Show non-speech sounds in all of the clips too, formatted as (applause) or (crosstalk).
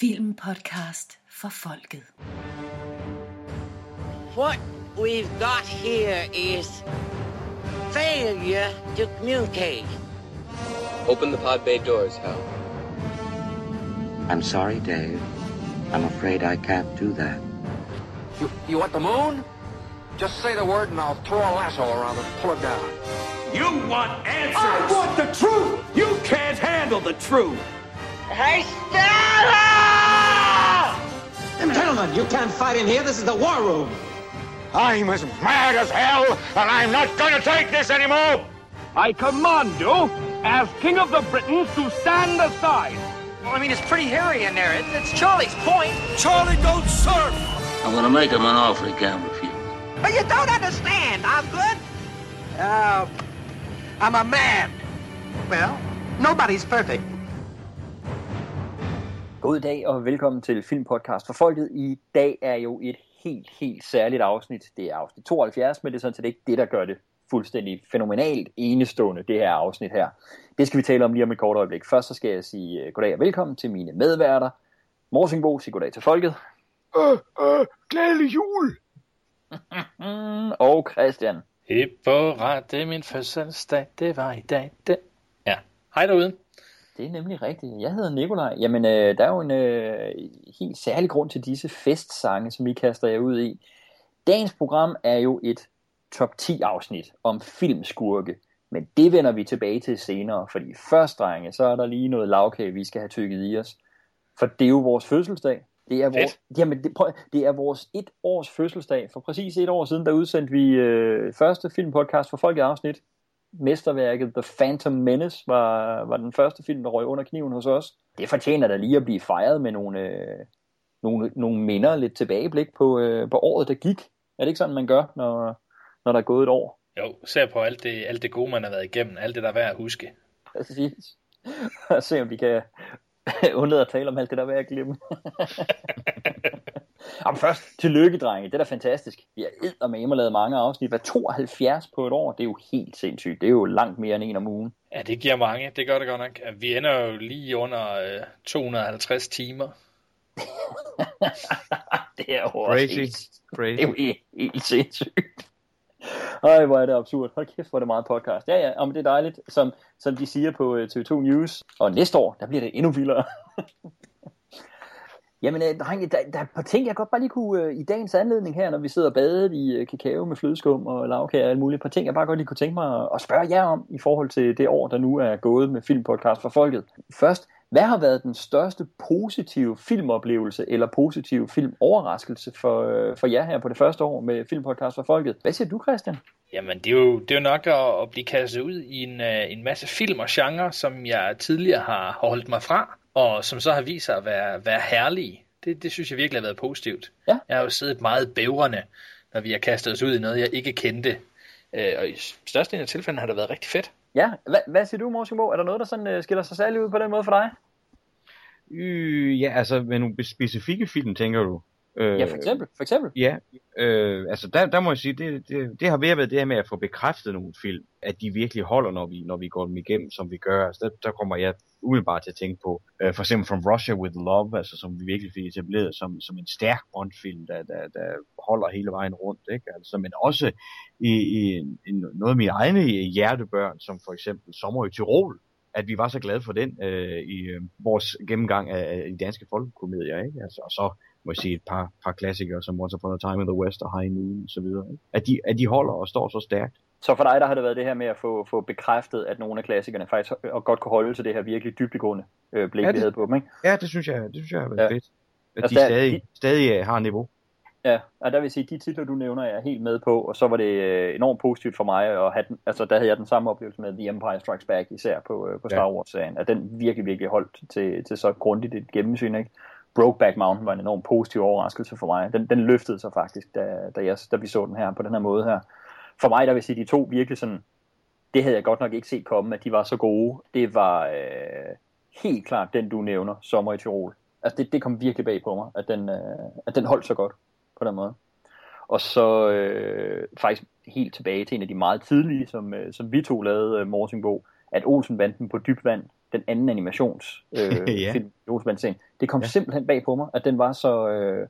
Filmpodcast for folket. What we've got here is failure to communicate. Open the pod bay doors, Hal. I'm sorry, Dave. I'm afraid I can't do that. You, you want the moon? Just say the word and I'll throw a lasso around it and pull it down. You want answers! I want the truth! You can't handle the truth! Hey, Stella! Gentlemen, you can't fight in here. This is the war room. I'm as mad as hell, and I'm not gonna take this anymore! I command you, as King of the Britons, to stand aside. Well, I mean, it's pretty hairy in there. It, it's Charlie's point. Charlie, don't surf! I'm gonna make him an offer he can't refuse. But you don't understand, Osgood. Uh, I'm a man. Well, nobody's perfect. God dag og velkommen til Filmpodcast for Folket. I dag er jo et helt, helt særligt afsnit. Det er afsnit 72, men det er sådan set ikke det, der gør det fuldstændig fænomenalt enestående, det her afsnit her. Det skal vi tale om lige om et kort øjeblik. Først så skal jeg sige uh, goddag og velkommen til mine medværter. Morsingbo siger goddag til folket. Øh, øh, glædelig jul! (laughs) og Christian. Hip hurra, det er min fødselsdag, det var i dag. Det. Ja, hej derude. Det er nemlig rigtigt. Jeg hedder Nikolaj. Jamen, øh, der er jo en øh, helt særlig grund til disse festsange, som vi kaster jer ud i. Dagens program er jo et top 10 afsnit om filmskurke. Men det vender vi tilbage til senere, fordi først, drenge, så er der lige noget lavkage, vi skal have tykket i os. For det er jo vores fødselsdag. Det er, vores, jamen, det, prøv, det er vores et års fødselsdag. For præcis et år siden, der udsendte vi øh, første filmpodcast for Folket afsnit. Mesterværket The Phantom Menace var, var den første film, der røg under kniven hos os. Det fortjener da lige at blive fejret med nogle, øh, nogle, nogle minder, lidt tilbageblik på, øh, på året, der gik. Er det ikke sådan, man gør, når, når der er gået et år? Jo, ser på alt det, alt det gode, man har været igennem. Alt det, der er værd at huske. Præcis. Og (laughs) se, om vi kan (laughs) undlade at tale om alt det, der er værd at glemme. (laughs) Jamen først, tillykke, drenge. Det er da fantastisk. Vi har eddermame lavet mange afsnit. Hvad 72 på et år? Det er jo helt sindssygt. Det er jo langt mere end en om ugen. Ja, det giver mange. Det gør det godt nok. Vi ender jo lige under øh, 250 timer. (laughs) det er jo Crazy. Helt, Crazy. det er jo helt, helt sindssygt. Ej, hvor er det absurd. Hold kæft, hvor er det meget podcast. Ja, ja, men det er dejligt, som, som de siger på øh, TV2 News. Og næste år, der bliver det endnu vildere. (laughs) Jamen, øh, drenge, der, der er et par ting, jeg godt bare lige kunne, øh, i dagens anledning her, når vi sidder og badet i øh, kakao med flødeskum og lavkager og alt muligt, et par ting, jeg bare godt lige kunne tænke mig at, at spørge jer om, i forhold til det år, der nu er gået med Filmpodcast for Folket. Først, hvad har været den største positive filmoplevelse eller positive filmoverraskelse for, øh, for jer her på det første år med Filmpodcast for Folket? Hvad siger du, Christian? Jamen, det er jo, det er jo nok at, at blive kastet ud i en, øh, en masse film og genre, som jeg tidligere har holdt mig fra, og som så har vist sig at være, være herlige. Det, det synes jeg virkelig har været positivt. Ja. Jeg har jo siddet meget bævrende, når vi har kastet os ud i noget, jeg ikke kendte. Uh, og i størstedelen af tilfældene har det været rigtig fedt. Ja, hvad, hvad siger du, Morsimo? Er der noget, der sådan, uh, skiller sig særligt ud på den måde for dig? Øh, ja, altså med nogle specifikke film, tænker du? Øh, Ja, for eksempel. For eksempel. Ja, øh, altså der, der må jeg sige, det, det, det har ved at være det her med at få bekræftet nogle film, at de virkelig holder, når vi, når vi går dem igennem, som vi gør. Altså der, der kommer jeg umiddelbart til at tænke på, øh, for eksempel From Russia With Love, altså som vi virkelig fik etableret som, som en stærk Bond-film, der, der, der holder hele vejen rundt, ikke? Altså, men også i, i, i noget af mine egne hjertebørn, som for eksempel Sommer i Tirol, at vi var så glade for den øh, i øh, vores gennemgang af, af de danske folkekomedier, ikke? Altså, og så må jeg sige et par, par klassikere som Once Upon a Time in the West og High Noon og så videre. Ikke? At, de, at de holder og står så stærkt. Så for dig, der har det været det her med at få, få bekræftet, at nogle af klassikerne faktisk og godt kunne holde til det her virkelig dybdegående øh, blik, Ja, det- vi havde på dem, ikke? Ja, det synes jeg, det synes jeg har været Ja. fedt. At Altså, de der- stadig, de- stadig øh, har niveau. Ja, og der vil sige, de titler, du nævner, jeg er helt med på, og så var det øh, enormt positivt for mig, at have den, altså der havde jeg den samme oplevelse med The Empire Strikes Back, især på, øh, på Star Ja. Wars-serien, at den virkelig, virkelig holdt til, til så grundigt et gennemsyn, ikke? Brokeback Mountain var en enorm positiv overraskelse for mig. Den, den løftede sig faktisk, da, da, jeg, da vi så den her på den her måde her. For mig, der vil sige, de to virkelig sådan, det havde jeg godt nok ikke set komme, at de var så gode. Det var øh, helt klart den, du nævner, Sommer i Tirol. Altså det, det kom virkelig bag på mig, at den, øh, at den holdt så godt på den måde. Og så øh, faktisk helt tilbage til en af de meget tidlige, som, øh, som vi to lavede, øh, Morsingbo, at Olsenbanden på dybt vand den anden animations øh, (laughs) Ja. film, det kom Ja. simpelthen bag på mig, at den var så, øh,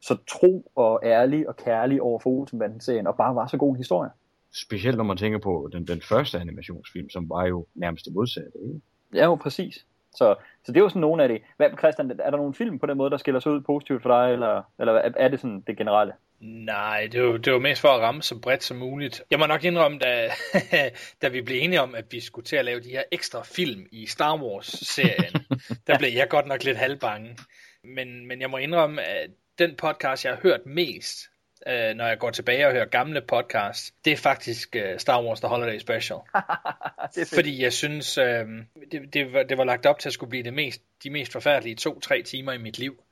så tro og ærlig og kærlig over for Olsenbanden-serien, og bare var så god en historie. Specielt når man tænker på den, den første animationsfilm, som var jo nærmest det modsatte. Ikke? Ja, jo, præcis. Så, så det er jo sådan nogle af det. Hvad, Christian, er der nogle film på den måde, der skiller sig ud positivt for dig, eller, eller er- er det sådan det generelle? Nej, det var, det var mest for at ramme så bredt som muligt. Jeg må nok indrømme, da, (laughs) da vi blev enige om, at vi skulle til at lave de her ekstra film i Star Wars-serien, (laughs) der blev jeg godt nok lidt halvbange. Men, men jeg må indrømme, at den podcast, jeg har hørt mest, øh, når jeg går tilbage og hører gamle podcasts, det er faktisk øh, Star Wars The Holiday Special. (laughs) Fordi jeg synes, øh, det, det, var, det var lagt op til at skulle blive det mest, de mest forfærdelige to-tre timer i mit liv.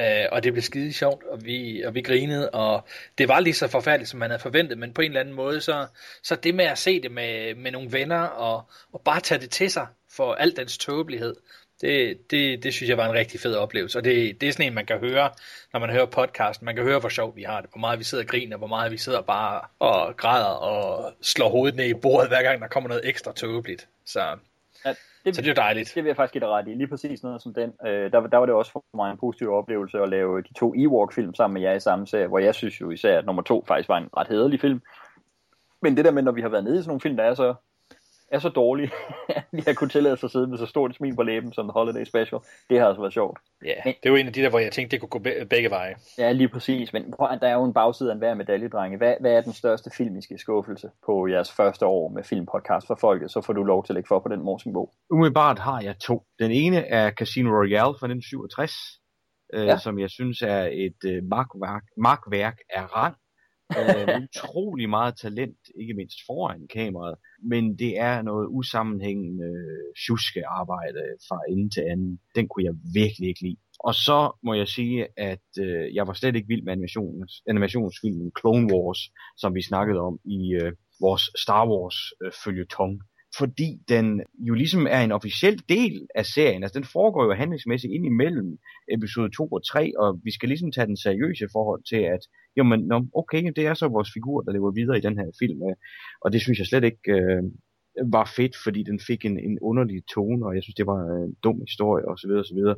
Øh, og det blev skide sjovt, og vi, og vi grinede, og det var lige så forfærdeligt, som man havde forventet, men på en eller anden måde, så, så det med at se det med, med nogle venner, og, og bare tage det til sig for al dens tåbelighed, det, det, det synes jeg var en rigtig fed oplevelse, og det, det er sådan en, man kan høre, når man hører podcasten, man kan høre, hvor sjovt vi har det, hvor meget vi sidder og griner, hvor meget vi sidder bare og græder og slår hovedet ned i bordet, hver gang der kommer noget ekstra tåbeligt. Så, Ja, det, så det er jo dejligt. Det vil jeg faktisk give dig ret i. Lige præcis noget som den. Øh, der, der var det også for mig en positiv oplevelse at lave de to Ewok-film sammen med jer i samme serie, hvor jeg synes jo især, at nummer to faktisk var en ret hederlig film. Men det der med, når vi har været nede i sådan nogle film, der er så, er så dårlige, (laughs) at vi har kunnet tillade sig at sidde med så stort et smil på læben som The Holiday Special, det har altså været sjovt. Ja, det er jo en af de der, hvor jeg tænkte, det kunne gå be- begge veje. Ja, lige præcis. Men prøv, der er jo en bagside af enhver medalje, drenge. Hvad, hvad er den største filmiske skuffelse på jeres første år med filmpodcast for folket? Så får du lov til at lægge for på den morsingbo. Umiddelbart har jeg to. Den ene er Casino Royale fra 1967, øh, Ja. som jeg synes er et øh, markværk, markværk af rang. Øh, (laughs) utrolig meget talent, ikke mindst foran kameraet, men det er noget usammenhængende tjuske arbejde fra ende til anden. Den kunne jeg virkelig ikke lide. Og så må jeg sige, at øh, jeg var slet ikke vild med animations, animationsfilmen Clone Wars, som vi snakkede om i øh, vores Star Wars øh, følgetong fordi den jo ligesom er en officiel del af serien. Altså den foregår jo handlingsmæssigt ind imellem episode 2 og 3, og vi skal ligesom tage den seriøse forhold til, at jamen, no, okay, det er så vores figur, der lever videre i den her film, øh, og det synes jeg slet ikke øh, var fedt, fordi den fik en, en underlig tone, og jeg synes, det var en dum historie, og så videre, og så videre.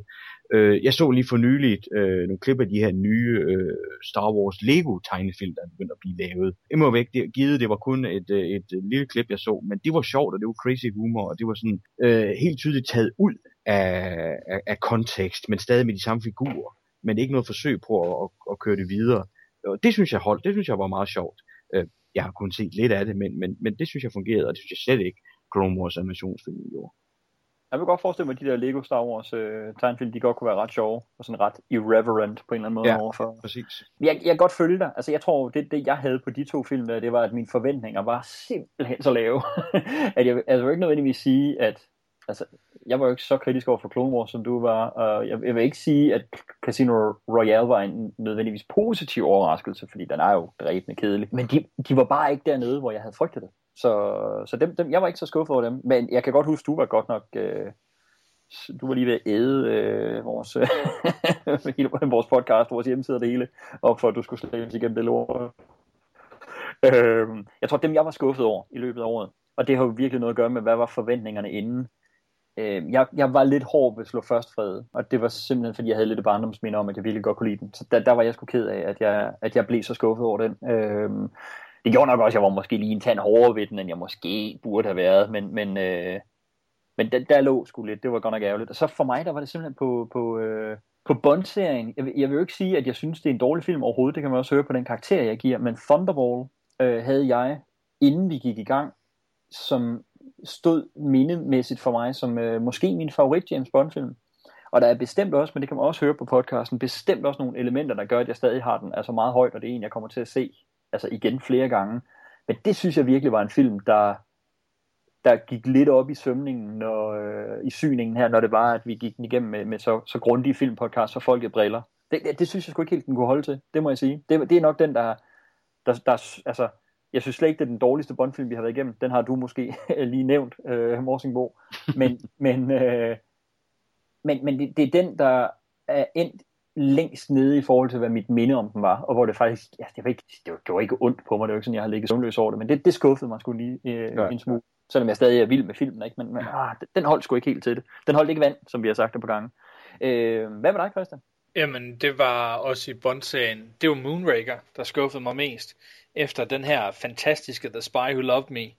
Øh, jeg så lige for nyligt øh, nogle klip af de her nye øh, Star Wars Lego tegnefilm, der er begyndt at blive lavet. Det må væk, det, givet det var kun et, øh, et, et lille klip, jeg så, men det var sjovt, og det var crazy humor, og det var sådan øh, helt tydeligt taget ud af, af, af kontekst, men stadig med de samme figurer, men ikke noget forsøg på at, at, at køre det videre. Og det synes jeg holdt, det synes jeg var meget sjovt. Øh, jeg har kun set lidt af det, men, men, men det synes jeg fungerede, og det synes jeg slet ikke Clone Wars animationsfilm gjorde. Jeg vil godt forestille mig, at de der Lego Star Wars øh, tegnfilm, de godt kunne være ret sjove, og sådan ret irreverent på en eller anden måde Ja. overfor. Præcis. Jeg, jeg kan godt følge dig. Altså, jeg tror, det, det jeg havde på de to film, der, det var, at mine forventninger var simpelthen så lave. (laughs) at jeg, altså, jeg vil ikke nødvendigvis sige, at altså, jeg var jo ikke så kritisk over for Clone Wars, som du var, Uh, jeg, jeg vil ikke sige, at Casino Royale var en nødvendigvis positiv overraskelse, fordi den er jo dræbende kedelig. Men de, de var bare ikke dernede, hvor jeg havde frygtet det. Så, så dem, dem, jeg var ikke så skuffet over dem. Men jeg kan godt huske, du var godt nok... Øh, du var lige ved at æde øh, vores, (laughs) vores podcast, vores hjemmeside og det hele, op for at du skulle slæbes igennem det lort. Øh, jeg tror, dem jeg var skuffet over i løbet af året, og det har jo virkelig noget at gøre med, hvad var forventningerne inden. Øh, jeg, jeg var lidt hård ved at slå først fred, og det var simpelthen, fordi jeg havde lidt et barndomsminde om, at jeg virkelig godt kunne lide den. Så der, der var jeg sgu ked af, at jeg, at jeg blev så skuffet over den. Øh, det gjorde nok også, at jeg var måske lige en tand hårdere ved den, end jeg måske burde have været, men, men, øh, men der, der lå sgu lidt, det var godt nok ærgerligt. Og så for mig, der var det simpelthen på, på, øh, på Bond-serien. Jeg, vil- jeg vil jo ikke sige, at jeg synes, det er en dårlig film overhovedet, det kan man også høre på den karakter, jeg giver, men Thunderball øh, havde jeg, inden vi gik i gang, som stod mindemæssigt for mig som øh, måske min favorit James Bond-film. Og der er bestemt også, men det kan man også høre på podcasten, bestemt også nogle elementer, der gør, at jeg stadig har den altså meget højt, og det er en, jeg kommer til at se altså igen flere gange. Men det synes jeg virkelig var en film, der, der gik lidt op i sømningen og øh, i syningen her, når det var, at vi gik den igennem med, med så, så grundige filmpodcast for folket briller. Det, det, det synes jeg sgu ikke helt, den kunne holde til. Det må jeg sige. Det, det er nok den, der, der, der altså, jeg synes slet ikke, det er den dårligste Bondfilm, vi har været igennem. Den har du måske lige nævnt, øh, Morsingbo. Men, (laughs) men, øh, men, men det, det er den, der er endt længst nede i forhold til, hvad mit minde om den var, og hvor det faktisk, ja, det var ikke, det var, det var ikke ondt på mig, det var ikke sådan, jeg har ligget søvnløs over det, men det, det skuffede mig sgu lige øh, Ja. en smule. selvom jeg stadig er vild med filmen, ikke? men, men ah, den holdt sgu ikke helt til det. Den holdt ikke vand, som vi har sagt det på gange. Øh, hvad med dig, Christian? Jamen, det var også i Bond-serien. Det var Moonraker, der skuffede mig mest. Efter den her fantastiske The Spy Who Loved Me,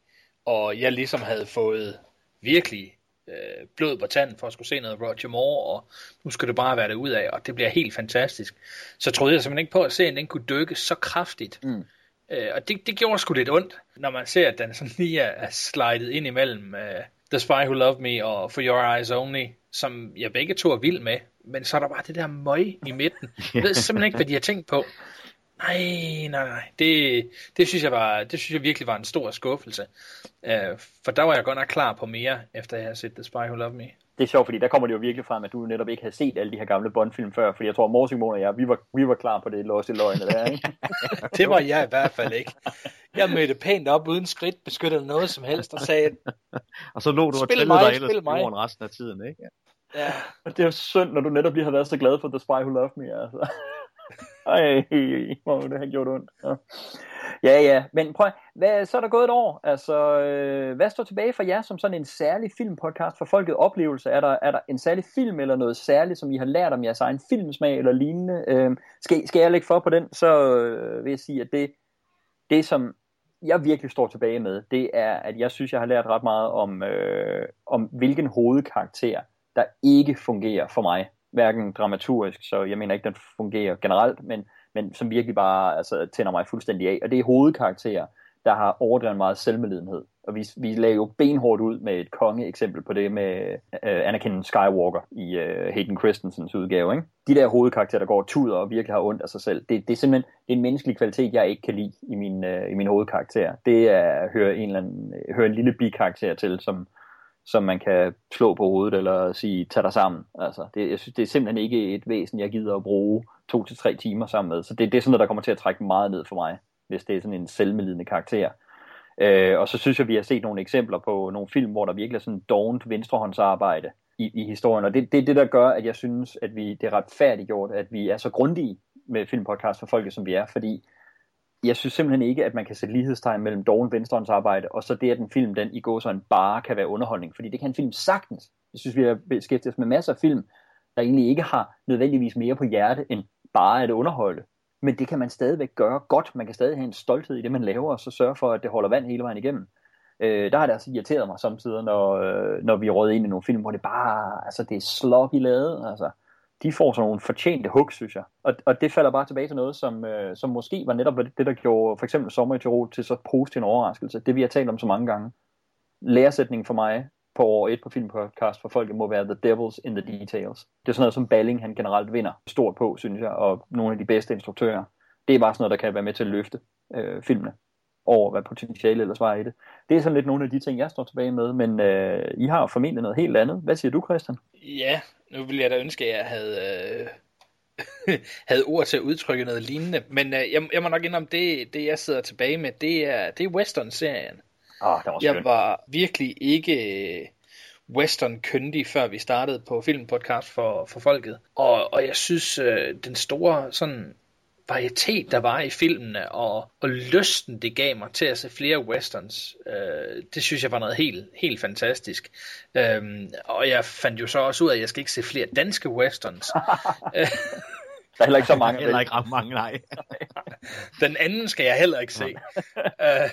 og jeg ligesom havde fået virkelig øh, blod på tanden for at skulle se noget Roger Moore, og nu skal det bare være det ud af, og det bliver helt fantastisk. Så troede jeg simpelthen ikke på, at serien den kunne dykke så kraftigt. Mm. Øh, og det, det gjorde sgu lidt ondt, når man ser, at den sådan lige er, er slidet ind imellem uh, The Spy Who Loved Me og For Your Eyes Only, som jeg begge to er vild med. Men så er der bare det der møg i midten. (laughs) Jeg ved simpelthen ikke, hvad de har tænkt på. Nej, nej, nej. Det, det, synes jeg var, det synes jeg virkelig var en stor skuffelse. Uh, for der var jeg godt nok klar på mere, efter jeg havde set The Spy Who Loved Me det er sjovt, fordi der kommer det jo virkelig frem, at du netop ikke havde set alle de her gamle Bond-film før, fordi jeg tror, Morsing og jeg, vi var, vi var klar på det lås i løgne der, ikke? (laughs) det var jeg i hvert fald ikke. Jeg mødte pænt op uden skridt, beskyttede noget som helst, og sagde, (laughs) og så lå du og trillede dig ellers resten af tiden, ikke? Ja. Og det er jo synd, når du netop lige har været så glad for The Spy Who Loved Me, altså. Ej, hvor det har gjort ondt. Ja. Ja, ja, men prøv, hvad, så er der gået et år. Altså, øh, hvad står tilbage for jer som sådan en særlig filmpodcast for folket oplevelse? Er der, er der en særlig film eller noget særligt, som I har lært om jeres egen filmsmag eller lignende? Øh, skal, skal jeg lægge for på den, så øh, vil jeg sige, at det, det som jeg virkelig står tilbage med, det er, at jeg synes, jeg har lært ret meget om, øh, om hvilken hovedkarakter, der ikke fungerer for mig. Hverken dramaturgisk, så jeg mener ikke, den fungerer generelt, men men som virkelig bare altså, tænder mig fuldstændig af. Og det er hovedkarakterer, der har overdrevet meget selvmedlidenhed. Og vi, vi lagde jo benhårdt ud med et kongeeksempel på det med øh, Anakin Skywalker i øh, Hayden Christensens udgave. Ikke? De der hovedkarakterer, der går tuder og virkelig har ondt af sig selv, det, det er simpelthen det er en menneskelig kvalitet, jeg ikke kan lide i min, øh, i min hovedkarakter. Det er at høre en, eller anden, høre en lille bikarakter til, som, som man kan slå på hovedet eller sige, tag dig sammen. Altså, det, jeg synes, det er simpelthen ikke et væsen, jeg gider at bruge to til tre timer sammen med. Så det, det er sådan noget, der kommer til at trække meget ned for mig, hvis det er sådan en selvmedlidende karakter. Øh, og så synes jeg, vi har set nogle eksempler på nogle film, hvor der virkelig er sådan dovent venstrehåndsarbejde i, i historien. Og det, det er det, der gør, at jeg synes, at vi, det er retfærdiggjort, at vi er så grundige med filmpodcast for folket, som vi er. Fordi jeg synes simpelthen ikke, at man kan sætte lighedstegn mellem doven venstrehåndsarbejde, og så det, at en film, den i går så en bare kan være underholdning. Fordi det kan en film sagtens. Jeg synes, vi har beskæftiget os med masser af film, der egentlig ikke har nødvendigvis mere på hjerte, end bare at underholde. Men det kan man stadigvæk gøre godt. Man kan stadig have en stolthed i det, man laver, og så sørge for, at det holder vand hele vejen igennem. Øh, der har det altså irriteret mig samtidig, når, øh, når vi råd ind i nogle film, hvor det bare, altså det er sloppy lavet, altså. De får sådan nogle fortjente hug, synes jeg. Og, og det falder bare tilbage til noget, som, øh, som måske var netop det, der gjorde for eksempel Sommer i Tirol til så positiv en overraskelse. Det vi har talt om så mange gange. Læresætningen for mig på år 1 på filmpodcast for folket må være The Devils in the Details. Det er sådan noget, som Balling han generelt vinder stort på, synes jeg, og nogle af de bedste instruktører. Det er bare sådan noget, der kan være med til at løfte øh, filmene over, hvad potentiale ellers var i det. Det er sådan lidt nogle af de ting, jeg står tilbage med, men øh, I har jo formentlig noget helt andet. Hvad siger du, Christian? Ja, nu vil jeg da ønske, at jeg havde, øh, (laughs) havde ord til at udtrykke noget lignende, men øh, jeg, jeg må nok indrømme, det, det jeg sidder tilbage med, det er, det er western-serien. Oh, det var jeg var virkelig ikke western kyndig, før vi startede på filmpodcast for, for folket. Og, og jeg synes, øh, den store sådan varietet, der var i filmene, og, og lysten, det gav mig til at se flere westerns, øh, det synes jeg var noget helt, helt fantastisk. Øhm, og jeg fandt jo så også ud af, at jeg skal ikke se flere danske westerns. (laughs) Der er heller ikke så mange. (laughs) heller ikke ret mange, nej. (laughs) Den anden skal jeg heller ikke se. øh,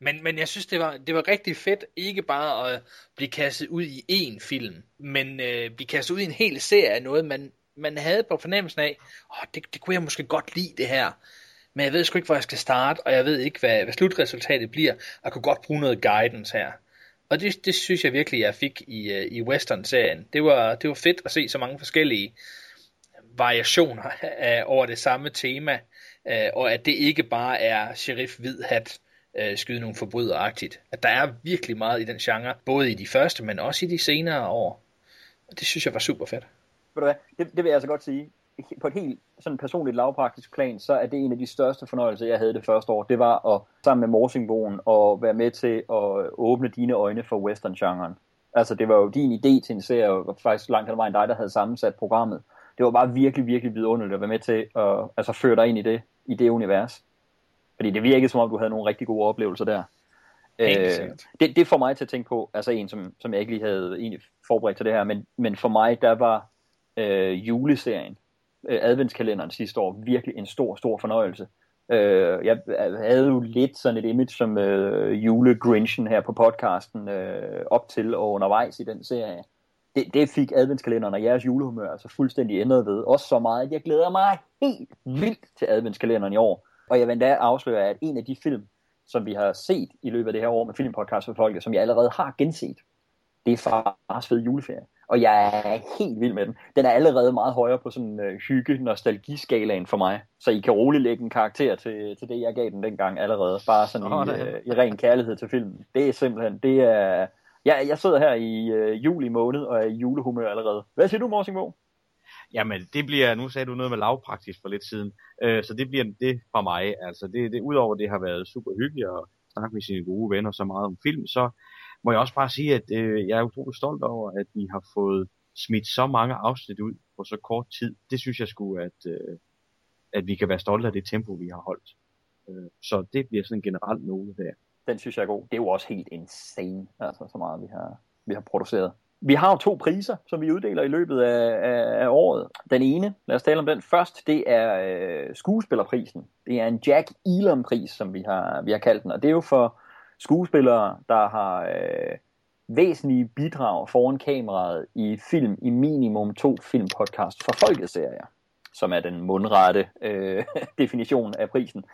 men, men jeg synes, det var, det var rigtig fedt, ikke bare at blive kastet ud i én film, men øh, blive kastet ud i en hel serie af noget, man, man havde på fornemmelsen af, åh, det, det kunne jeg måske godt lide det her, men jeg ved sgu ikke, hvor jeg skal starte, og jeg ved ikke, hvad, hvad slutresultatet bliver, jeg kunne godt bruge noget guidance her. Og det, det synes jeg virkelig, jeg fik i, øh, i Western-serien. Det var, det var fedt at se så mange forskellige variationer af, over det samme tema, øh, og at det ikke bare er sheriff hvid hat, øh, skyde nogle forbryderagtigt. At der er virkelig meget i den genre, både i de første, men også i de senere år. Og det synes jeg var super fedt. Ved du hvad, det, det vil jeg altså godt sige. På et helt sådan personligt lavpraktisk plan, så er det en af de største fornøjelser, jeg havde det første år. Det var at sammen med Morsingbogen og være med til at åbne dine øjne for western-genren. Altså det var jo din idé til en serie, og faktisk langt hen vejen dig, der havde sammensat programmet. Det var bare virkelig, virkelig vidunderligt at være med til at altså, føre dig ind i det, i det univers. Fordi det virkede som om, du havde nogle rigtig gode oplevelser der. Øh, det, det får mig til at tænke på, altså en, som, som jeg ikke lige havde egentlig forberedt til det her, men, men for mig, der var øh, juleserien, øh, adventskalenderen sidste år, virkelig en stor, stor fornøjelse. Øh, jeg havde jo lidt sådan et image som øh, julegrinchen her på podcasten øh, op til og undervejs i den serie. Det, det fik adventskalenderen og jeres julehumør altså fuldstændig ændret ved. Også så meget, at jeg glæder mig helt vildt til adventskalenderen i år. Og jeg vil endda afsløre, at en af de film, som vi har set i løbet af det her år med Filmpodcast for Folket, som jeg allerede har genset, det er Fars Fede Juleferie. Og jeg er helt vild med den. Den er allerede meget højere på sådan uh, hygge nostalgiskalaen for mig. Så I kan roligt lægge en karakter til, til det, jeg gav den dengang allerede. Bare sådan i, Sådan. uh, i ren kærlighed til filmen. Det er simpelthen, det er... Jeg, jeg sidder her i uh, juli måned og er i julehumør allerede. Hvad siger du, Morsingbo? Jamen, det bliver, nu sagde du noget med lavpraktisk for lidt siden, øh, så det bliver det fra mig. Altså, det, det, udover det har været super hyggeligt at snakke med sine gode venner så meget om film, så må jeg også bare sige, at øh, jeg er utrolig stolt over, at vi har fået smidt så mange afsnit ud på så kort tid. Det synes jeg skulle, at, øh, at vi kan være stolte af det tempo, vi har holdt. Øh, så det bliver sådan en generelt note der. Den synes jeg er god. Det er jo også helt insane, altså så meget vi har, vi har produceret. Vi har jo to priser, som vi uddeler i løbet af, af, af året. Den ene, lad os tale om den først, det er øh, skuespillerprisen. Det er en Jack Elam-pris, som vi har, vi har kaldt den, og det er jo for skuespillere, der har øh, væsentlige bidrag foran kameraet i film i minimum to filmpodcast for folkeserier som er den mundrette øh, (laughs) definition af prisen.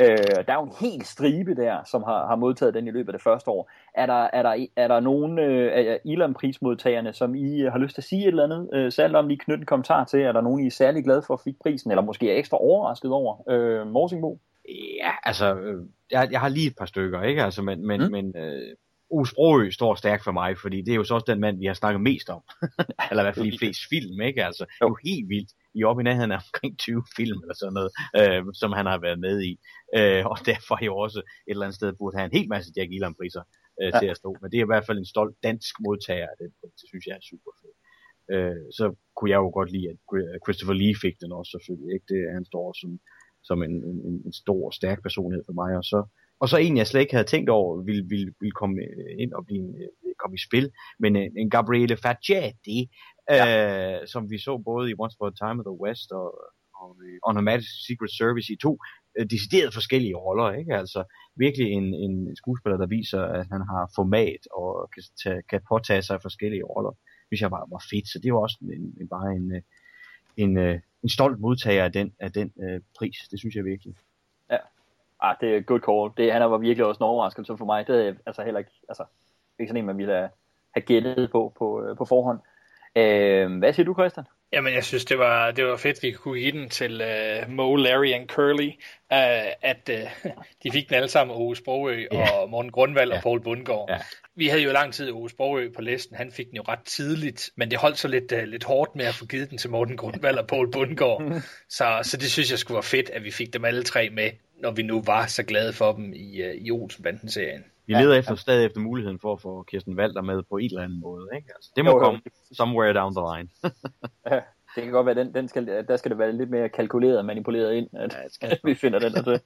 Øh, der er jo en helt stribe der, som har, har modtaget den i løbet af det første år. Er der, er der, er der nogen øh, af Ilam-prismodtagerne, som I har lyst til at sige et eller andet, øh, særligt om lige knytte en kommentar til? Er der nogen, I er særlig glade for at fik prisen, eller måske er ekstra overrasket over? Øh, Morsingbo? Ja, altså, øh, jeg, jeg har lige et par stykker, ikke? Altså, men, men, mm. men øh, Ove Sprogø står stærkt for mig, fordi det er jo så også den mand, vi har snakket mest om. (laughs) eller i hvert fald i flest film, ikke? Altså, det er jo helt vildt. I oppe i nærheden af omkring 20 film eller sådan noget, øh, som han har været med i. Øh, og derfor jo også et eller andet sted burde have en hel masse Jack Elam-priser øh, ja. til at stå. Men det er i hvert fald en stolt dansk modtager af den pris. Det synes jeg er super fedt. Øh, så kunne jeg jo godt lide, at Christopher Lee fik den også selvfølgelig. Ikke? Det, han står som, som en, en, en stor, stærk personlighed for mig. Og så, og så en, jeg slet ikke havde tænkt over, ville, ville, ville komme ind og blive, komme i spil. Men en, en Gabriele Fagiati, ja. øh, som vi så både i Once Upon a Time of the West og, og On Her Majesty's Secret Service i to øh, decideret forskellige roller. Ikke? Altså virkelig en, en skuespiller, der viser, at han har format og kan, tage, kan påtage sig forskellige roller. Hvis jeg var, var fedt, så det var også en, en, bare en, en, en, en stolt modtager af den, af den øh, pris. Det synes jeg virkelig. Ja, ah, det er good call. Det, han var virkelig også en overraskelse for mig. Det er altså heller ikke, altså, ikke sådan en, man ville have, have gættet på, på, øh, på forhånd. Øh, hvad siger du, Christian? Jamen, jeg synes, det var, det var fedt, vi kunne give den til uh, Mo, Larry og Curly, uh, at uh, (laughs) de fik den alle sammen, Ove Sprogø og Morten Grundvald yeah. og Poul Bundgaard. Yeah. Vi havde jo lang tid Ove Sprogø på listen, han fik den jo ret tidligt, men det holdt så lidt, uh, lidt hårdt med at få givet den til Morten Grundvald og Poul Bundgaard. (laughs) så, så det synes jeg skulle være fedt, at vi fik dem alle tre med, når vi nu var så glade for dem i, uh, i Olsenbanden-serien. Vi leder ja, efter, ja. stadig efter muligheden for at få Kirsten Walter med på en eller anden måde. Ikke? Altså, det må jo, komme jo. somewhere down the line. (laughs) ja, det kan godt være, den, den skal, der skal det være lidt mere kalkuleret og manipuleret ind, at, ja, skal (laughs) at vi finder den. Altså.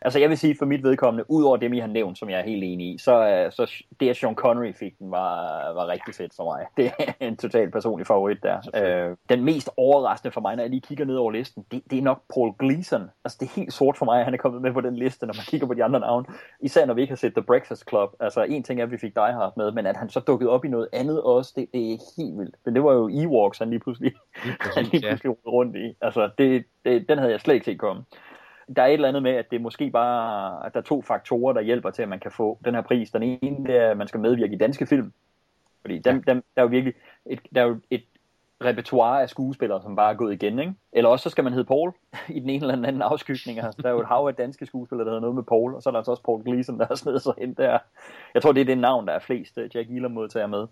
altså jeg vil sige, for mit vedkommende, ud over dem, I har nævnt, som jeg er helt enig i, så, så det, at Sean Connery fik den, var, var rigtig fedt for mig. Det er en total personlig favorit der. Øh, den mest overraskende for mig, når jeg lige kigger ned over listen, det, det er nok Paul Gleason. Altså det er helt sort for mig, at han er kommet med på den liste, når man kigger på de andre navne. Især når vi ikke har set The Breakfast Club. Altså en ting er, at vi fik Die Hard med, men at han så dukkede op i noget andet også, det, det er helt vildt. Men det var jo Ewoks, han lige pludselig han (laughs) lige pludselig ja. rundt i. Altså, det, det, den havde jeg slet ikke set komme. Der er et eller andet med, at det måske bare, at der er to faktorer, der hjælper til, at man kan få den her pris. Den ene, det er, at man skal medvirke i danske film. Fordi dem, ja. dem, der er jo virkelig et, der er jo et repertoire af skuespillere, som bare er gået igen, ikke? Eller også så skal man hedde Paul (laughs) i den ene eller anden afskygning. Altså, der er jo et hav af danske skuespillere, der hedder noget med Paul, og så er der altså også Paul Gleason, der har snedet sig hen der. Jeg tror, det er det navn, der er flest Jack Elam modtager med.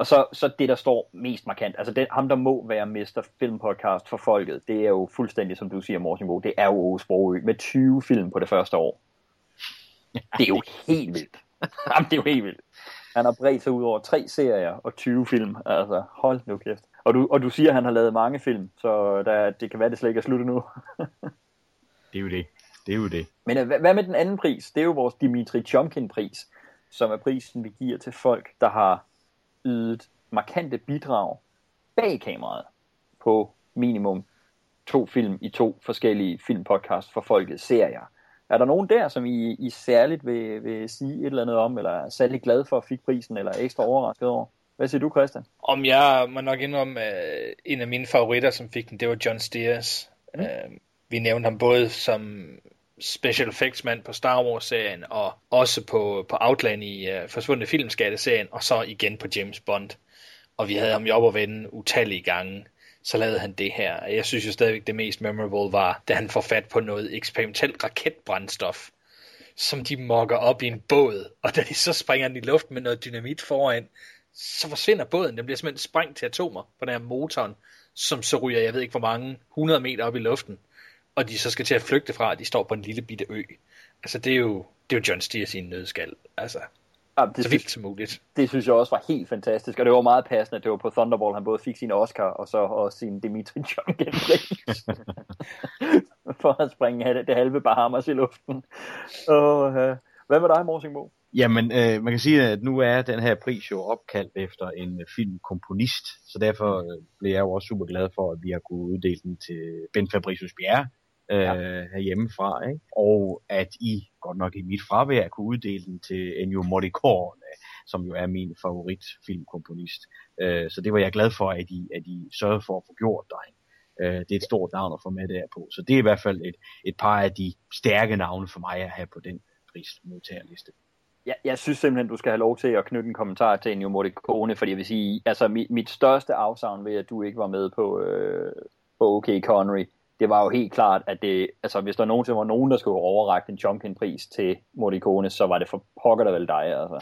Og så, så det, der står mest markant, altså det, ham, der må være Mr. Filmpodcast for folket, det er jo fuldstændig, som du siger, Morten Bo, det er jo Ove Sprogø med 20 film på det første år. Det er jo helt vildt. Jamen, det er jo helt vildt. Han har bredt sig ud over tre serier og 20 film. Altså, hold nu kæft. Og du, og du siger, at han har lavet mange film, så der, det kan være, det slet ikke er slut nu. det er jo det. Det er jo det. Men hvad med den anden pris? Det er jo vores Dimitri Chomkin-pris som er prisen, vi giver til folk, der har ydet markante bidrag bag kameraet på minimum to film i to forskellige filmpodcasts for folket serier. Er der nogen der, som I, I særligt vil, vil sige et eller andet om, eller er særlig glad for at fik prisen, eller ekstra overrasket over? Hvad siger du, Christian? Om jeg må nok indrømme, uh, en af mine favoritter, som fik den, det var John Steers. Mm. Uh, vi nævnte ham både som special effects mand på Star Wars-serien, og også på, på Outland i uh, Forsvundne Filmskatte-serien, og så igen på James Bond. Og vi havde ham jo op og vende utallige gange så lavede han det her. Jeg synes jo stadigvæk, det mest memorable var, da han får fat på noget eksperimentelt raketbrændstof, som de mokker op i en båd, og da de så springer den i luften med noget dynamit foran, så forsvinder båden. Den bliver simpelthen sprængt til atomer på den her motoren, som så ryger, jeg ved ikke hvor mange, 100 meter op i luften, og de så skal til at flygte fra, at de står på en lille bitte ø. Altså, det er jo, det er jo John Steers i en nødskal. Altså, Ja, det så vildt som muligt. Det synes jeg også var helt fantastisk, og det var meget passende, at det var på Thunderball, han både fik sin Oscar, og så også sin Dimitri Junkin (laughs) for at springe det, det halve Bahamas i luften. Og, uh, hvad med dig, Morsingbo? Jamen, øh, man kan sige, at nu er den her pris jo opkaldt efter en filmkomponist, så derfor øh, blev jeg jo også super glad for, at vi har kunnet uddele den til Ben Fabricius Bjerre, øh, ja. herhjemmefra, ikke? og at I, godt nok i mit fravær, kunne uddele den til Ennio Morricone, som jo er min favoritfilmkomponist. Øh, så det var jeg glad for, at I, at I sørgede for at få gjort dig. Øh, det er et stort navn at få med der på. Så det er i hvert fald et, et par af de stærke navne for mig at have på den prismodtagerliste. Jeg, jeg synes simpelthen, du skal have lov til at knytte en kommentar til Ennio Morricone, fordi jeg vil sige, altså mit, mit største afsavn ved, at du ikke var med på, øh, på OK Connery, det var jo helt klart, at det, altså, hvis der nogensinde var nogen, der skulle overrække en Chomkin-pris til Morricone, så var det for pokker der vel dig, altså.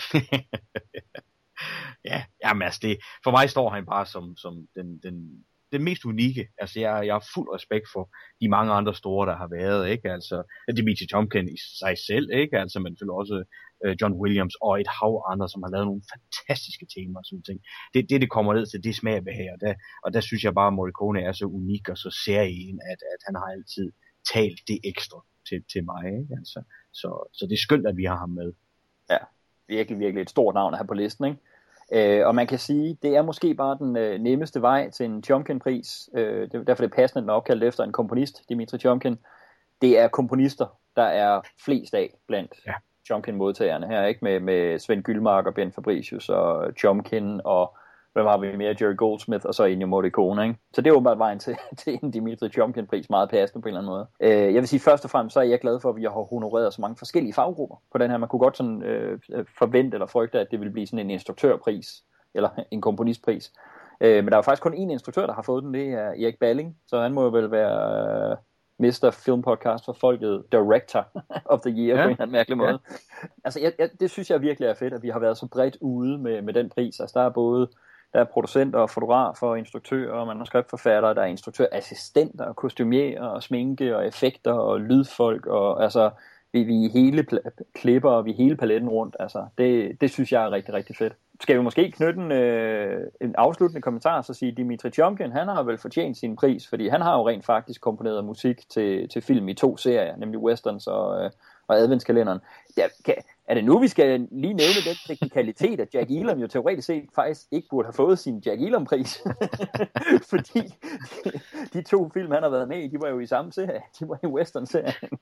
(laughs) ja, jamen altså, det, for mig står han bare som, som den, den, den mest unikke. Altså, jeg, jeg har fuld respekt for de mange andre store, der har været, ikke? Altså, Dimitri Tomkin i sig selv, ikke? Altså, men selvfølgelig også uh, John Williams og et hav andre, som har lavet nogle fantastiske temaer og sådan ting. Det, det, det kommer ned til, det smager ved her. Og der, og der synes jeg bare, at Morricone er så unik og så særlig, at, at han har altid talt det ekstra til, til mig, ikke? Altså, så, så det er skønt, at vi har ham med. Ja, virkelig, virkelig et stort navn at have på listen, ikke? Øh, og man kan sige, det er måske bare den øh, nemmeste vej til en Chomkin-pris. Øh, det er derfor det er passende, at den er opkaldt efter en komponist, Dimitri Chomkin. Det er komponister, der er flest af blandt ja. Chomkin-modtagerne her, ikke? Med, med Svend Gyldmark og Ben Fabricius og Chomkin og hvem har vi mere? Jerry Goldsmith og så Ennio Morricone, ikke? Så det er åbenbart vejen til, (laughs) til en Dimitri Chomkin-pris, meget passende på en eller anden måde. Øh, jeg vil sige, først og fremmest så er jeg glad for, at vi har honoreret så mange forskellige faggrupper på den her. Man kunne godt sådan øh, forvente eller frygte, at det ville blive sådan en instruktørpris, eller (laughs) en komponistpris. Øh, men der er jo faktisk kun én instruktør, der har fået den, det er Erik Balling, så han må jo vel være... Øh, Mr. Film Podcast for folket, Director of the Year ja. på en eller anden mærkelig måde. Ja. Altså, jeg, jeg, det synes jeg virkelig er fedt, at vi har været så bredt ude med, med den pris. Altså, der er både der er producenter og fotografer og instruktører og manuskriptforfattere, der er instruktørassistenter og kostumier og sminke og effekter og lydfolk og altså vi, vi hele klipper og vi hele paletten rundt. Altså, det, det synes jeg er rigtig, rigtig fedt. Skal vi måske knytte en, øh, en afsluttende kommentar, så sige, Dimitri Chomkin, han har vel fortjent sin pris, fordi han har jo rent faktisk komponeret musik til, til film i to serier, nemlig westerns og, øh, og adventskalenderen. Ja, kan, er det nu, vi skal lige nævne den teknikalitet, at Jack Elam jo teoretisk set faktisk ikke burde have fået sin Jack Elam-pris? (laughs) Fordi de, de to film, han har været med i, de var jo i samme serie. De var i western-serien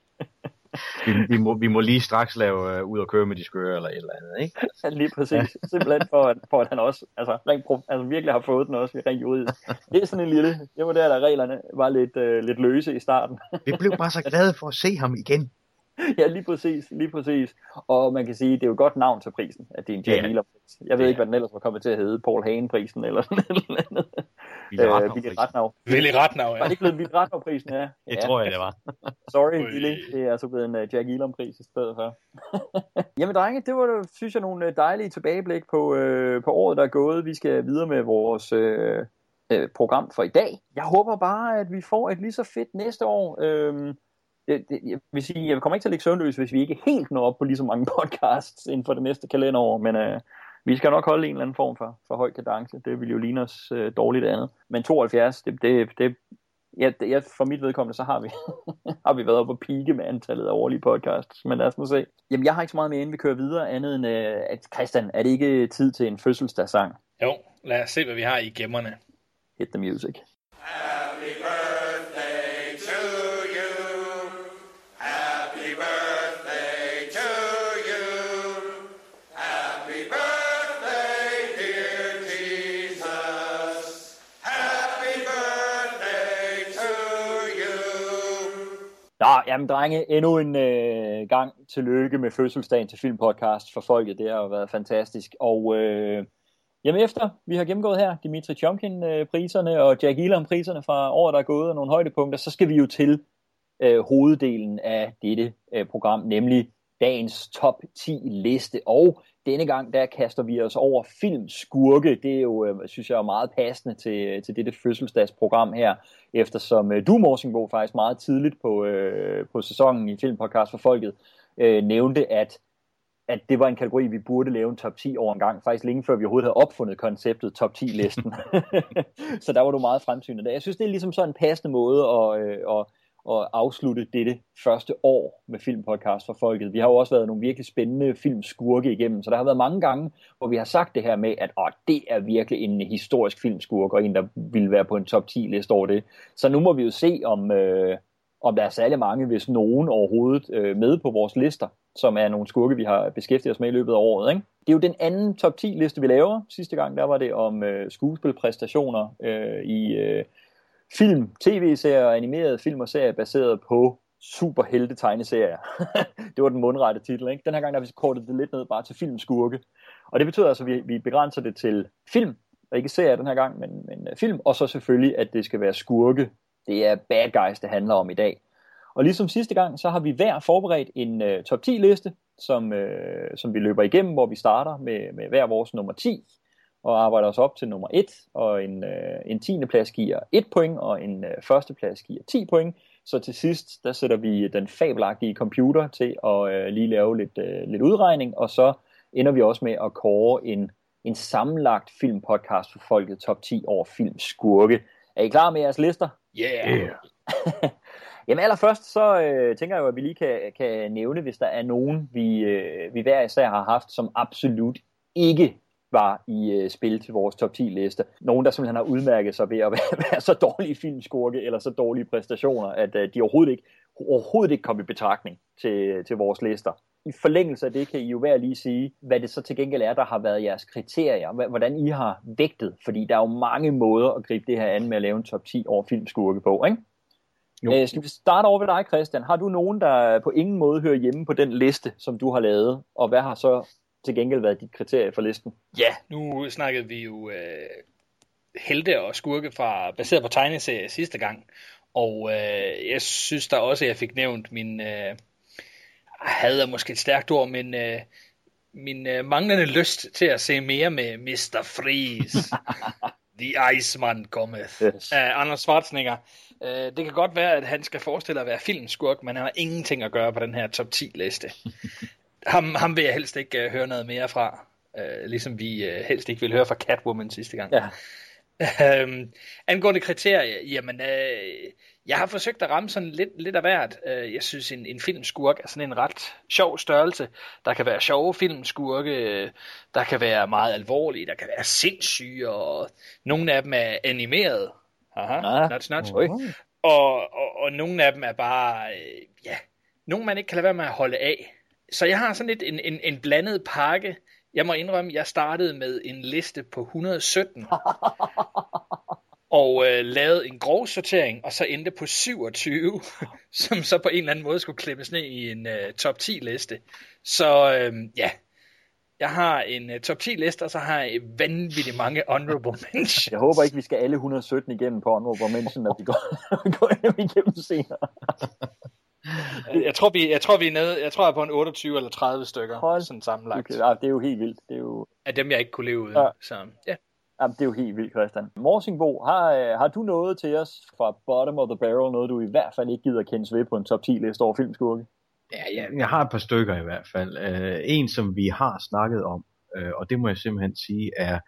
vi, vi, må, vi må lige straks lave uh, ud og køre med de skøre eller et eller andet, ikke? Ja, lige præcis. Simpelthen for at, for at han også altså, rent, altså, virkelig har fået den også rent juridisk. Det er sådan en lille, det var der, der reglerne var lidt, uh, lidt løse i starten. vi blev bare så glade for at se ham igen. ja, lige præcis, lige præcis. Og man kan sige, det er jo et godt navn til prisen, at det er en Jack yeah. pris Jeg ved yeah. ikke, hvad den ellers var kommet til at hedde, Paul Hagen-prisen eller sådan noget andet. Willy Ratnav. Willy Ratnav, ja. Var det ikke blevet Willy Ratnav-prisen, ja? (laughs) Det ja. tror jeg, det var. (laughs) Sorry, Willy. Det er altså blevet en uh, Jack Elam-pris i stedet for. (laughs) Jamen drenge, det var, synes jeg, nogle øh, dejlige tilbageblik på, uh, på året, der er gået. Vi skal videre med vores... Uh, program for i dag. Jeg håber bare, at vi får et lige så fedt næste år. Øhm, det, det, jeg vil sige, jeg kommer ikke til at ligge søvnløs, hvis vi ikke helt når op på lige så mange podcasts inden for det næste kalenderår, men øh, vi skal nok holde en eller anden form for, for høj kadence. Det vil jo ligne os øh, dårligt andet. Men 72, det, det, det ja, det- ja, for mit vedkommende, så har vi, (laughs) har vi været oppe på pike med antallet af årlige podcasts, men lad os nu se. Jamen, jeg har ikke så meget mere, inden vi kører videre, andet end, øh, at Christian, er det ikke tid til en fødselsdagssang? Jo, lad os se, hvad vi har i gemmerne. Hit the music. Happy birthday jamen drenge, endnu en øh, gang tillykke med fødselsdagen til Filmpodcast for folket. Det har været fantastisk. Og øh, jamen efter vi har gennemgået her Dimitri Chomkin-priserne øh, og Jack Elam-priserne fra året, der er gået, og nogle højdepunkter, så skal vi jo til øh, hoveddelen af dette øh, program, nemlig dagens top 10 liste. Og denne gang, der kaster vi os over filmskurke. Det er jo, øh, synes jeg, er meget passende til, øh, til dette fødselsdagsprogram her, eftersom øh, du, Morsingbo, faktisk meget tidligt på, øh, på sæsonen i Filmpodcast for Folket, øh, nævnte, at at det var en kategori, vi burde lave en top 10 over en gang, faktisk længe før vi overhovedet havde opfundet konceptet top 10-listen. (laughs) (laughs) så der var du meget fremsynet. Jeg synes, det er ligesom sådan en passende måde at, øh, at, at afslutte dette første år med Filmpodcast for Folket. Vi har jo også været nogle virkelig spændende filmskurke igennem, så der har været mange gange, hvor vi har sagt det her med, at åh, det er virkelig en historisk filmskurk, og en, der ville være på en top 10-liste over det. Så nu må vi jo se, om, øh, om der er særlig mange, hvis nogen overhovedet, øh, med på vores lister, som er nogle skurke, vi har beskæftiget os med i løbet af året. Ikke? Det er jo den anden top 10 liste, vi laver. Sidste gang, der var det om øh, skuespilpræstationer øh, i øh, film, tv-serier og animerede film og serier baseret på superhelte tegneserier. (laughs) det var den mundrette titel. Ikke? Den her gang der har vi kortet det lidt ned bare til filmskurke. Og det betyder altså, at vi, vi begrænser det til film, og ikke serier den her gang, men, men øh, film, og så selvfølgelig, at det skal være skurke. Det er bad guys, det handler om i dag. Og ligesom sidste gang, så har vi hver forberedt en uh, top 10 liste, som, uh, som vi løber igennem, hvor vi starter med, med hver vores nummer 10, og arbejder os op til nummer 1, og en, uh, en 10. plads giver 1 point, og en uh, første plads giver 10 point. Så til sidst, der sætter vi den fabelagtige computer til at uh, lige lave lidt, uh, lidt udregning, og så ender vi også med at kåre en, en sammenlagt filmpodcast for folket top 10 over filmskurke. Er I klar med jeres lister? Yeah! Yeah. (laughs) Jamen allerførst, så øh, tænker jeg jo, at vi lige kan, kan nævne, hvis der er nogen, vi, øh, vi hver især har haft, som absolut ikke var i øh, spil til vores top 10 liste. Nogen, der simpelthen har udmærket sig ved at (laughs) være, være så dårlige filmskurke eller så dårlige præstationer, at øh, de overhovedet ikke, overhovedet ikke kom i betragtning til, til vores lister. I forlængelse af det kan I jo hver lige sige, hvad det så til gengæld er, der har været jeres kriterier, hvordan I har vægtet, fordi der er jo mange måder at gribe det her an med at lave en top 10 over filmskurke på, ikke? Jo. Øh, skal vi starte over ved dig, Christian? Har du nogen, der på ingen måde hører hjemme på den liste, som du har lavet? Og hvad har så til gengæld været dit kriterie for listen? Ja, nu snakkede vi jo øh, helte og skurke fra, baseret på tegneserier sidste gang. Og øh, jeg synes da også, at jeg fik nævnt min... Øh, had er måske et stærkt ord, men øh, min øh, manglende lyst til at se mere med Mr. Freeze. (laughs) The Iceman cometh. Yes. Af Anders Schwarzenegger. Øh, det kan godt være, at han skal forestille at være filmskurk, men han har ingenting at gøre på den her top 10 liste. (laughs) ham, ham vil jeg helst ikke uh, høre noget mere fra. Uh, ligesom vi uh, helst ikke vil høre fra Catwoman sidste gang. Ja. Øhm, angående kriterier, jamen, øh, jeg har forsøgt at ramme sådan lidt, lidt af hvert. Øh, jeg synes, en, en filmskurk er sådan en ret sjov størrelse. Der kan være sjove filmskurke, øh, der kan være meget alvorlige, der kan være sindssyge, og nogle af dem er animeret. Aha, Ah, nuts. oj. Og, og, og nogle af dem er bare, øh, ja, nogle man ikke kan lade være med at holde af. Så jeg har sådan lidt en, en, en blandet pakke. Jeg må indrømme, jeg startede med en liste på 117. og øh, lavede en grov sortering, og så endte på 27, (laughs) som så på en eller anden måde skulle klemmes ned i en øh, top 10 liste. Så øh, ja, jeg har en øh, top 10 liste, og så har jeg vanvittigt mange honorable (laughs) mentions. Jeg håber ikke, vi skal alle 117 igennem på Honorable mentions, når vi går, (laughs) går hjem igennem senere. (laughs) Jeg tror, vi, jeg tror, vi er nede, jeg tror, jeg er på en 28 eller 30 stykker, Hold sådan sammenlagt, Okay, ah, det er jo helt vildt. Det er jo, af dem, jeg ikke kunne leve uden. Ja. Så ja. Jamen, det er jo helt vildt, Christian. Morsingbo, har, øh, har du noget til os fra bottom of the barrel, noget du i hvert fald ikke gider kendes ved på en top 10 liste over filmskurke? Ja, ja, jeg har et par stykker i hvert fald. Uh, en, som vi har snakket om, uh, og det må jeg simpelthen sige, er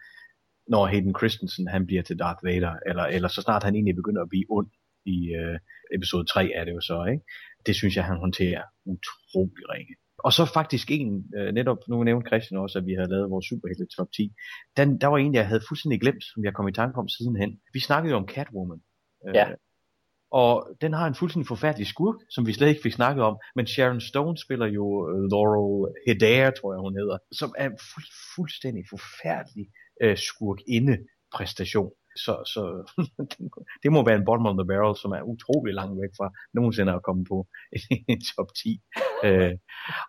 når Hayden Christensen han bliver til Darth Vader, eller, eller så snart han egentlig begynder at blive ond. i øh, episode 3 er det jo så, ikke? Det synes jeg, han håndterer utrolig ringe. Og så faktisk en, øh, netop nu nævnte Christian også, at vi havde lavet vores superhelte top 10. Den, der var en, jeg havde fuldstændig glemt, som jeg kom i tanke om sidenhen. Vi snakkede jo om Catwoman. Ja. Øh, og den har en fuldstændig forfærdelig skurk, som vi slet ikke fik snakket om. Men Sharon Stone spiller jo uh, Laurel Hedaya, tror jeg hun hedder, som er en fuld, fuldstændig forfærdelig skurk inde præstation. Så, så (laughs) det må være en bottom of the barrel, som er utrolig langt væk fra nogensinde at komme på (laughs) en top 10. Øh,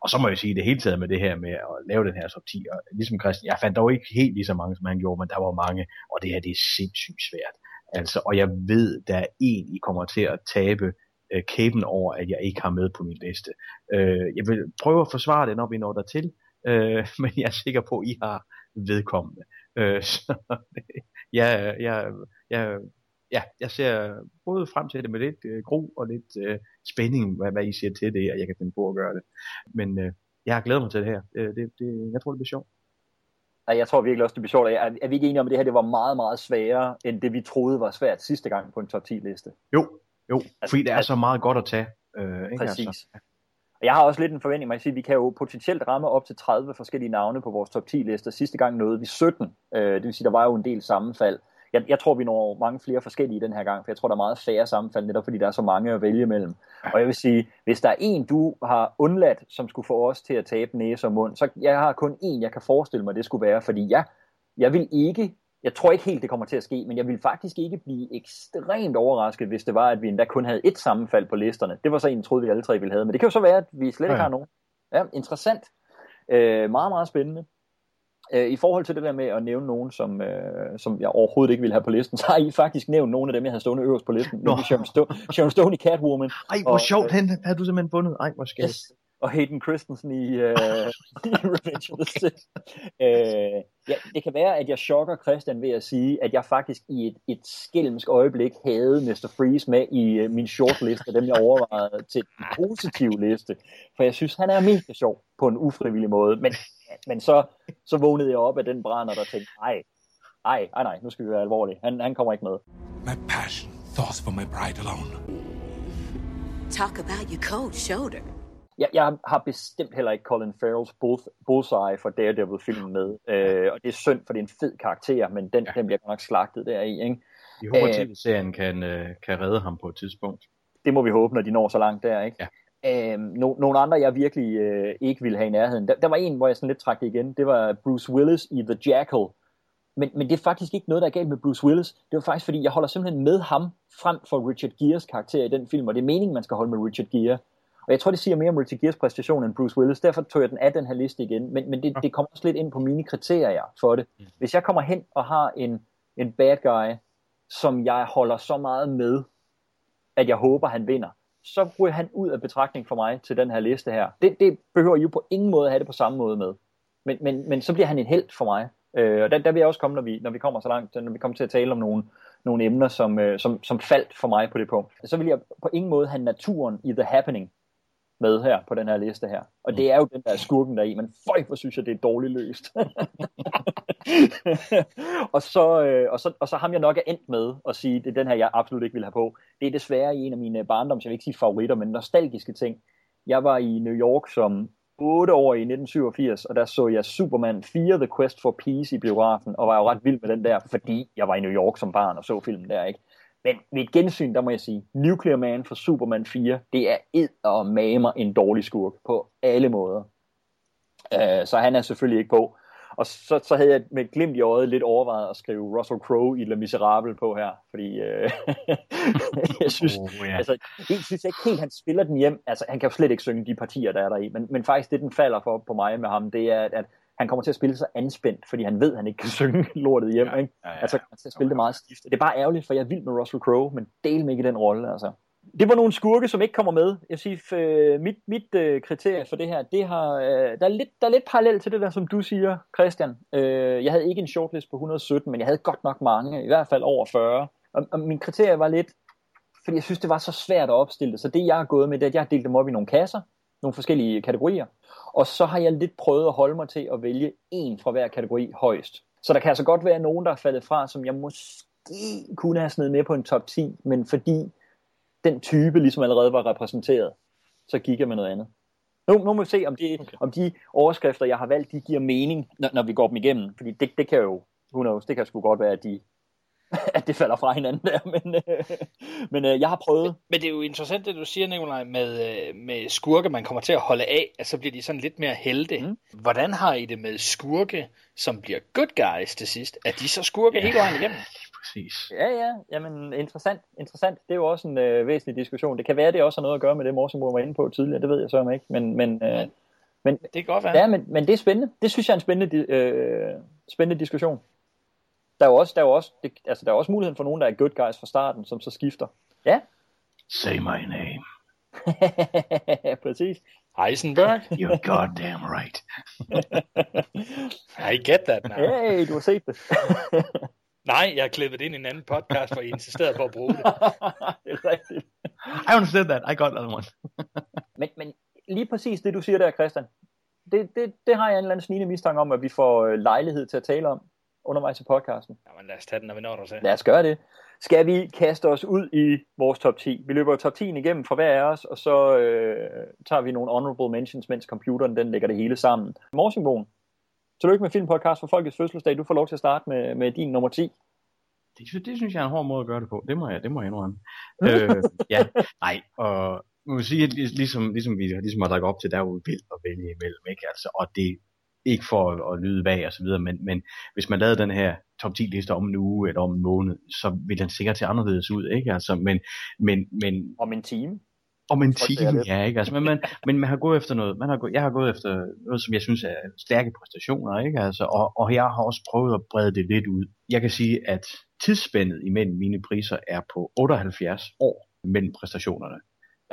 og så må jeg sige det hele taget med det her med at lave den her top 10. Og ligesom Christian, jeg fandt dog ikke helt lige så mange, som han gjorde, men der var mange, og det her det er sindssygt svært. Altså, og jeg ved, der er en, I kommer til at tabe øh, kæben over, at jeg ikke har med på min liste. Øh, jeg vil prøve at forsvare det, når vi når dertil, øh, (laughs) men jeg er sikker på, at I har vedkommende. Øh, (laughs) så jeg, jeg, jeg, ja, jeg ser både frem til det med lidt øh, gro og lidt øh, spænding, hvad, hvad I siger til det, og jeg kan finde på at gøre det. Men øh, jeg har glædet mig til det her. Øh, det, det, jeg tror, det bliver sjovt. Jeg tror virkelig også, det bliver sjovt. Er, er vi ikke enige om, at det her det var meget, meget sværere, end det vi troede var svært sidste gang på en top 10 liste? Jo, jo, altså, fordi det er så meget godt at tage. Øh, ikke? Præcis. Altså. Og jeg har også lidt en forventning, man kan sige, at vi kan jo potentielt ramme op til 30 forskellige navne på vores top 10 lister. Sidste gang nåede vi 17, øh, det vil sige, der var jo en del sammenfald. Jeg, jeg tror, vi når mange flere forskellige den her gang, for jeg tror, der er meget færre sammenfald, netop fordi der er så mange at vælge mellem. Og jeg vil sige, hvis der er en, du har undladt, som skulle få os til at tabe næse og mund, så jeg har kun en, jeg kan forestille mig, det skulle være, fordi ja, jeg vil ikke, jeg tror ikke helt, det kommer til at ske, men jeg vil faktisk ikke blive ekstremt overrasket, hvis det var, at vi endda kun havde et sammenfald på listerne. Det var så en, troede vi alle tre ville have, men det kan jo så være, at vi slet ikke Ja. har nogen. Ja, interessant. Øh, meget, meget spændende. Øh, I forhold til det der med at nævne nogen, som, øh, som jeg overhovedet ikke ville have på listen, (laughs) så har I faktisk nævnt nogle af dem, jeg havde stående øverst på listen. Nå. Sharon Stone, Sharon Stone i Catwoman. Ej, hvor Og, sjovt, øh, han havde du simpelthen fundet. Ej, hvor skægt. Yes. Og Hayden Christensen i, øh, (laughs) i Revenge of the Sith. Øh, ja, det kan være, at jeg chokker Christian ved at sige, at jeg faktisk i et, et skælmsk øjeblik havde Mr. Freeze med i øh, min shortliste, dem jeg overvejede til den positive liste. For jeg synes, han er mega sjov på en ufrivillig måde. Men, men så, så vågnede jeg op af den brænder, der tænkte, ej, ej, ej, nej, nu skal vi være alvorlige. Han, han kommer ikke med. My passion, thoughts for my bride alone. Talk about your cold shoulder. Jeg, jeg har bestemt heller ikke Colin Farrells bull, Bullseye for Daredevil-filmen med. Øh, og det er synd, for det er en fed karakter, men den, ja. den bliver nok slagtet deri. Ikke? Jeg håber, Øh, at tv-serien kan, øh, kan redde ham på et tidspunkt. Det må vi håbe, når de når så langt der. Ikke? Ja. Øhm, no, nogle andre, jeg virkelig øh, ikke ville have i nærheden. Der, der var en, hvor jeg sådan lidt trak det igen. Det var Bruce Willis i The Jackal. Men, men det er faktisk ikke noget, der er galt med Bruce Willis. Det var faktisk, fordi jeg holder simpelthen med ham frem for Richard Gears karakter i den film, og det er meningen, man skal holde med Richard Gere. Og jeg tror, det siger mere om Richard Gears præstation end Bruce Willis. Derfor tog jeg den af den her liste igen. Men, men det, det kommer også lidt ind på mine kriterier for det. Hvis jeg kommer hen og har en, en bad guy, som jeg holder så meget med, at jeg håber, han vinder, så ryger han ud af betragtning for mig til den her liste her. Det, det behøver I jo på ingen måde at have det på samme måde med. Men, men, men så bliver han en held for mig. Øh, og der, der vil jeg også komme, når vi, når vi kommer så langt, når vi kommer til at tale om nogle, nogle emner, som, øh, som, som faldt for mig på det punkt. Så vil jeg på ingen måde have naturen i The Happening med her på den her liste her. Og det er jo den der skurken der i, men føj, hvor synes jeg, det er dårligt løst. (laughs) og, så, øh, og, så, og så ham jeg nok er endt med at sige, det er den her, jeg absolut ikke vil have på. Det er desværre i en af mine barndoms, jeg vil ikke sige favoritter, men nostalgiske ting. Jeg var i New York som 8 år i 1987, og der så jeg Superman 4 The Quest for Peace i biografen, og var jo ret vild med den der, fordi jeg var i New York som barn og så filmen der, ikke? Men ved et gensyn, der må jeg sige, Nuclear Man for Superman 4, det er ed og mamer en dårlig skurk på alle måder. Uh, så han er selvfølgelig ikke på. Og så, så havde jeg med glimt i øjet lidt overvejet at skrive Russell Crowe i Le Miserable på her, fordi øh, (laughs) jeg synes, Oh, ja. altså, jeg synes ikke helt, han spiller den hjem. Altså, han kan jo slet ikke synge de partier, der er der i, men, men faktisk det, den falder for på mig med ham, det er, at han kommer til at spille så anspændt, fordi han ved, at han ikke kan (laughs) synge lortet hjem. Ja, ikke? ja, ja. Altså, han til at spille det meget stift. Det er bare ærgerligt, for jeg er vild med Russell Crowe, men del mig ikke i den rolle, altså. Det var nogle skurke, som ikke kommer med. Jeg vil sige, f- mit, mit øh, kriterie for det her, det har, øh, der, er lidt, der er lidt parallel til det der, som du siger, Christian. Øh, jeg havde ikke en shortlist på 117, men jeg havde godt nok mange, i hvert fald over 40. Og, og min kriterie var lidt, fordi jeg synes, det var så svært at opstille det. Så det, jeg har gået med, det er, at jeg har delt dem op i nogle kasser, nogle forskellige kategorier. Og så har jeg lidt prøvet at holde mig til at vælge en fra hver kategori højst. Så der kan altså godt være nogen, der er faldet fra, som jeg måske kunne have snedet med på en top 10, men fordi den type ligesom allerede var repræsenteret, så gik jeg med noget andet. Nu, nu må vi se, om de, okay. om de overskrifter, jeg har valgt, de giver mening, når, når vi går dem igennem. Fordi det, det kan jo, who knows, det kan sgu godt være, at de at (laughs) det falder fra hinanden der, men, øh, men øh, jeg har prøvet. Men det er jo interessant, det du siger, Nikolaj, med, øh, med skurke, man kommer til at holde af, at så bliver de sådan lidt mere helte. Mm. Hvordan har I det med skurke, som bliver good guys til sidst? Er de så skurke ja. hele vejen igennem? Præcis. Ja, ja, jamen interessant, interessant. Det er jo også en øh, væsentlig diskussion. Det kan være, det også har noget at gøre med det, Morsenborg var inde på tidligere, det ved jeg så ikke, men, men, øh, men det kan godt være. Ja, men, men det er spændende. Det synes jeg er en spændende, øh, spændende diskussion der er jo også, der er jo også, det, altså, der er også muligheden for nogen, der er good guys fra starten, som så skifter. Ja. Say my name. (laughs) Præcis. Heisenberg. (laughs) You're goddamn right. I get that now. Hey, du har set det. (laughs) Nej, jeg har klippet ind i en anden podcast, hvor I insisterede på at bruge det. det er rigtigt. I understood that. I got another one. men, men lige præcis det, du siger der, Christian, det, det, det har jeg en eller anden snigende mistanke om, at vi får øh, lejlighed til at tale om undervejs i podcasten. Jamen lad os tage den, når vi når der til. Lad os gøre det. Skal vi kaste os ud i vores top 10? Vi løber top 10 igennem for hver af os, og så øh, tager vi nogle honorable mentions, mens computeren den lægger det hele sammen. Morsingbogen, tillykke med filmpodcast for Folkets Fødselsdag. Du får lov til at starte med, med din nummer 10. Det, det synes jeg er en hård måde at gøre det på. Det må jeg, det må jeg indrømme. (laughs) øh, ja, nej, og nu vil sige, ligesom, ligesom vi ligesom har drukket op til, der er jo vildt at vælge imellem, ikke? Altså, og det, ikke for at, at lyde vag og så videre, men, men hvis man lavede den her top 10 liste om en uge eller om en måned, så vil den sikkert se anderledes ud, ikke? Altså, men, men, men, om en time? Om en time, ja, ikke? Altså, men, man, men man har gået efter noget, man har gået, jeg har gået efter noget, som jeg synes er stærke præstationer, ikke? Altså, og, og jeg har også prøvet at brede det lidt ud. Jeg kan sige, at tidsspændet imellem mine priser er på 78 år mellem præstationerne.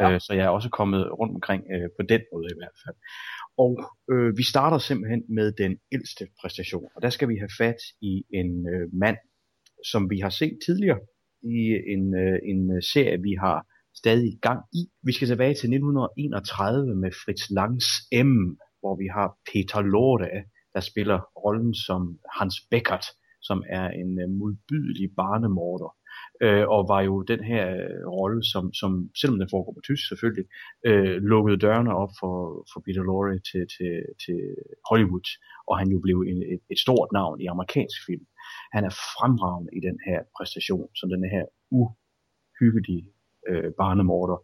Ja. Øh, så jeg er også kommet rundt omkring øh, på den måde i hvert fald. Og øh, vi starter simpelthen med den ældste præstation, og der skal vi have fat i en øh, mand, som vi har set tidligere i en, øh, en øh, serie, vi har stadig gang i. Vi skal tilbage til 1931 med Fritz Langs M, hvor vi har Peter Lorte, der spiller rollen som Hans Beckert, som er en øh, modbydelig barnemorder øh, og var jo den her øh, rolle, som, som selvom den foregår på tysk selvfølgelig, øh, lukkede dørene op for, for Peter Lorre til, til, til Hollywood, og han jo blev en, et, et stort navn i amerikansk film. Han er fremragende i den her præstation, som den her uhyggelige øh, barnemorder,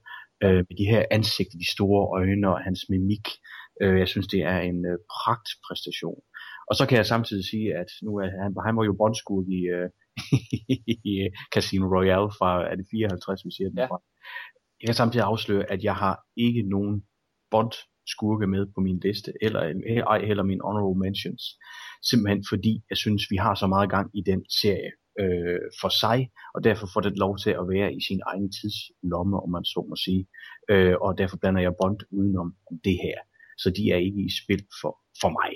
øh, med de her ansigter, de store øjne og hans mimik. Øh, jeg synes, det er en øh, pragtpræstation. Og så kan jeg samtidig sige, at nu er han, han var jo bondskud i, øh, i Casino Royale fra, er det 54, vi siger den ja. fra. Jeg kan samtidig afsløre, at jeg har ikke nogen Bond skurke med på min liste, eller ej heller min honorable mentions. Simpelthen fordi, jeg synes, vi har så meget gang i den serie øh, for sig, og derfor får det lov til at være i sin egen tidslomme, om man så må sige. Øh, og derfor blander jeg Bond udenom det her. Så de er ikke i spil for, for mig.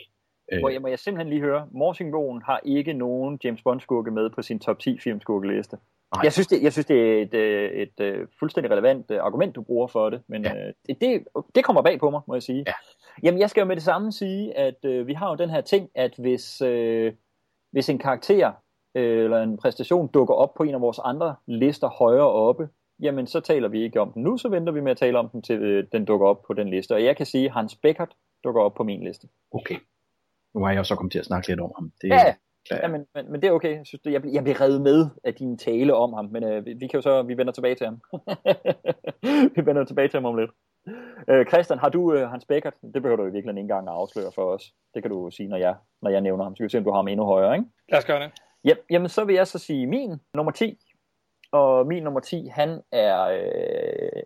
Må jeg, må jeg simpelthen lige høre, Morsingbogen har ikke nogen James Bond-skurke med på sin top 10 filmskurkeliste. Jeg synes, det, jeg synes, det er et, et, et, et fuldstændig relevant argument, du bruger for det, men ja. det, det, det kommer bag på mig, må jeg sige. Ja. Jamen, jeg skal jo med det samme sige, at øh, vi har jo den her ting, at hvis, øh, hvis en karakter øh, eller en præstation dukker op på en af vores andre lister højere oppe, jamen så taler vi ikke om den nu, så venter vi med at tale om den, til øh, den dukker op på den liste. Og jeg kan sige, at Hans Beckert dukker op på min liste. Okay. Nu har jeg også kommet til at snakke lidt om ham. Det, ja, ja men, men, men det er okay. Jeg, synes, jeg, jeg bliver reddet med af din tale om ham, men øh, vi, vi kan jo så, vi vender tilbage til ham. (laughs) vi vender tilbage til ham om lidt. Øh, Christian, har du øh, Hans Beckert? Det behøver du i virkeligheden ikke engang at afsløre for os. Det kan du sige, når jeg, når jeg nævner ham. Så kan vi se, om du har ham endnu højere, ikke? Lad os gøre det. Ja, jamen, så vil jeg så sige min nummer 10. Og min nummer 10, han er øh,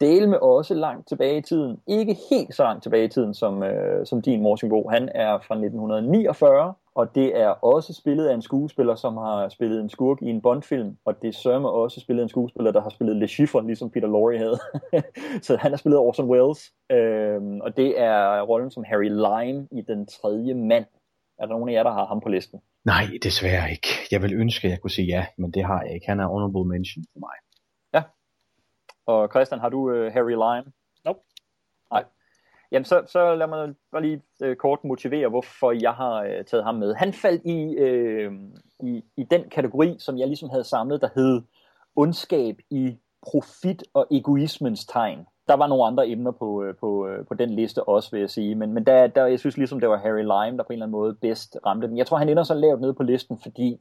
del med også langt tilbage i tiden. Ikke helt så langt tilbage i tiden som, øh, som din Morsingbo. Han er fra 1949, og det er også spillet af en skuespiller, som har spillet en skurk i en Bond-film, og det sørger også spillet en skuespiller, der har spillet Le Chiffre, ligesom Peter Lorre havde. (laughs) så han har spillet Orson Welles, øh, og det er rollen som Harry Lime i Den tredje mand. Er der nogen af jer, der har ham på listen? Nej, desværre ikke. Jeg vil ønske, at jeg kunne sige ja, men det har jeg ikke. Han er honorable mention for mig. Og Christian, har du uh, Harry Lime? Nope. Nej. Jamen, så, så lad mig bare lige uh, kort motivere, hvorfor jeg har uh, taget ham med. Han faldt i, uh, i, i den kategori, som jeg ligesom havde samlet, der hed ondskab i profit og egoismens tegn. Der var nogle andre emner på, øh, på, øh, på den liste også, vil jeg sige. Men, men der, der, jeg synes ligesom, det var Harry Lime, der på en eller anden måde bedst ramte den. Jeg tror, han ender så lavt nede på listen, fordi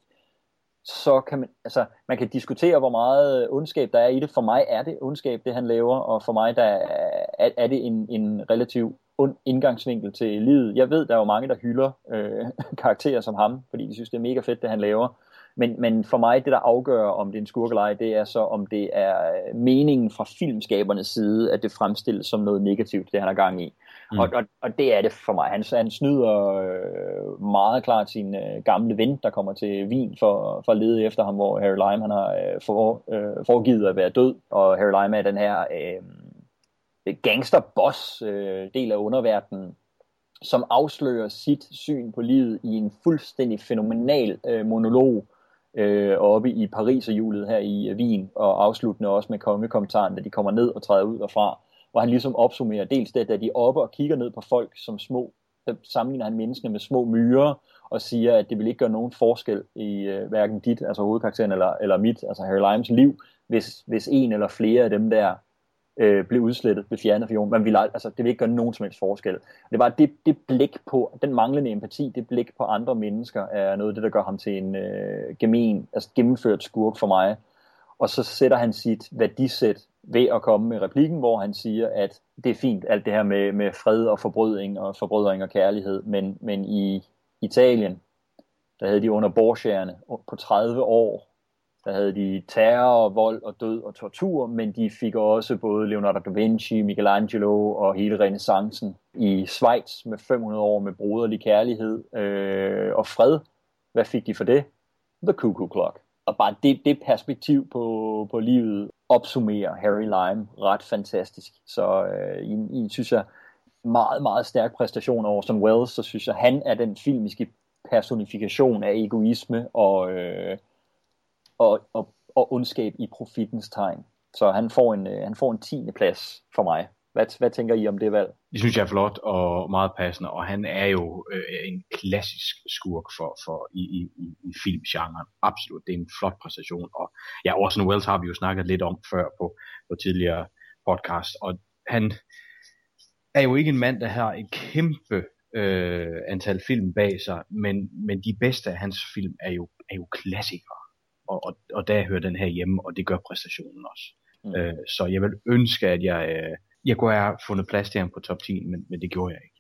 så kan man, altså, man kan diskutere, hvor meget øh, ondskab der er i det. For mig er det ondskab, det han laver, og for mig der er, er det en, en relativ ond indgangsvinkel til livet. Jeg ved, der er jo mange, der hylder øh, (laughs) karakterer som ham, fordi de synes, det er mega fedt, det han laver. Men, men for mig, det der afgør, om det er en skurkeleje, det er så, om det er meningen fra filmskabernes side, at det fremstilles som noget negativt, det han har gang i. Mm. Og, og, og det er det for mig. Han, han snyder øh, meget klart sin øh, gamle ven, der kommer til Wien for, for at lede efter ham, hvor Harry Lime han har øh, for, øh, foregivet at være død. Og Harry Lime er den her øh, gangsterboss, øh, del af underverdenen, som afslører sit syn på livet i en fuldstændig fænomenal øh, monolog øh, oppe i Paris og julet her i øh, Wien, og afsluttende også med kongekommentaren, da de kommer ned og træder ud derfra hvor han ligesom opsummerer dels det, at de er oppe og kigger ned på folk som små, der sammenligner han menneskene med små myrer, og siger, at det vil ikke gøre nogen forskel i øh, hverken dit, altså hovedkarakteren, eller, eller mit, altså Harry Limes liv, hvis, hvis en eller flere af dem der øh, blev udslettet, blev fjernet fra jorden. Man ville, altså, det vil ikke gøre nogen som helst forskel. Det var det, det blik på, den manglende empati, det blik på andre mennesker, er noget af det, der gør ham til en øh, gemen, altså gennemført skurk for mig. Og så sætter han sit værdisæt ved at komme med replikken, hvor han siger, at det er fint alt det her med, med fred og forbrydning og forbrydring og kærlighed, men, men i Italien, der havde de under Borgierne på 30 år, der havde de terror, vold og død og tortur, men de fik også både Leonardo da Vinci, Michelangelo og hele renaissancen i Schweiz med 500 år med broderlig kærlighed øh, og fred. Hvad fik de for det? The Cuckoo Clock. Og bare det, det perspektiv på, på livet opsummerer Harry Lime ret fantastisk. Så øh, i, i en, synes jeg, meget, meget stærk præstation over som Wells, så synes jeg, han er den filmiske personifikation af egoisme og, øh, og, og, og ondskab i profitens tegn. Så han får en, øh, han får en tiende plads for mig. Hvad, hvad tænker I om det valg? Det synes jeg er flot og meget passende, og han er jo øh, en klassisk skurk for, for i, i, i filmgenren. Absolut, det er en flot præstation. Og ja, Orson Welles har vi jo snakket lidt om før på, på tidligere podcast, og han er jo ikke en mand, der har et kæmpe øh, antal film bag sig, men, men de bedste af hans film er jo, er jo klassikere. Og, og, og der hører den her hjemme, og det gør præstationen også. Mm. Øh, så jeg vil ønske, at jeg øh, jeg kunne have fundet plads til ham på top 10, men, men det gjorde jeg ikke.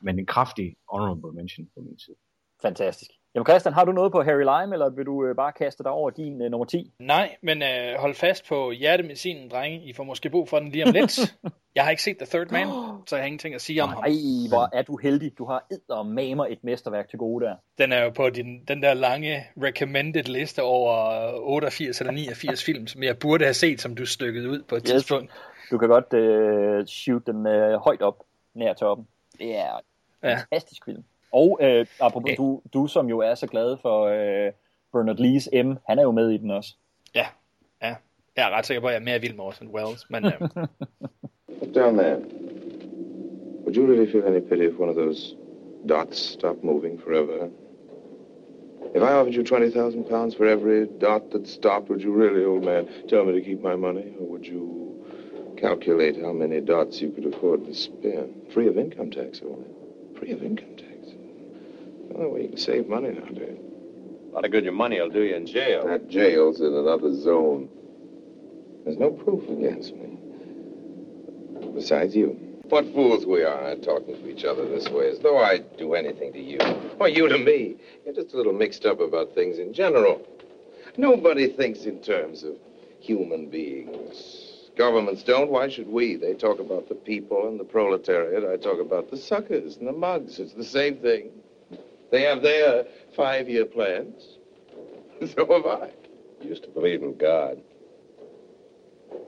Men en kraftig honorable mention på min side. Fantastisk. Jamen Christian, har du noget på Harry Lime, eller vil du øh, bare kaste dig over din uh, nummer 10? Nej, men uh, hold fast på hjertemedicinen, drenge. I får måske brug for den lige om lidt. (laughs) jeg har ikke set The Third Man, (gasps) så jeg har ingenting at sige om Ej, ham. Ej, hvor er du heldig. Du har og mamer et mesterværk til gode der. Den er jo på din, den der lange recommended liste over 88 eller 89 (laughs) film, som jeg burde have set, som du stykkede ud på et yes. tidspunkt. Du kan godt uh, shoot den uh, højt op nær toppen. Det er en ja. fantastisk film. Og uh, apropos, okay. du, du som jo er så glad for uh, Bernard Lees M, han er jo med i den også. Ja, ja. Jeg er ret sikker på, at jeg er mere vild med Orson Welles, men... Look down there. Would you really feel any pity if one of those dots stopped moving forever? If I offered you 20,000 pounds for every dot that stopped, would you really, old man, tell me to keep my money? Or would you calculate how many dots you could afford to spend. Free of income tax, only. Free of income tax. The only way you can save money now, nowadays. A lot of good your money will do you in jail. That jail's in another zone. There's no proof against me. Besides you. What fools we are, eh, talking to each other this way, as though I'd do anything to you. Or you to me. You're just a little mixed up about things in general. Nobody thinks in terms of human beings. Governments don't. Why should we? They talk about the people and the proletariat. I talk about the suckers and the mugs. It's the same thing. They have their five-year plans. (laughs) so have I. You used to believe in God.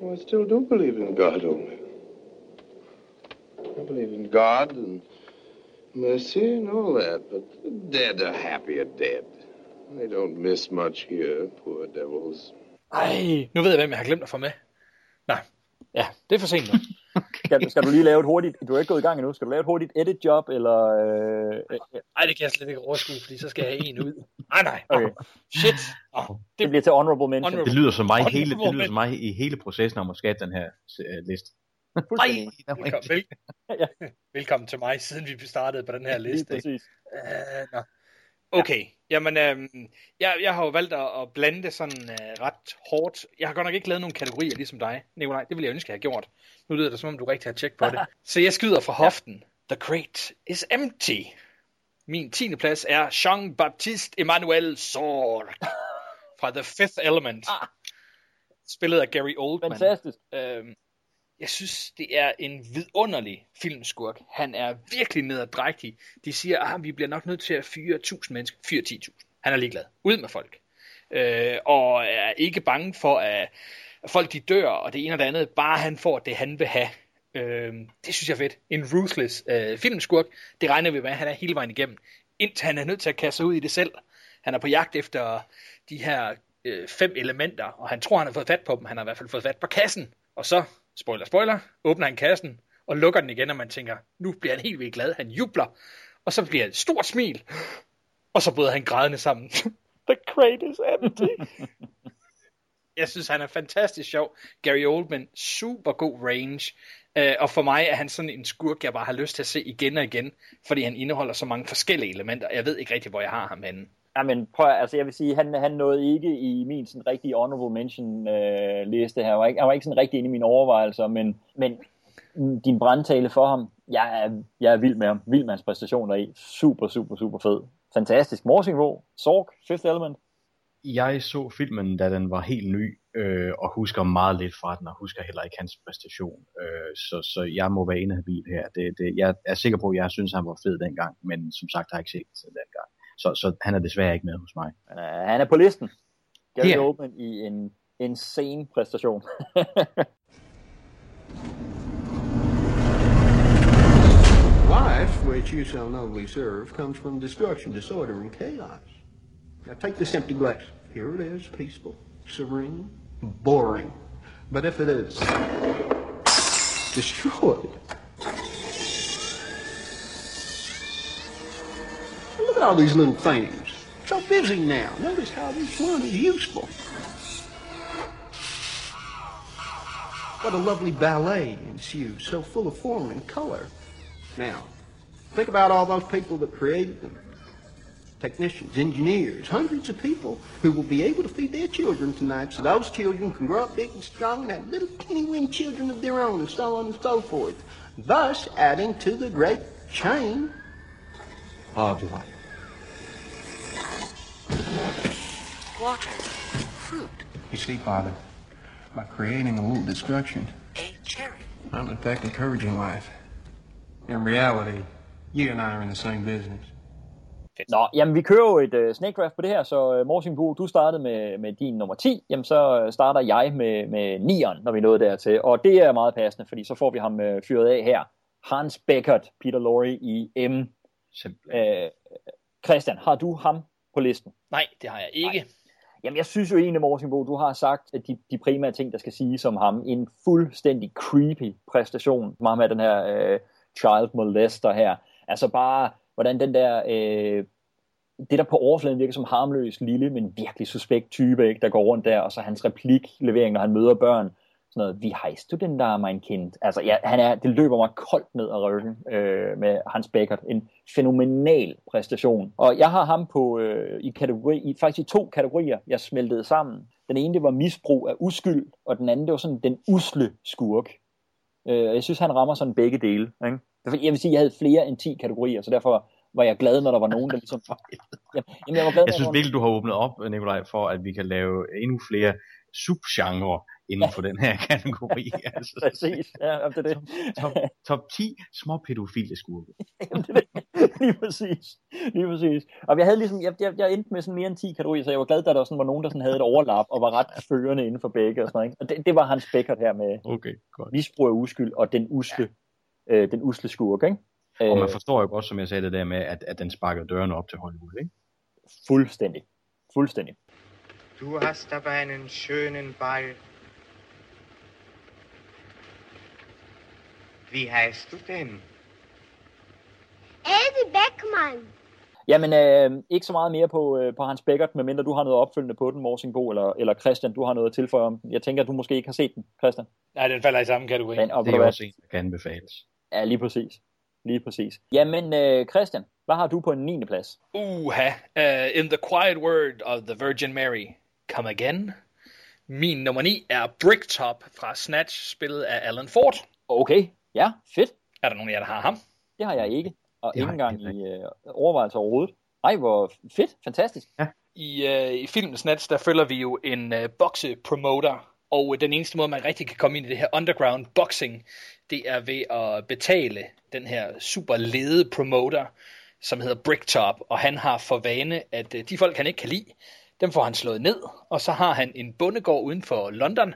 Well, I still do believe in God only. I believe in God and mercy and all that, but the dead are happier dead. They don't miss much here, poor devils. Ej, nu ved jeg, hvem jeg har glemt at få med. Nej, ja, det er for sent nu. (laughs) okay. Skal, skal du lige lave et hurtigt, du er ikke gået i gang endnu, skal du lave et hurtigt edit job, eller... Øh, øh, Nej, det kan jeg slet ikke overskue, fordi så skal jeg have en ud. Nej, nej. okay. Shit. Oh, det, det bliver til honorable mention. Honorable- Det lyder som mig, hele, det Honorable lyder som mig i hele processen om at skabe den her uh, liste. Nej, velkommen, vel, velkommen til mig, siden vi startede på den her liste. ikke? præcis. Uh, nå. Okay, jamen øhm, jeg, jeg har jo valgt at, at blande det sådan uh, ret hårdt. Jeg har godt nok ikke lavet nogen kategorier ligesom dig, Nikolaj. Det ville jeg ønske, jeg havde gjort. Nu lyder det som om, du rigtig har tjek på det. (laughs) Så jeg skyder fra hoften. The Crate is empty. Min tiende plads er Jean-Baptiste Emmanuel Sorg (laughs) fra The Fifth Element. Spillet af Gary Oldman. Fantastisk. Øhm, jeg synes, det er en vidunderlig filmskurk. Han er virkelig nederdrægtig. De siger, at vi bliver nok nødt til at fyre 1000 mennesker. Fyre 10.000. Han er ligeglad. Ud med folk. Øh, og er ikke bange for, at folk de dør, og det ene og det andet. Bare han får det, han vil have. Øh, det synes jeg er fedt. En ruthless øh, filmskurk. Det regner vi med, at han er hele vejen igennem. Indtil han er nødt til at kaste sig ud i det selv. Han er på jagt efter de her øh, fem elementer, og han tror, han har fået fat på dem. Han har i hvert fald fået fat på kassen. Og så, spoiler, spoiler, åbner han kassen og lukker den igen, og man tænker, nu bliver han helt vildt glad. Han jubler, og så bliver et stort smil, og så bryder han grædende sammen. (laughs) The crate is empty. Jeg synes, han er fantastisk sjov. Gary Oldman, super god range. Uh, og for mig er han sådan en skurk, jeg bare har lyst til at se igen og igen, fordi han indeholder så mange forskellige elementer. Jeg ved ikke rigtig, hvor jeg har ham henne. Ja, men prøv, at- altså jeg vil sige, han, han nåede ikke i min sådan rigtige honorable mention øh, liste her. Han var, ikke, han var ikke sådan rigtig inde i mine overvejelser, men, men din brandtale for ham, jeg er, jeg er vild med ham. Vild med hans præstationer i. Super, super, super fed. Fantastisk. Morsingbo, Sorg, Fifth Element. Jeg så filmen, da den var helt ny, øh, og husker meget lidt fra den, og husker heller ikke hans præstation. Øh, så, så jeg må være inhabil her. Det, det, jeg er sikker på, at jeg synes, han var fed dengang, men som sagt har jeg ikke set den dengang. Så, så han er desværre ikke med hos mig. Han er, han er på listen. Gary Ja. Oldman i en insane præstation. (laughs) Life, which you so nobly serve, comes from destruction, disorder, and chaos. Now take this empty glass. Here it is, peaceful, serene, boring. But if it is destroyed, look at all these little things. So busy now. Notice how this one is useful. What a lovely ballet ensues, so full of form and color. Now, think about all those people that created them. Technicians, engineers, hundreds of people who will be able to feed their children tonight so those children can grow up big and strong and have little teeny-weeny children of their own and so on and so forth. Thus adding to the great chain of life. Water. Fruit. You see, Father, by creating a little destruction, A cherry. I'm in fact encouraging life. In reality, you and I are in the same business. Nå, jamen vi kører jo et uh, snake draft på det her, så uh, Morsingbo, du startede med, med din nummer 10, jamen så øh, starter jeg med, med 9'eren, når vi nåede dertil, og det er meget passende, fordi så får vi ham uh, fyret af her. Hans Beckert, Peter Lorre i M. Simpelthen. Uh, Christian, har du ham på listen? Nej, det har jeg ikke. Nej. Jamen, jeg synes jo egentlig, Morsingbo, du har sagt, at de, de primære ting, der skal siges om ham, en fuldstændig creepy præstation, ham er den her øh, child molester her. Altså bare, hvordan den der, øh, det der på overfladen virker som harmløs lille, men virkelig suspekt type, ikke, der går rundt der, og så hans repliklevering, når han møder børn, sådan noget, vi heist du den der, mein Kind. Altså, ja, han er, det løber mig koldt ned ad ryggen øh, med Hans Beckert. En fænomenal præstation. Og jeg har ham på, øh, i, kategori, i faktisk i to kategorier, jeg smeltede sammen. Den ene, det var misbrug af uskyld, og den anden, det var sådan den usle skurk. Øh, jeg synes, han rammer sådan begge dele. Ikke? Jeg vil sige, jeg havde flere end 10 kategorier, så derfor var jeg glad, når der var nogen, der ligesom... (laughs) Jamen, jeg var glad, Jeg synes virkelig, du har åbnet op, Nikolaj, for at vi kan lave endnu flere subgenre inden for den her kategori. (laughs) Altså, Præcis, ja, det er det. top, top 10 små pædofile skurke. (laughs) lige præcis. Lige præcis. Og jeg havde ligesom, jeg, jeg, jeg endte med sådan mere end 10 kategorier, så jeg var glad, at der sådan var nogen, der sådan havde et overlap og var ret førende inden for begge og sådan noget. Ikke? Og det, det var Hans Beckert her med Okay, godt. misbrug af uskyld og den usle, ja. øh, den usle skurk, ikke? Og man Øh, forstår jo godt, som jeg sagde det der med, at, at den sparker dørene op til Hollywood, ikke? fuldstændig. Fuldstændig. Du hast aber einen schönen Ball. Wie heißt du denn? Eddie Beckmann. Jamen, øh, ikke så meget mere på, øh, på Hans Beckert, medmindre du har noget opfølgende på den, Morsingbo, eller, eller Christian, du har noget at tilføje om den. Jeg tænker, at du måske ikke har set den, Christian. Nej, den falder i samme kategori. Men, og Det er hvad? også en, der kan anbefales. Ja, lige præcis. Lige præcis. Jamen, øh, Christian, hvad har du på en 9. plads? Uha. Uh, in the quiet word of the Virgin Mary. Come again. Min nummer 9 er Bricktop fra Snatch, spillet af Alan Ford. Okay, ja, fedt. Er der nogen af jer, der har ham? Det har jeg ikke, og Det ikke engang i øh, overvejelse overhovedet. Ej, hvor fedt, fantastisk. Ja. I, øh, i filmen Snatch, der følger vi jo en øh, boksepromoter, og den eneste måde, man rigtig kan komme ind i det her underground boxing, det er ved at betale den her super lede promoter, som hedder Bricktop, og han har for vane, at øh, de folk, han ikke kan lide, dem får han slået ned, og så har han en bondegård uden for London,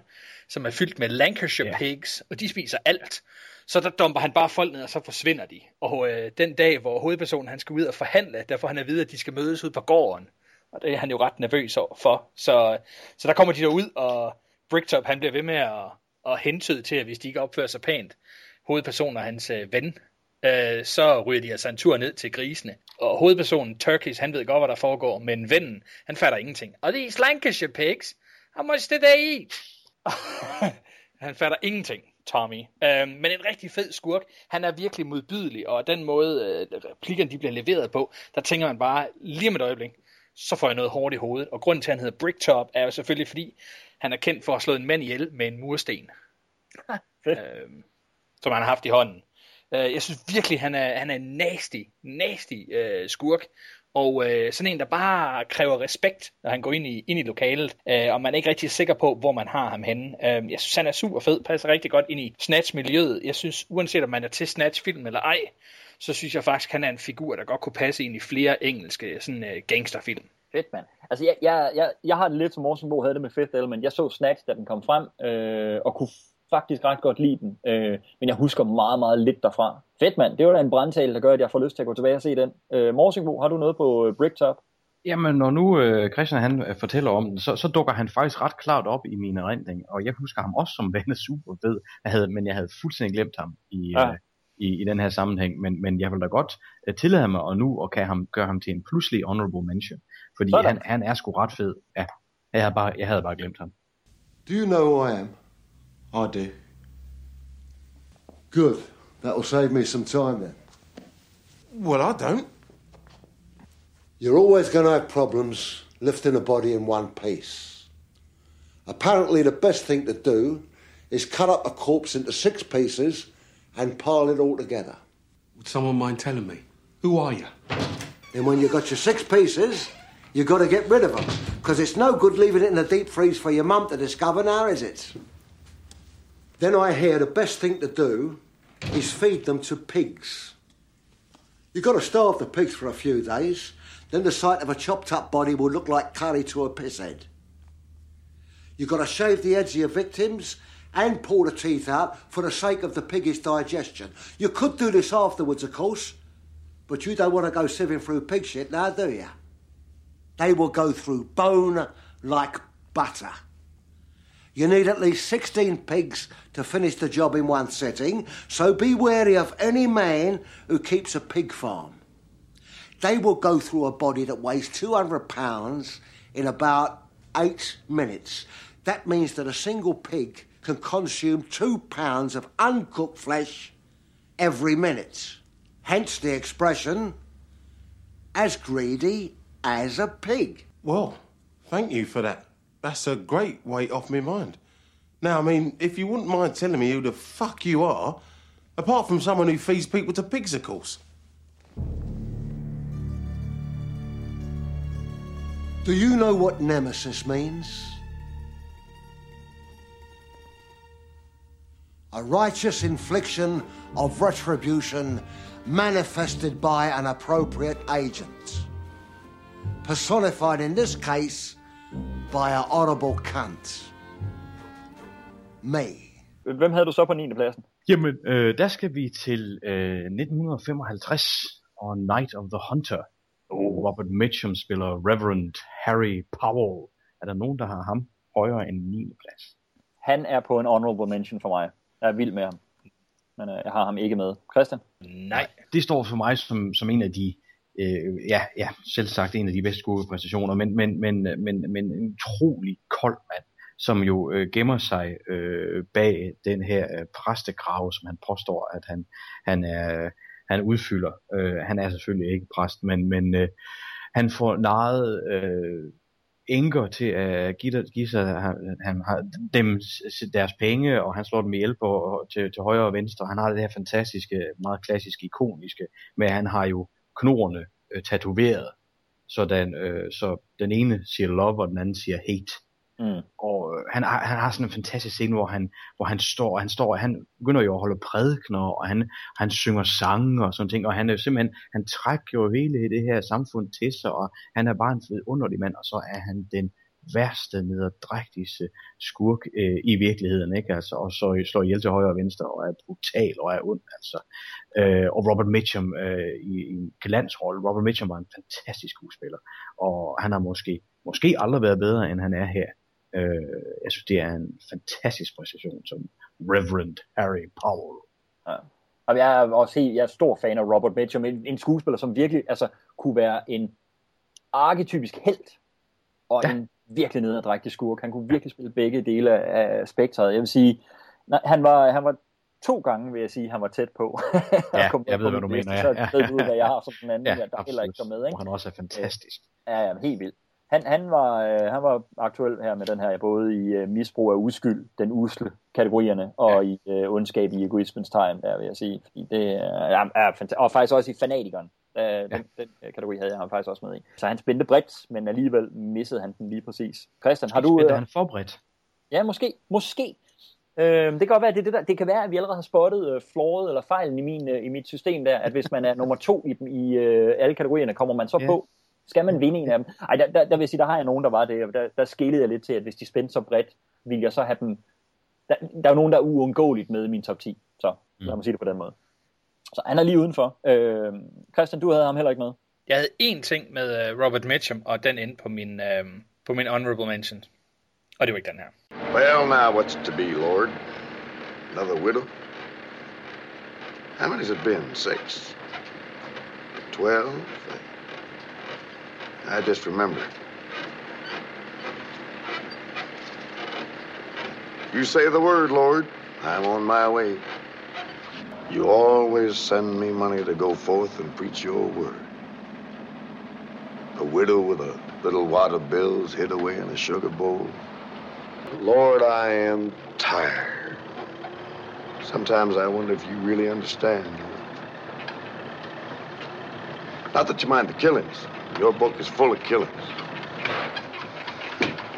som er fyldt med Lancashire pigs, og de spiser alt. Så der dumper han bare folk ned, og så forsvinder de. Og øh, den dag, hvor hovedpersonen han skal ud og forhandle, der får han at vide, at de skal mødes ud på gården. Og det er han jo ret nervøs over for. Så, så der kommer de derud, og Bricktop han bliver ved med at, at hentyde til, at hvis de ikke opfører sig pænt, hovedpersonen og hans øh, ven, øh, så ryger de altså en tur ned til grisene. Og hovedpersonen, Turkish, han ved godt, hvad der foregår, men vennen, han fatter ingenting. Og er Lancashire pigs. How much did they eat? (laughs) han fatter ingenting, Tommy. Øhm, men en rigtig fed skurk. Han er virkelig modbydelig, og den måde, øh, replikkerne de bliver leveret på, der tænker man bare, lige om et øjeblik, så får jeg noget hårdt i hovedet. Og grunden til, at han hedder Bricktop, er jo selvfølgelig, fordi han er kendt for at slå en mand ihjel med en mursten. (laughs) øhm, som han har haft i hånden. Øh, jeg synes virkelig, han er, han er en nasty, nasty øh, skurk. Og øh, sådan en, der bare kræver respekt, når han går ind i, ind i lokalet, øh, og man er ikke rigtig sikker på, hvor man har ham henne. Øh, jeg synes, han er super fed, passer rigtig godt ind i Snatch-miljøet. Jeg synes, uanset om man er til Snatch-film eller ej, så synes jeg faktisk, han er en figur, der godt kunne passe ind i flere engelske sådan, øh, gangsterfilm. Fedt, mand. Altså, jeg, jeg, jeg, jeg har det lidt som Morsen Bo havde det med Fifth Element. Jeg så Snatch, da den kom frem, øh, og kunne faktisk ret godt lide den. Øh, men jeg husker meget, meget lidt derfra. Fedt, mand. Det var da en brandtale, der gør, at jeg får lyst til at gå tilbage og se den. Øh, Morsingbo, har du noget på øh, Bricktop? Jamen, når nu øh, Christian han øh, fortæller om den, så, så dukker han faktisk ret klart op i min erindring, og jeg husker ham også som værende super fed, jeg havde, men jeg havde fuldstændig glemt ham i, Ja. øh, i, i den her sammenhæng, men, men jeg vil da godt øh, tillade mig og nu og kan ham, gøre ham til en pludselig honorable mention, fordi Sådan. han, han er sgu ret fed. Ja, jeg havde bare, jeg havde bare glemt ham. Do you know who I am? I do. Good. That'll save me some time then. Well, I don't. You're always going to have problems lifting a body in one piece. Apparently, the best thing to do is cut up a corpse into six pieces and pile it all together. Would someone mind telling me? Who are you? Then, when you've got your six pieces, you've got to get rid of them. Because it's no good leaving it in the deep freeze for your mum to discover now, is it? Then I hear the best thing to do is feed them to pigs. You've got to starve the pigs for a few days, then the sight of a chopped up body will look like curry to a piss head. You've got to shave the heads of your victims and pull the teeth out for the sake of the piggish digestion. You could do this afterwards, of course, but you don't want to go sieving through pig shit now, do you? They will go through bone like butter. You need at least 16 pigs to finish the job in one sitting, so be wary of any man who keeps a pig farm. They will go through a body that weighs 200 pounds in about eight minutes. That means that a single pig can consume two pounds of uncooked flesh every minute. Hence the expression, as greedy as a pig. Well, thank you for that. That's a great weight off my mind. Now, I mean, if you wouldn't mind telling me who the fuck you are, apart from someone who feeds people to pigs, of course. Do you know what nemesis means? A righteous infliction of retribution manifested by an appropriate agent. Personified in this case by a honorable cunt. Me. Hvem havde du så på 9. pladsen? Jamen, øh, der skal vi til øh, 1955 og Night of the Hunter. Oh. Robert Mitchum spiller Reverend Harry Powell. Er der nogen, der har ham højere end 9. plads? Han er på en honorable mention for mig. Jeg er vild med ham. men øh, jeg har ham ikke med. Christian? Nej. Det står for mig som, som en af de, øh, ja, ja, selv sagt en af de bedste skuespræstationer, men, men, men, men, men en utrolig kold mand, som jo øh, gemmer sig øh, bag den her øh, præstekrave, som han påstår, at han, han, er, han udfylder. Øh, han er selvfølgelig ikke præst, men, men øh, han får narret øh, enker til at give, give sig, han, han har dem deres penge, og han slår dem ihjel på, til, til højre og venstre. Han har det her fantastiske, meget klassiske, ikoniske, men han har jo knorene øh, tatoveret, sådan, øh, så den ene siger love, og den anden siger hate. Mm. Og øh, han, har, han har sådan en fantastisk scene, hvor han, hvor han står, og han står, og han begynder jo at holde prædikner, og han, han synger sange og sådan ting, og han er jo simpelthen, han trækker jo hele det her samfund til sig, og han er bare en vidunderlig mand, og så er han den værste, nederdrægtigste skurk øh, i virkeligheden, ikke? Altså, og så slår ihjel til højre og venstre, og er brutal og er ond, altså. Øh, og Robert Mitchum øh, i, i en glansrolle. Robert Mitchum var en fantastisk skuespiller, og han har måske, måske aldrig været bedre, end han er her. Øh, jeg synes, det er en fantastisk præstation som Reverend Harry Powell. Ja. Og jeg er også helt, jeg er stor fan af Robert Mitchum, en, en skuespiller, som virkelig altså, kunne være en arketypisk held, og ja. en virkelig nederdrægtig skurk. Han kunne virkelig spille begge dele af spektret. Jeg vil sige, nej, han var, han var to gange, vil jeg sige, han var tæt på. (laughs) Ja, jeg ved, hvad du mener. Ja. Så ved du, hvad jeg har som den anden, ja, der heller ikke kom med. Ikke? Og han også er fantastisk. Ja, ja, helt vildt. Han, han, var, øh, han var aktuel her med den her, både i øh, misbrug af uskyld, den usle kategorierne, og ja. i øh, ondskab i egoismens tegn, der vil jeg sige. Fordi det er, er fanta- og faktisk også i fanatikeren. Øh, den, ja. den øh, kategori havde jeg ham faktisk også med i. Så han spændte bredt, men alligevel missede han den lige præcis. Christian, har du... Øh, han for bredt? Ja, måske. Måske. Øh, det kan godt være, at det, det, der, det kan være, at vi allerede har spottet øh, flåret eller fejlen i, min, øh, i mit system der, at hvis man er nummer to i, i øh, alle kategorierne, kommer man så Ja. på, skal man vinde en af dem? Ej, der, der, der vil jeg sige, der har jeg nogen, der var det, der, der skillede jeg lidt til, at hvis de spændte så bredt, ville jeg så have dem... Der, der er jo nogen, der er uundgåeligt med i min top 10, så mm. lad mig sige det på den måde. Så han er lige udenfor. Øh, Christian, du havde ham heller ikke med. Jeg havde én ting med uh, Robert Mitchum, og den endte på min, uh, på min honorable mention. Og det var ikke den her. Well, now what's to be, Lord? Another widow? How many's it been? Six? Twelve? I just remember. You say the word, Lord. I'm on my way. You always send me money to go forth and preach your word. A widow with a little wad of bills hid away in a sugar bowl. Lord, I am tired. Sometimes I wonder if you really understand. Not that you mind the killings. Your book is full of killings.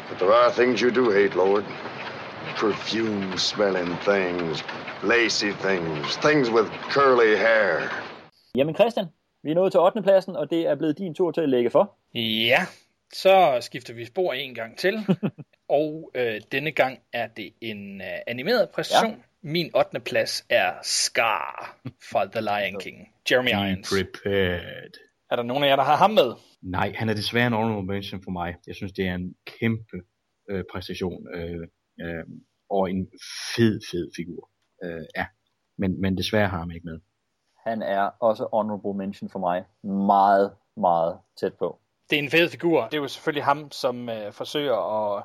But there are things you do hate, Lord. Perfume smelling things, lacy things, things with curly hair. Jamen Christian, vi er nået til 8. pladsen, og det er blevet din tur til at lægge for. Ja, så skifter vi spor en gang til. (laughs) og øh, denne gang er det en øh, animeret præstation. Ja. Min 8. plads er Scar fra The Lion King. Jeremy Be Irons. prepared. Er der nogen af jer, der har ham med? Nej, han er desværre en honorable mention for mig. Jeg synes, det er en kæmpe øh, præstation. Øh, øh, og en fed, fed figur. Øh, ja, men, men desværre har han ikke med. Han er også honorable mention for mig. Meget, meget tæt på. Det er en fed figur. Det er jo selvfølgelig ham, som øh, forsøger at,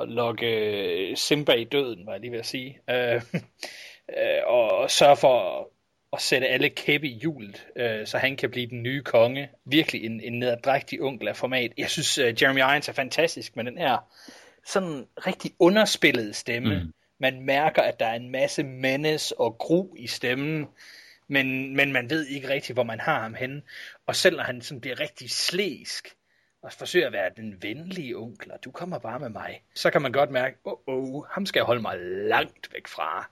at lokke øh, Simba i døden, var jeg lige ved at sige. Øh, (laughs) øh, og, og sørge for at sætte alle kæppe i hjulet, øh, så han kan blive den nye konge. Virkelig en, en nederdrægtig onkel af format. Jeg synes, øh, Jeremy Irons er fantastisk med den her sådan rigtig underspillede stemme. Mm. Man mærker, at der er en masse menace og gru i stemmen, men, men man ved ikke rigtig, hvor man har ham henne. Og selv når han sådan bliver rigtig slæsk, og forsøger at være den venlige onkel, og du kommer bare med mig, så kan man godt mærke, åh, oh, oh, ham skal jeg holde mig langt væk fra.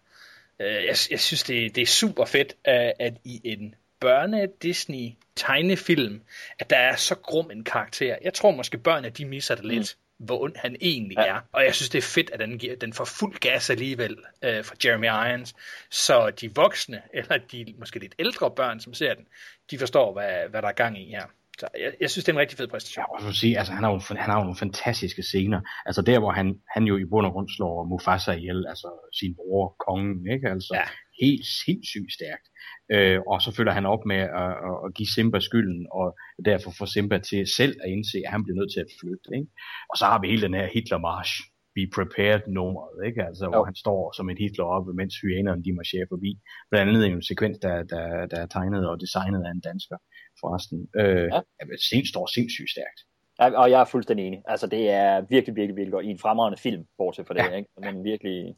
Uh, jeg, jeg synes, det, det er super fedt, uh, at i en børne-Disney tegnefilm, at der er så grum en karakter. Jeg tror måske, børnene de misser det lidt, mm. hvor ond han egentlig ja. er. Og jeg synes, det er fedt, at den, giver, den får fuld gas alligevel uh, fra Jeremy Irons, så de voksne, eller de måske lidt ældre børn, som ser den, de forstår, hvad, hvad der er gang i her. Så jeg, jeg synes, det er en rigtig fed præstation. Jeg må sige, altså, han har, jo, han har jo nogle fantastiske scener. Altså der, hvor han, han jo i bund og grund slår Mufasa ihjel, altså sin bror, kongen, ikke? Altså, ja. helt sindssygt stærkt. Øh, og så følger han op med at, at, give Simba skylden, og derfor får Simba til selv at indse, at han bliver nødt til at flygte. Ikke? Og så har vi hele den her Hitler-march, Be Prepared nummeret, ikke? Altså, hvor han står som en Hitler oppe, mens hyænerne de marcherer forbi. Blandt andet en sekvens, der, der, der er tegnet og designet af en dansker, forresten. Øh, ja. Sind står sindssygt stærkt. Ja, og jeg er fuldstændig enig. Altså, det er virkelig, virkelig, virkelig godt. I en fremragende film, bortset fra det, ja. ikke? Men virkelig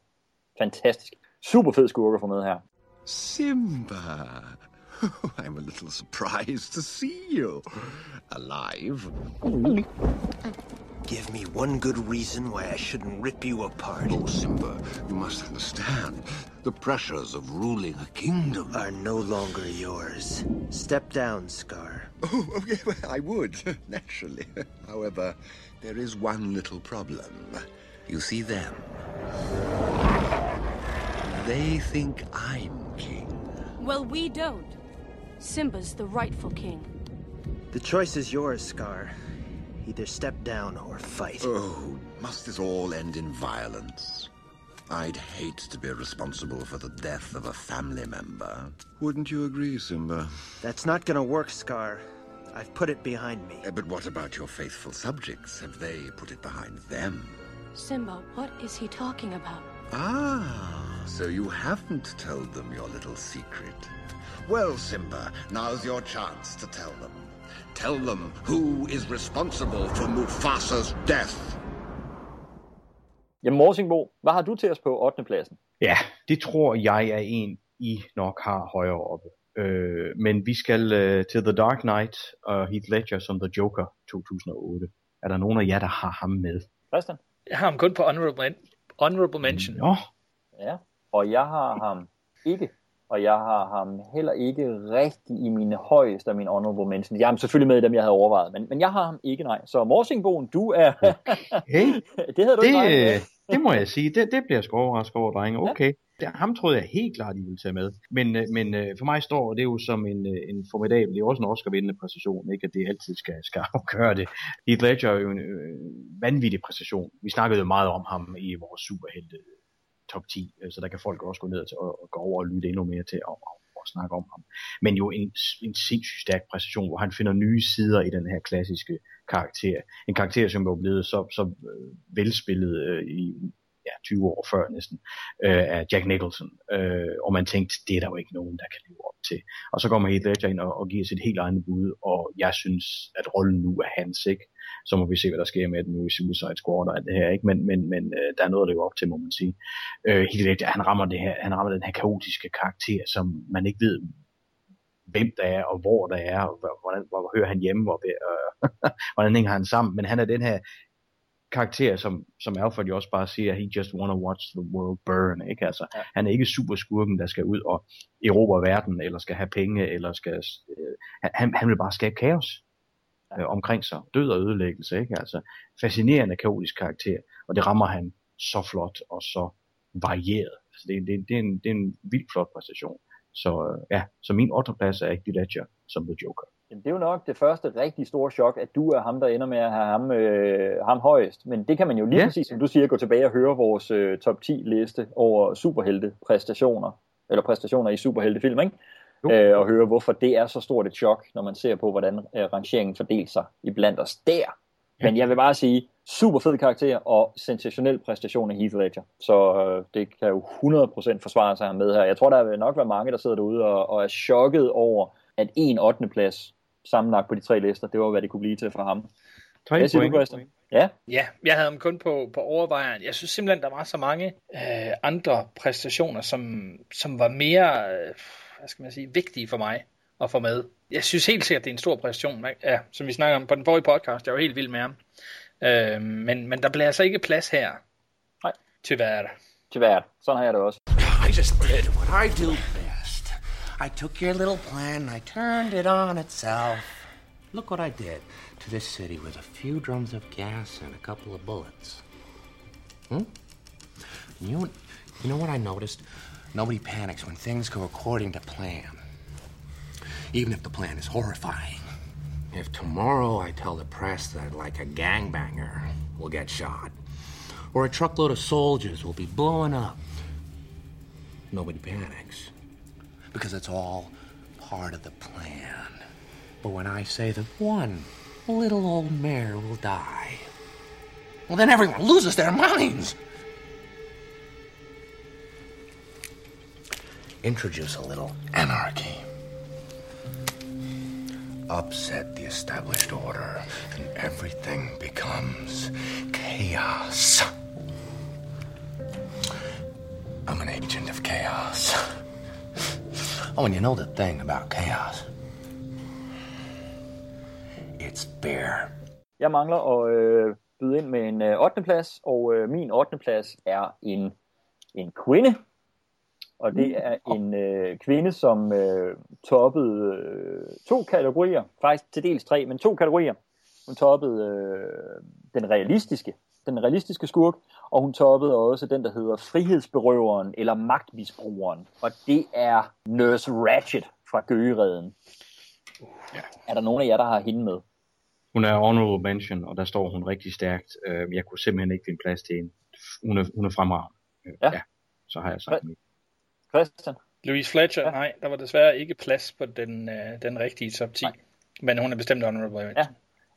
fantastisk. Super fed skurker for med her. Simba. (laughs) I'm a little surprised to see you alive. Give me one good reason why I shouldn't rip you apart. Oh, Simba, you must understand. The pressures of ruling a kingdom are no longer yours. Step down, Scar. Oh, okay, (laughs) well, I would, (laughs) naturally. (laughs) However, there is one little problem. You see them. They think I'm king. Well, we don't. Simba's the rightful king. The choice is yours, Scar. Either step down or fight. Oh, must this all end in violence? I'd hate to be responsible for the death of a family member. Wouldn't you agree, Simba? That's not gonna work, Scar. I've put it behind me. Uh, but what about your faithful subjects? Have they put it behind them? Simba, what is he talking about? Ah, so you haven't told them your little secret. Well, Simba, now's your chance to tell them. Tell them who is responsible for Mufasa's death. Jamen Morsingbo, hvad har du til os på 8. pladsen? Ja, det tror jeg er en, I nok har højere oppe. Øh, men vi skal øh, til The Dark Knight og Heath Ledger som The Joker 2008. Er der nogen af jer, der har ham med? Christian? Jeg har ham kun på honorable, honorable mention. Nå. Ja, og jeg har ham ikke. Og jeg har ham heller ikke rigtig i mine højeste af mine honorable mentions. Jeg er selvfølgelig med i dem, jeg havde overvejet, men, men jeg har ham ikke, nej. Så Morsingboen, du er... Hey, (laughs) det havde du det, ikke regnet med. det må jeg sige. Det, det bliver jeg sgu overrasket over, drenge. Okay. Ja. Ham troede jeg helt klart, I ville tage med. Men, øh, men øh, for mig står det jo som en, øh, en formidabel, det er også en Oscar-vindende præstation, ikke at det altid skal, skal (laughs) afgøre det. Heath Ledger er jo en øh, vanvittig præstation. Vi snakkede jo meget om ham i vores superhelte top 10, øh, så der kan folk også gå ned til, og, og gå over og lytte endnu mere til og, og, og snakke om ham. Men jo en, en sindssygt stærk præstation, hvor han finder nye sider i den her klassiske karakter. En karakter, som er blevet så, så øh, velspillet øh, i ja, 20 år før næsten, øh, af Jack Nicholson. Øh, og man tænkte, det er der jo ikke nogen, der kan leve op til. Og så kommer Heath Ledger ind og, og giver sit helt eget bud, og jeg synes, at rollen nu er hans, ikke? Så må vi se, hvad der sker med den nu i Suicide Squad og alt det her, ikke? Men, men, men øh, der er noget at leve op til, må man sige. Øh, Heath han rammer, det her, han rammer den her kaotiske karakter, som man ikke ved, hvem der er, og hvor der er, og hvordan, hvor, hvor hører han hjemme, og øh, (laughs) hvordan hænger han sammen. Men han er den her karakter, som, som Alfred jo også bare siger, he just wanna watch the world burn, ikke? Altså, ja. han er ikke super skurken, der skal ud og erobre verden, eller skal have penge, eller skal, øh, han, han vil bare skabe kaos øh, omkring sig, død og ødelæggelse, ikke? Altså, fascinerende kaotisk karakter, og det rammer han så flot og så varieret. Altså, det, det, det, er en, det er en vildt flot præstation. Så øh, ja, så min 8. plads er Heath Ledger som The Joker. Jamen, det er jo nok det første rigtig store chok, at du er ham, der ender med at have ham, øh, ham højest. Men det kan man jo lige ja. præcis, som du siger, gå tilbage og høre vores øh, top 10 liste over superhelte præstationer, eller præstationer i superheltefilm, ikke? Øh, og høre, hvorfor det er så stort et chok, når man ser på, hvordan øh, rangeringen fordeler sig i blandt os der. Ja. Men jeg vil bare sige, super fed karakter og sensationel præstation af Heath Ledger. Så øh, det kan jo 100% forsvare sig med her. Jeg tror, der vil nok være mange, der sidder derude og, og er chokket over, at en 8. plads sammenlagt på de tre lister, det var, hvad det kunne blive til for ham. Tre Hvad siger point. du, Christian? Ja? Ja, jeg havde ham kun på, på overvejeren. Jeg synes simpelthen, der var så mange øh, andre præstationer, som, som var mere, øh, hvad skal man sige, vigtige for mig at få med. Jeg synes helt sikkert, det er en stor præstation, ja, som vi snakker om på den forrige podcast. Jeg var helt vild med ham. Øh, men, men der bliver altså ikke plads her. Nej. Tyvärr. Tyvärr. Sådan har jeg det også. I just did what I do best. I took your little plan and I turned it on itself. Look what I did to this city with a few drums of gas and a couple of bullets. Hmm? You, you know what I noticed? Nobody panics when things go according to plan. Even if the plan is horrifying. If tomorrow I tell the press that, like, a gangbanger will get shot, or a truckload of soldiers will be blown up, nobody panics. Because it's all part of the plan. But when I say that one little old mare will die, well, then everyone loses their minds. Introduce a little anarchy. Upset the established order, and everything becomes chaos. I'm an agent of chaos. Oh, and you know the thing about chaos? It's beer. Jeg mangler at øh, byde ind med en øh, 8. plads, og øh, min 8. plads er en, en kvinde. Og det er en øh, kvinde, som øh, toppede øh, to kategorier, faktisk til dels tre, men to kategorier. Hun toppede øh, den realistiske, den realistiske skurk, og hun toppede også den, der hedder frihedsberøveren eller magtmisbrugeren. Og det er Nurse Ratchet fra Gøgereden. Ja. Er der nogen af jer, der har hende med? Hun er honorable mention, og der står hun rigtig stærkt. Øh, Jeg kunne simpelthen ikke finde plads til hende. Hun er, hun er fremragende. Øh, Ja. ja. Så har jeg sagt mit. Christian? Louise Fletcher, ja. nej, der var desværre ikke plads på den, øh, den rigtige top 10. Nej. Men hun er bestemt honorable mention. Ja.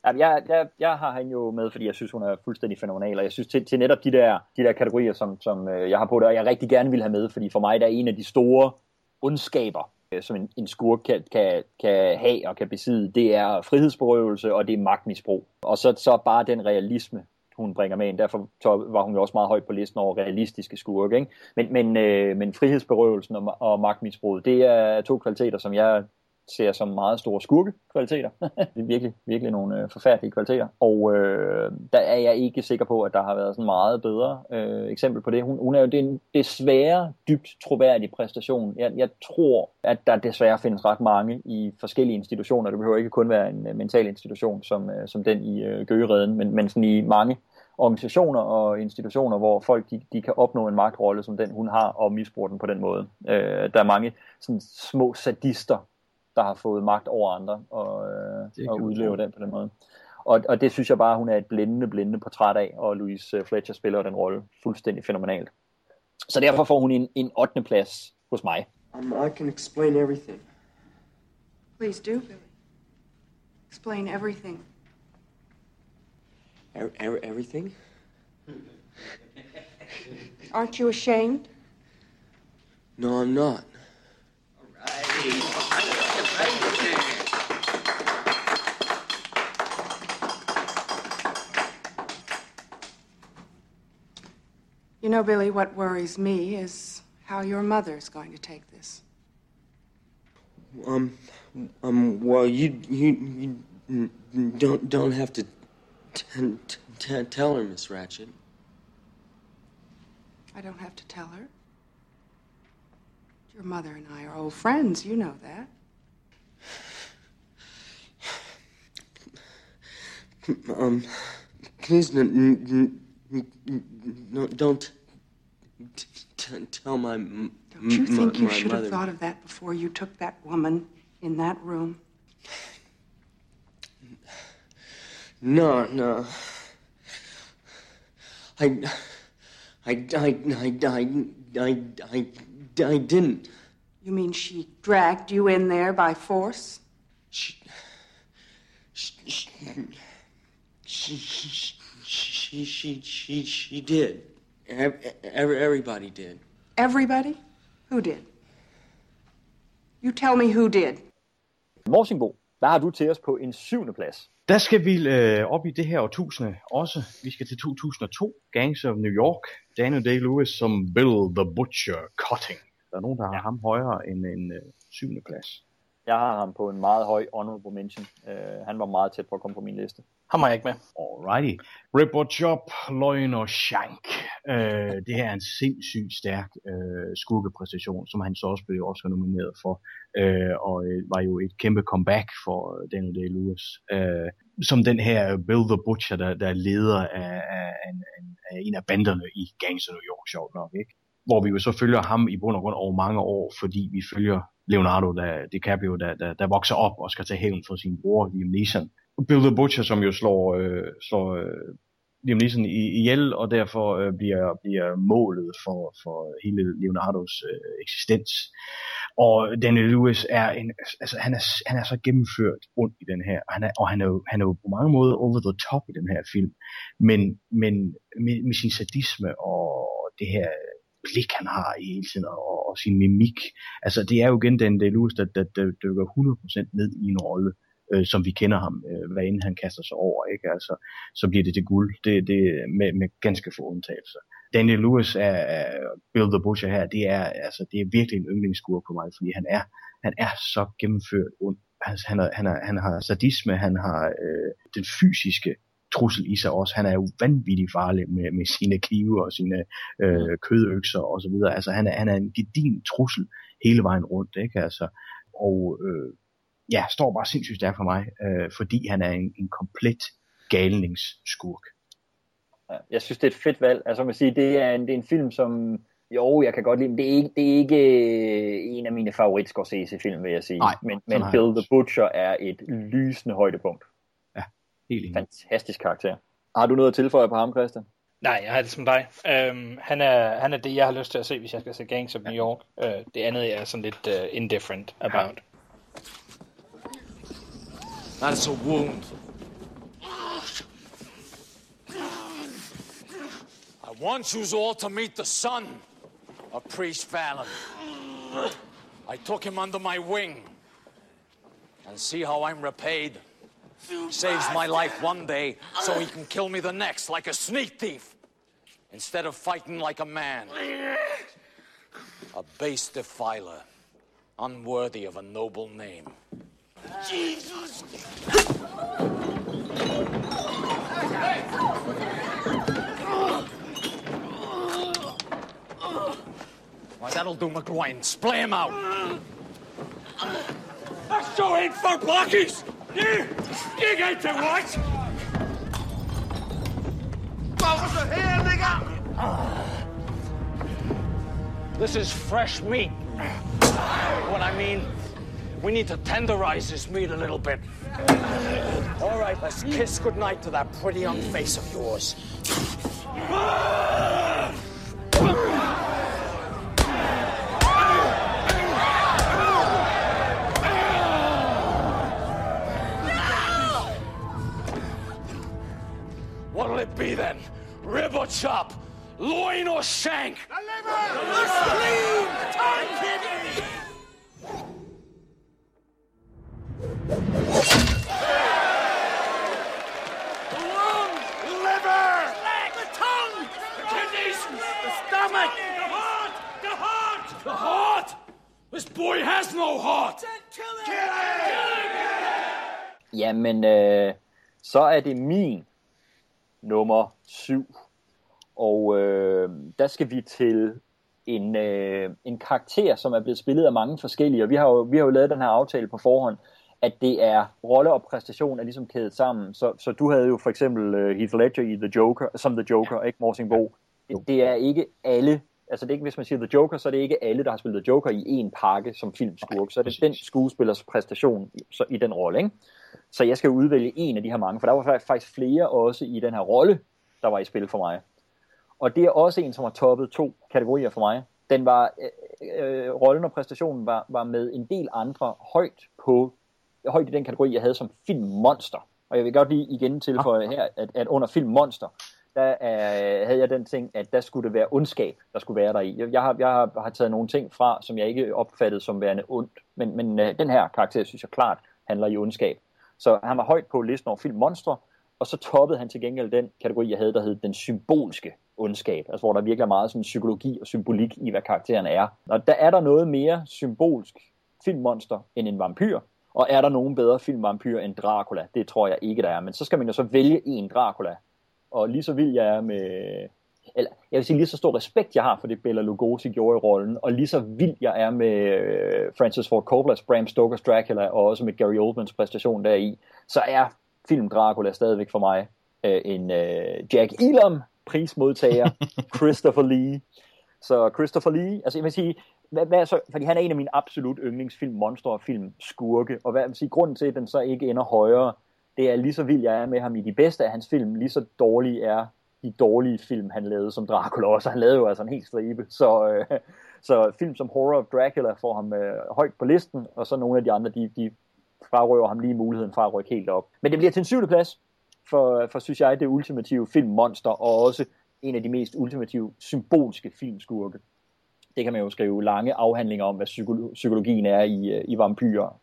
Jamen, jeg, jeg, jeg har hende jo med, fordi jeg synes, hun er fuldstændig fænomenal, og jeg synes til, til netop de der, de der kategorier, som, som øh, jeg har på det, og jeg rigtig gerne vil have med, fordi for mig der er en af de store ondskaber, øh, som en, en skurk kan, kan, kan have og kan besidde, det er frihedsberøvelse, og det er magtmisbrug. Og så, så bare den realisme, hun bringer med ind. Derfor var hun jo også meget højt på listen over realistiske skurke. Ikke? Men, men, øh, men frihedsberøvelsen og, og magtmisbruget, det er to kvaliteter, som jeg ser som meget store skurke-kvaliteter. (laughs) det er virkelig, virkelig nogle øh, forfærdelige kvaliteter. Og øh, der er jeg ikke sikker på, at der har været sådan meget bedre øh, eksempel på det. Hun, hun er jo det er desværre dybt troværdig præstation. Jeg, jeg tror, at der desværre findes ret mange i forskellige institutioner. Det behøver ikke kun være en øh, mental institution som, øh, som den i øh, Gøgereden, men, men sådan i mange organisationer og institutioner, hvor folk de, de kan opnå en magtrolle som den, hun har, og misbruge den på den måde. Øh, der er mange sådan, små sadister, der har fået magt over andre og, øh, og tro. den på den måde. Og, og det synes jeg bare, hun er et blændende, blændende portræt af, og Louise Fletcher spiller den rolle fuldstændig fænomenalt. Så derfor får hun en, en 8. plads hos mig. Um, I can explain everything. Please do, Billy. Explain everything. Er- er- everything? Aren't you ashamed? No, I'm not. You know, Billy, what worries me is how your mother's going to take this. Um, um. Well, you you, you don't don't have to t- t- t- tell her, Miss Ratchet. I don't have to tell her. Your mother and I are old friends, you know that. Um, please, n- n- no, don't tell my Don't you think you should have thought of that before you took that woman in that room? No, no. I, I, I, I, I, I, I, I didn't. You mean she dragged you in there by force? She, she, she, she, she, she, she did. Ev- ev- Everybody did. Everybody? Who did? You tell me who did. Morsingbo, hvad har du til os på en syvende plads? Der skal vi øh, op i det her årtusinde også. Vi skal til 2002. Gangs of New York. Daniel Day-Lewis som Bill the Butcher Cutting. Der er nogen, der har ham højere end en øh, syvende plads. Jeg har ham på en meget høj honorable mention. Uh, han var meget tæt på at komme på min liste. Ham har jeg ikke med. Alrighty. Rip og Job, Løgn og Shank. Øh, det her er en sindssygt stærk øh, skurkepræstation, som han så også blev også nomineret for. Øh, og øh, var jo et kæmpe comeback for øh, Daniel Day-Lewis. Øh, som den her Bill the Butcher, der, der er leder af, af, af, en- af en af banderne i Gangs of New York, sjovt nok, ikke? Hvor vi jo så følger ham i bund og grund over mange år, fordi vi følger Leonardo der, DiCaprio, der, der, der vokser op og skal tage hævn for sin bror, Liam Neeson. Bill the Butcher, som jo slår, øh, slår øh, Liam Neeson ihjel, og derfor øh, bliver, bliver målet for, for hele Leonardos øh, eksistens. Og Daniel Lewis er en, altså han er, han er så gennemført rundt i den her, og han er, og han er, jo, han er jo på mange måder over the top i den her film, men, men med, med sin sadisme og det her blik, han har i hele tiden, og, og sin mimik. Altså, det er jo igen den Daniel Lewis, der, der, der dykker 100% ned i en rolle, øh, Øh, som vi kender ham, øh, hvad end han kaster sig over, ikke? Altså, så bliver det til guld, det, det med, med ganske få undtagelser. Daniel Lewis er, er Bill the Butcher her, det er, altså, det er virkelig en yndlingsskur på mig, fordi han er, han er så gennemført ondt. Altså, han, er, han, er, han har sadisme, han har øh, den fysiske trussel i sig også. Han er jo vanvittigt farlig med, med sine knive og sine øh, kødøkser og så videre. Altså han er, han er en gedin trussel hele vejen rundt, ikke? Altså, og øh, ja, står bare sindssygt stærkt for mig, øh, fordi han er en, en komplet galningsskurk. Ja, jeg synes, det er et fedt valg. Altså man siger, det er en, det er en film, som jo, jeg kan godt lide, men det er ikke, det er ikke øh, en af mine favorit Scorsese-film, vil jeg sige. Nej, men men Bill the Butcher er et lysende højdepunkt. Ja, helt enig. Fantastisk karakter. Har du noget at tilføje på ham, Christian? Nej, jeg har det som dig. Øhm, han, er, han er det, jeg har lyst til at se, hvis jeg skal se Gangs of New York. Øh, det andet er sådan lidt uh, indifferent about. That's a wound. I want you all to meet the son of Priest Fallon. I took him under my wing. And see how I'm repaid. Saves my life one day so he can kill me the next like a sneak thief. Instead of fighting like a man. A base defiler. Unworthy of a noble name. Jesus! Why, that'll do McGuine. Splay him out. That show ain't for blockies! You, you get to what? What the hell, nigga? This is fresh meat. What I mean, we need to tenderize this meat a little bit. All right, let's kiss goodnight to that pretty young face of yours. What'll it be then? Rib or chop? Loin or shank? The spleen! Tongue kidney! The This boy has no heart. Kill him! Jamen, øh, så er det min nummer syv. Og øh, der skal vi til en, øh, en karakter, som er blevet spillet af mange forskellige. Og vi har jo, vi har jo lavet den her aftale på forhånd, at det er rolle og præstation er ligesom kædet sammen. Så, så du havde jo for eksempel uh, Heath Ledger i The Joker, som The Joker, ikke Morsingbo. Det, det er ikke alle, altså det er ikke, hvis man siger The Joker, så er det ikke alle, der har spillet The Joker i en pakke som filmskurk. Så er det den skuespillers præstation i, så, i den rolle, ikke? Så jeg skal udvælge en af de her mange, for der var faktisk flere også i den her rolle, der var i spil for mig. Og det er også en, som har toppet to kategorier for mig. Den var, øh, øh, rollen og præstationen var, var med en del andre højt på højt i den kategori, jeg havde som filmmonster. Og jeg vil godt lige igen tilføje her, at, at under filmmonster, der øh, havde jeg den ting, at der skulle det være ondskab, der skulle være der i. Jeg, jeg, har, jeg har, har taget nogle ting fra, som jeg ikke opfattede som værende ondt, men, men øh, den her karakter, synes jeg klart, handler i ondskab. Så han var højt på listen over filmmonstre, og så toppede han til gengæld den kategori, jeg havde, der hed den symbolske ondskab, altså hvor der virkelig er meget sådan psykologi og symbolik i, hvad karakteren er. Og der er der noget mere symbolsk filmmonster end en vampyr, og er der nogen bedre filmvampyr end Dracula? Det tror jeg ikke, der er. Men så skal man jo så vælge en Dracula. Og lige så vil jeg er med... Eller, jeg vil sige, lige så stor respekt, jeg har for det, Bela Lugosi gjorde i rollen, og lige så vild jeg er med øh, Francis Ford Coppola's Bram Stoker's Dracula, og også med Gary Oldmans præstation deri, så er film Dracula stadigvæk for mig øh, en øh, Jack Elam prismodtager, (laughs) Christopher Lee. Så Christopher Lee, altså jeg vil sige, hvad, hvad så, fordi han er en af mine absolut yndlingsfilm, monster og film, skurke, og hvad vil sige, grunden til, at den så ikke ender højere det er lige så vild jeg er med ham i de bedste af hans film, lige så dårlige er de dårlige film, han lavede som Dracula også. Han lavede jo altså en helt stribe. Så, øh, så film som Horror of Dracula får ham øh, højt på listen, og så nogle af de andre, de, de frarøver ham lige muligheden for at rykke helt op. Men det bliver til en syvende plads, for, for synes jeg, det ultimative filmmonster, og også en af de mest ultimative symbolske filmskurke. Det kan man jo skrive lange afhandlinger om, hvad psykologien er i, øh, i vampyrer.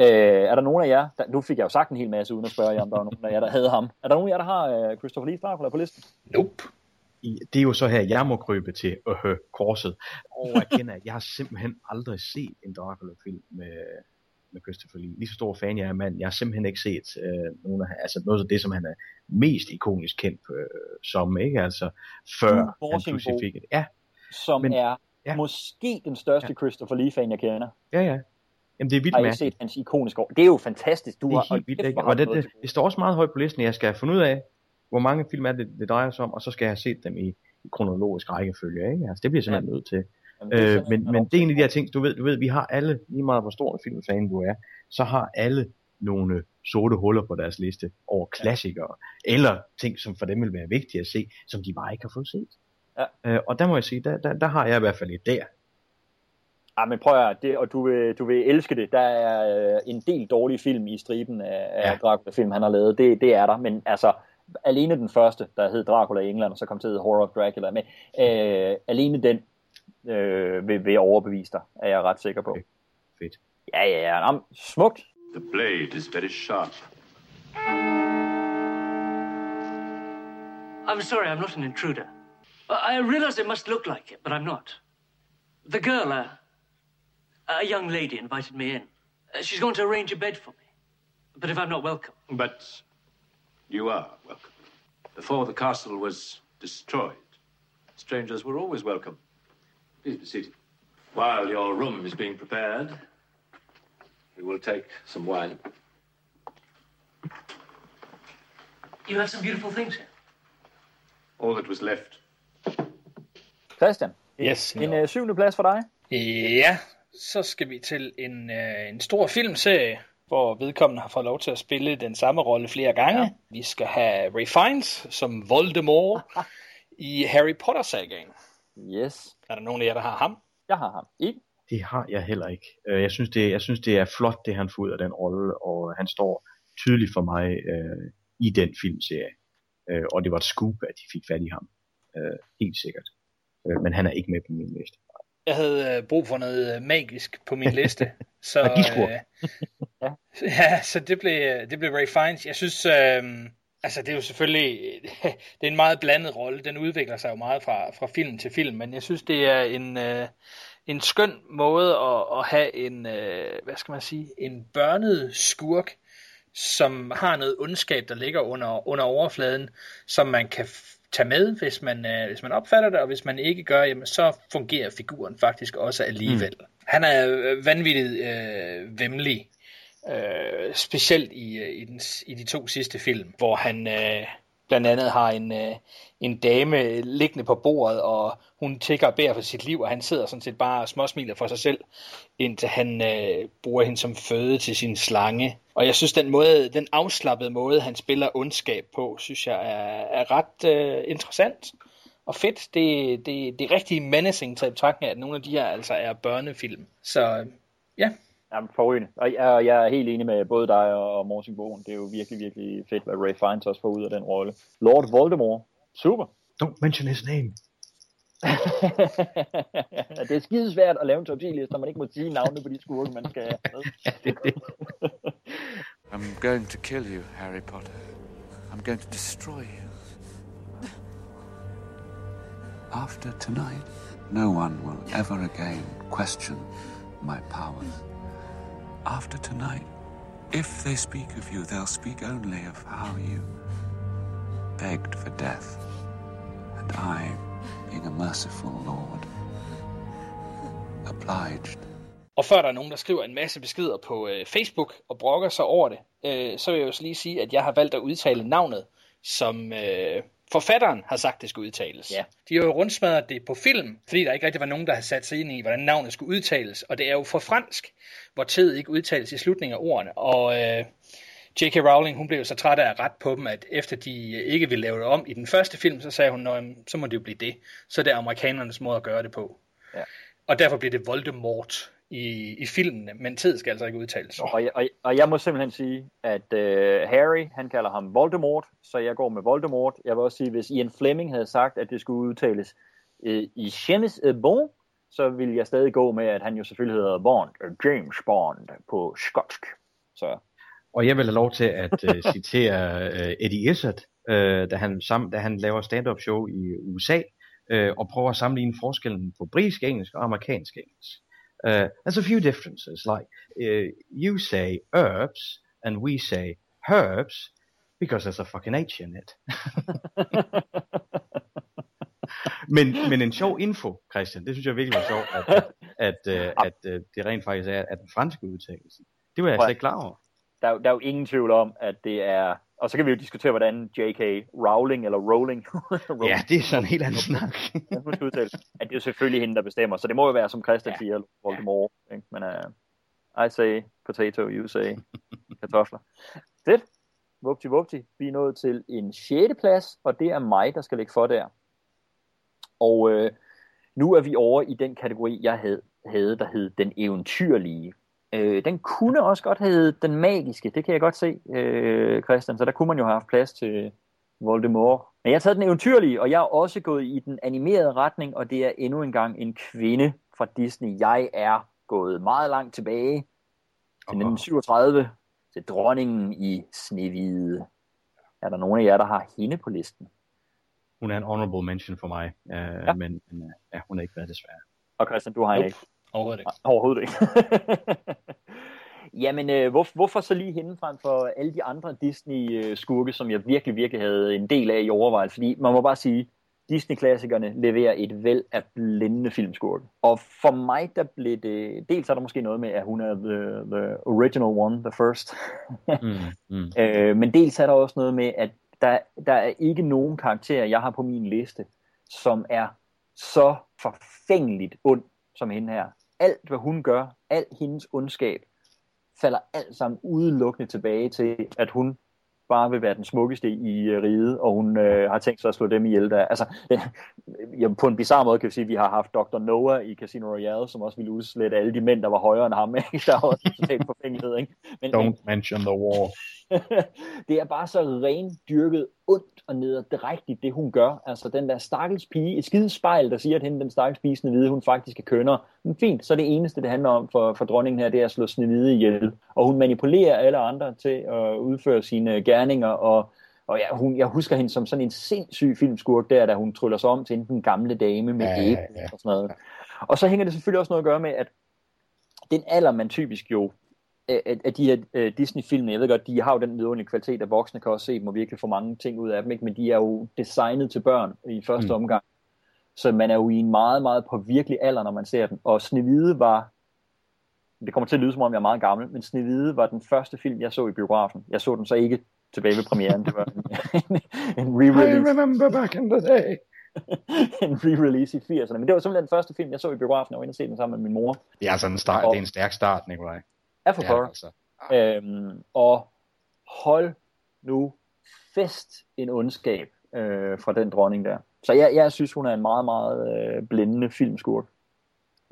Øh, er der nogen af jer, der, nu fik jeg jo sagt en hel masse uden at spørge jer, om der var nogen af jer, der havde ham. Er der nogen af jer, der har uh, Christopher Lee Dracula på listen? Nope. I, det er jo så her, jeg må krybe til øh, korset og erkende, at jeg har simpelthen aldrig set en Dracula-film med, med Christopher Lee. Lige så stor fan jeg er mand, jeg har simpelthen ikke set øh, nogen af, altså noget af det, som han er mest ikonisk kendt øh, som, ikke? Altså før han pludselig fik et. Ja. Som Men, er ja. måske den største ja. Christopher Lee-fan, jeg kender. Ja, ja. Jamen, det er vildt Har I set hans ikoniske år? Det er jo fantastisk. Du det er har, helt vildt, ikke? Og det, det, det, står også meget højt på listen. Jeg skal have fundet ud af, hvor mange film er det, det drejer sig om, og så skal jeg have set dem i, i kronologisk rækkefølge, ikke? Altså, det bliver jeg simpelthen ja. nødt til. Jamen, det øh, men, men det er en af de her ting, du ved, du ved, vi har alle, lige meget hvor stor en filmfan du er, så har alle nogle sorte huller på deres liste over klassikere, ja. eller ting, som for dem vil være vigtige at se, som de bare ikke har fået set. Ja. Øh, og der må jeg sige, der, der, der har jeg i hvert fald et der. Ja, men prøv at det, og du vil, du vil elske det. Der er øh, en del dårlige film i striben af, ja. af Dracula-film, han har lavet. Det, det er der, men altså, alene den første, der hed Dracula i England, og så kom til at hedde Horror of Dracula, men øh, alene den øh, vil, vil overbevise dig, er jeg ret sikker på. Okay. Fedt. Ja, ja, ja. Nå, smukt. The blade is very sharp. I'm sorry, I'm not an intruder. I realize it must look like it, but I'm not. The girl, uh, a young lady invited me in. Uh, she's going to arrange a bed for me. But if I'm not welcome. But you are welcome. Before the castle was destroyed, strangers were always welcome. Please be seated. While your room is being prepared, we will take some wine. You have some beautiful things here. All that was left. Christian, Yes. en øh, syvende plads for dig. Ja, så skal vi til en, øh, en stor filmserie, hvor vedkommende har fået lov til at spille den samme rolle flere gange. Ja. Vi skal have Ray Fiennes som Voldemort (laughs) i Harry Potter-sagaen. Yes. Er der nogen af jer, der har ham? Jeg har ham. I? Det har jeg heller ikke. Øh, Jeg synes, det, jeg synes, det er flot, det han får ud af den rolle, og han står tydeligt for mig øh, i den filmserie. Øh, og det var et scoop, at de fik fat i ham. Øh, helt sikkert. Øh, men han er ikke med på min liste. Jeg havde øh, brug for noget øh, magisk på min liste. (laughs) så, øh, (laughs) ja, så det blev, det blev Ray Fiennes. Jeg synes, øh, altså det er jo selvfølgelig, (laughs) det er en meget blandet rolle. Den udvikler sig jo meget fra, fra film til film, men jeg synes, det er en, øh, en skøn måde at, at have en, øh, hvad skal man sige, en børnet skurk, som har noget ondskab, der ligger under, under overfladen, som man kan tage med, hvis man, øh, hvis man opfatter det, og hvis man ikke gør, jamen, så fungerer figuren faktisk også alligevel. Mm. Han er øh, vanvittigt øh, vemmelig, øh, specielt i, øh, i, den, i de to sidste film, hvor han øh, blandt andet har en, øh, en dame liggende på bordet, og hun tigger og beder for sit liv, og han sidder sådan set bare og småsmiler for sig selv, indtil han øh, bruger hende som føde til sin slange. Og jeg synes, den måde, den afslappede måde, han spiller ondskab på, synes jeg er, er ret øh, interessant og fedt. Det, det, det er rigtig menacing til betragtning, at nogle af de her altså er børnefilm. Så øh, ja, Jamen, forrygende. Og jeg, jeg er helt enig med både dig og Morten Bogen. Det er jo virkelig, virkelig fedt, hvad Ray Fiennes også får ud af den rolle. Lord Voldemort. Super. Don't mention his name. (laughs) det er skidesvært at lave en top 10 liste, når man ikke må sige navnene på de skurke, man skal have. (laughs) (laughs) I'm going to kill you, Harry Potter. I'm going to destroy you. After tonight, no one will ever again question my powers. After tonight, if they speak of you, they'll speak only of how you begged for death. And I, being a merciful lord, obliged. Og før der er nogen, der skriver en masse beskeder på øh, Facebook og brokker sig over det, øh, så vil jeg jo lige sige, at jeg har valgt at udtale navnet, som øh, forfatteren har sagt, det skulle udtales. Ja. De har jo rundsmadret det på film, fordi der ikke rigtig var nogen, der havde sat sig ind i, hvordan navnet skulle udtales. Og det er jo for fransk, hvor tid ikke udtales i slutningen af ordene. Og øh, J.K. Rowling, hun blev jo så træt af at ret på dem, at efter de ikke ville lave det om i den første film, så sagde hun, "Nå, jamen, så må det jo blive det. Så det er amerikanernes måde at gøre det på. Ja. Og derfor bliver det Voldemort i, i filmene, men tid skal altså ikke udtales. Og, jeg, og, og jeg må simpelthen sige, at øh, Harry, han kalder ham Voldemort, så jeg går med Voldemort. Jeg vil også sige, hvis Ian Fleming havde sagt, at det skulle udtales øh, i Chemis Bon, så ville jeg stadig gå med, at han jo selvfølgelig hedder Bond, øh, James Bond på skotsk. Så Og jeg vil have lov til at uh, (laughs) citere uh, Eddie Izzard, uh, da, han sam, da han laver stand-up show i USA, uh, og prøver at sammenligne forskellen på britisk engelsk og amerikansk engelsk. Uh, there's a few differences, like uh, you say herbs, and we say herbs, because there's a fucking H in it. (laughs) men, men en sjov info, Christian, det synes jeg virkelig var sjovt, at, at, (laughs) at, at, at det rent faktisk er, at den franske udtalelse. Det var jeg slet ikke klar over. Der, er jo- der er jo ingen tvivl om, at det er... Og så kan vi jo diskutere, hvordan J.K. Rowling, eller Rowling, (laughs) Rowling Ja, det er sådan en helt anden snak. Ja, at det er jo selvfølgelig hende, der bestemmer. Så det må jo være, som Christian ja. siger, Voldemort. Ikke? Men uh, I say potato, you say kartofler. Fedt. Vupti, vupti. Vi er nået til en 6. plads, og det er mig, der skal ligge for der. Og øh, nu er vi over i den kategori, jeg havde, havde der hed den eventyrlige. Øh, den kunne også godt hedde den magiske, det kan jeg godt se, øh, Christian, så der kunne man jo have haft plads til Voldemort. Men jeg har taget den eventyrlige, og jeg er også gået i den animerede retning, og det er endnu engang en kvinde fra Disney. Jeg er gået meget langt tilbage til 1937, til dronningen i Snevide. Er der nogen af jer, der har hende på listen? Hun er en honorable mention for mig, uh, ja. men, men uh, ja, hun er ikke været desværre. Og Christian, du har Nope. ikke? Overhovedet ikke. Overhovedet ikke. (laughs) Jamen, øh, hvor, hvorfor så lige hende frem for alle de andre Disney-skurke, som jeg virkelig, virkelig havde en del af i overvejelse? Fordi man må bare sige, Disney-klassikerne leverer et væld af blændende filmskurke. Og for mig, der blev det... Dels er der måske noget med, at hun er the, the original one, the first. Mm, (laughs) mm. Øh, men dels er der også noget med, at der, der er ikke nogen karakterer, jeg har på min liste, som er så forfængeligt ond som hende her. Alt, hvad hun gør, al hendes ondskab, falder alt sammen udelukkende tilbage til, at hun bare vil være den smukkeste i øh, riget, og hun øh, har tænkt sig at slå dem ihjel. Der. Altså, øh, ja, på en bizarre måde kan vi sige, at vi har haft Dr. Noah i Casino Royale, som også ville udslette alle de mænd, der var højere end ham. (laughs) Ikke? Der er også en total forfængelighed. Ikke? Men, Don't mention the war. (laughs) det er bare så rendyrket ondt og nederdrægtigt, det hun gør. Altså den der stakkels pige, et skide spejl, der siger, at hende, den stakkels pige Snevide, hun faktisk er kønner. Men fint, så det eneste, det handler om for, for dronningen her, det er at slå Snevide ihjel. Og hun manipulerer alle andre til at udføre sine gerninger, og og ja, hun, jeg husker hende som sådan en sindssyg filmskurk der, da hun tryller sig om til den gamle dame med Ja, ja, ja, æble og sådan noget. Og så hænger det selvfølgelig også noget at gøre med, at den alder, man typisk jo af, af de her uh, Disney-film, jeg ved godt, de har jo den vidunderlige kvalitet, at voksne kan også se dem og virkelig få mange ting ud af dem, ikke? men de er jo designet til børn i første Mm. omgang. Så man er jo i en meget, meget påvirkelig alder, når man ser den. Og Snevide var, det kommer til at lyde som om jeg er meget gammel, men Snevide var den første film, jeg så i biografen. Jeg så den så ikke tilbage ved premieren. Det var en, (laughs) en I re-release remember back in the day. (laughs) en re-release i 80'erne. Men det var simpelthen den første film, jeg så i biografen, og jeg var inde og se den sammen med min mor. Det er altså en, start, det er en stærk start, Nikolaj. Ja, for Det er det pokker. altså. Øhm, og hold nu fest en ondskab øh, fra den dronning der. Så jeg, jeg synes, hun er en meget, meget øh, blændende filmskurk.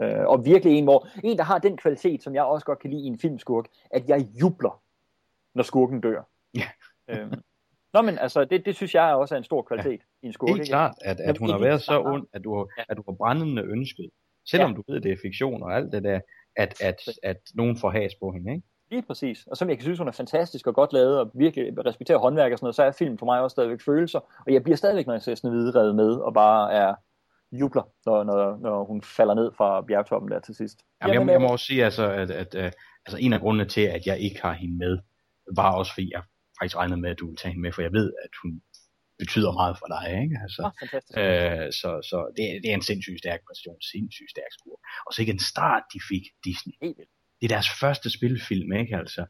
Øh, og virkelig en, hvor en, der har den kvalitet, som jeg også godt kan lide i en filmskurk, at jeg jubler, når skurken dør. Ja. (laughs) øhm, Nå, men altså, det, det synes jeg også er en stor kvalitet ja. i en skurk. Helt ikke? klart, at, at hun har været så ond, at du, har- at du har brændende ønsket, selvom Ja. du ved, det er fiktion og alt det der, at, at, at nogen får has på hende, ikke? Lige præcis. Og som jeg kan synes, hun er fantastisk og godt lavet, og virkelig respekterer håndværk og sådan noget, så er film for mig også stadigvæk følelser. Og jeg bliver stadigvæk, når jeg ser Snevide revet med, og bare er jubler, når, når, når hun falder ned fra bjergtoppen der til sidst. Jamen, jeg, jeg må også sige, altså, at, at, at altså, en af grundene til, at jeg ikke har hende med, var også, fordi jeg faktisk regnede med, at du ville tage hende med, for jeg ved, at hun betyder meget for dig, ikke? Altså, fantastisk. øh, så så det, er- det er en sindssygt stærk præstation, sindssygt stærk skur. Og så ikke en start, de fik Disney. Det er deres første spilfilm, ikke? Altså,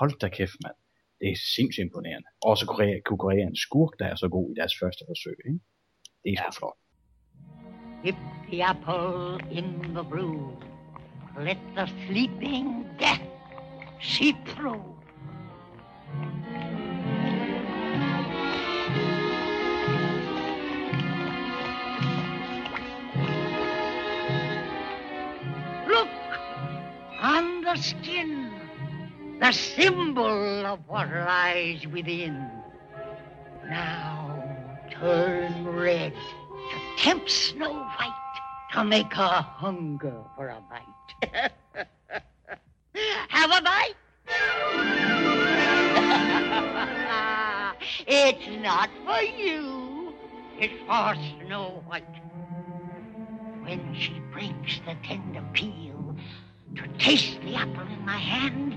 hold da kæft, mand. Det er sindssygt imponerende. Og så kunne kunne kreere en skurk, der er så god i deres første forsøg, ikke? Det er sgu flot. Dip the apple in the brew. Let the sleeping death see through. The skin, the symbol of what lies within. Now turn red to tempt Snow White to make her hunger for a bite. (laughs) Have a bite? (laughs) it's not for you, it's for Snow White. When she breaks the tender peel to taste the apple in my hand,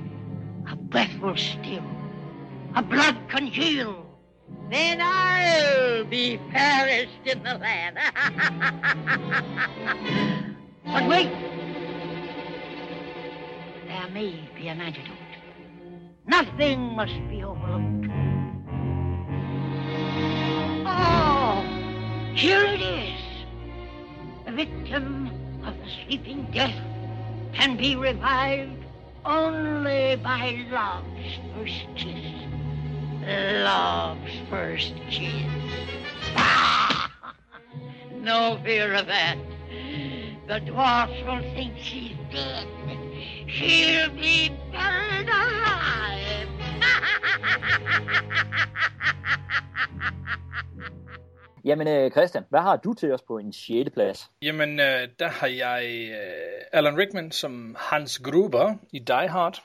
a breath will still, a blood congeal. Then I'll be fairest in the land. (laughs) but wait, there may be an antidote. Nothing must be overlooked. Oh, here it is. The victim of the sleeping death can be revived only by love's first kiss. Love's first kiss. (laughs) no fear of that. The dwarfs will think she's dead. She'll be buried alive. (laughs) Jamen øh, Christian, hvad har du til os på en 6. plads? Jamen, øh, der har jeg øh, Alan Rickman som Hans Gruber i Die Hard.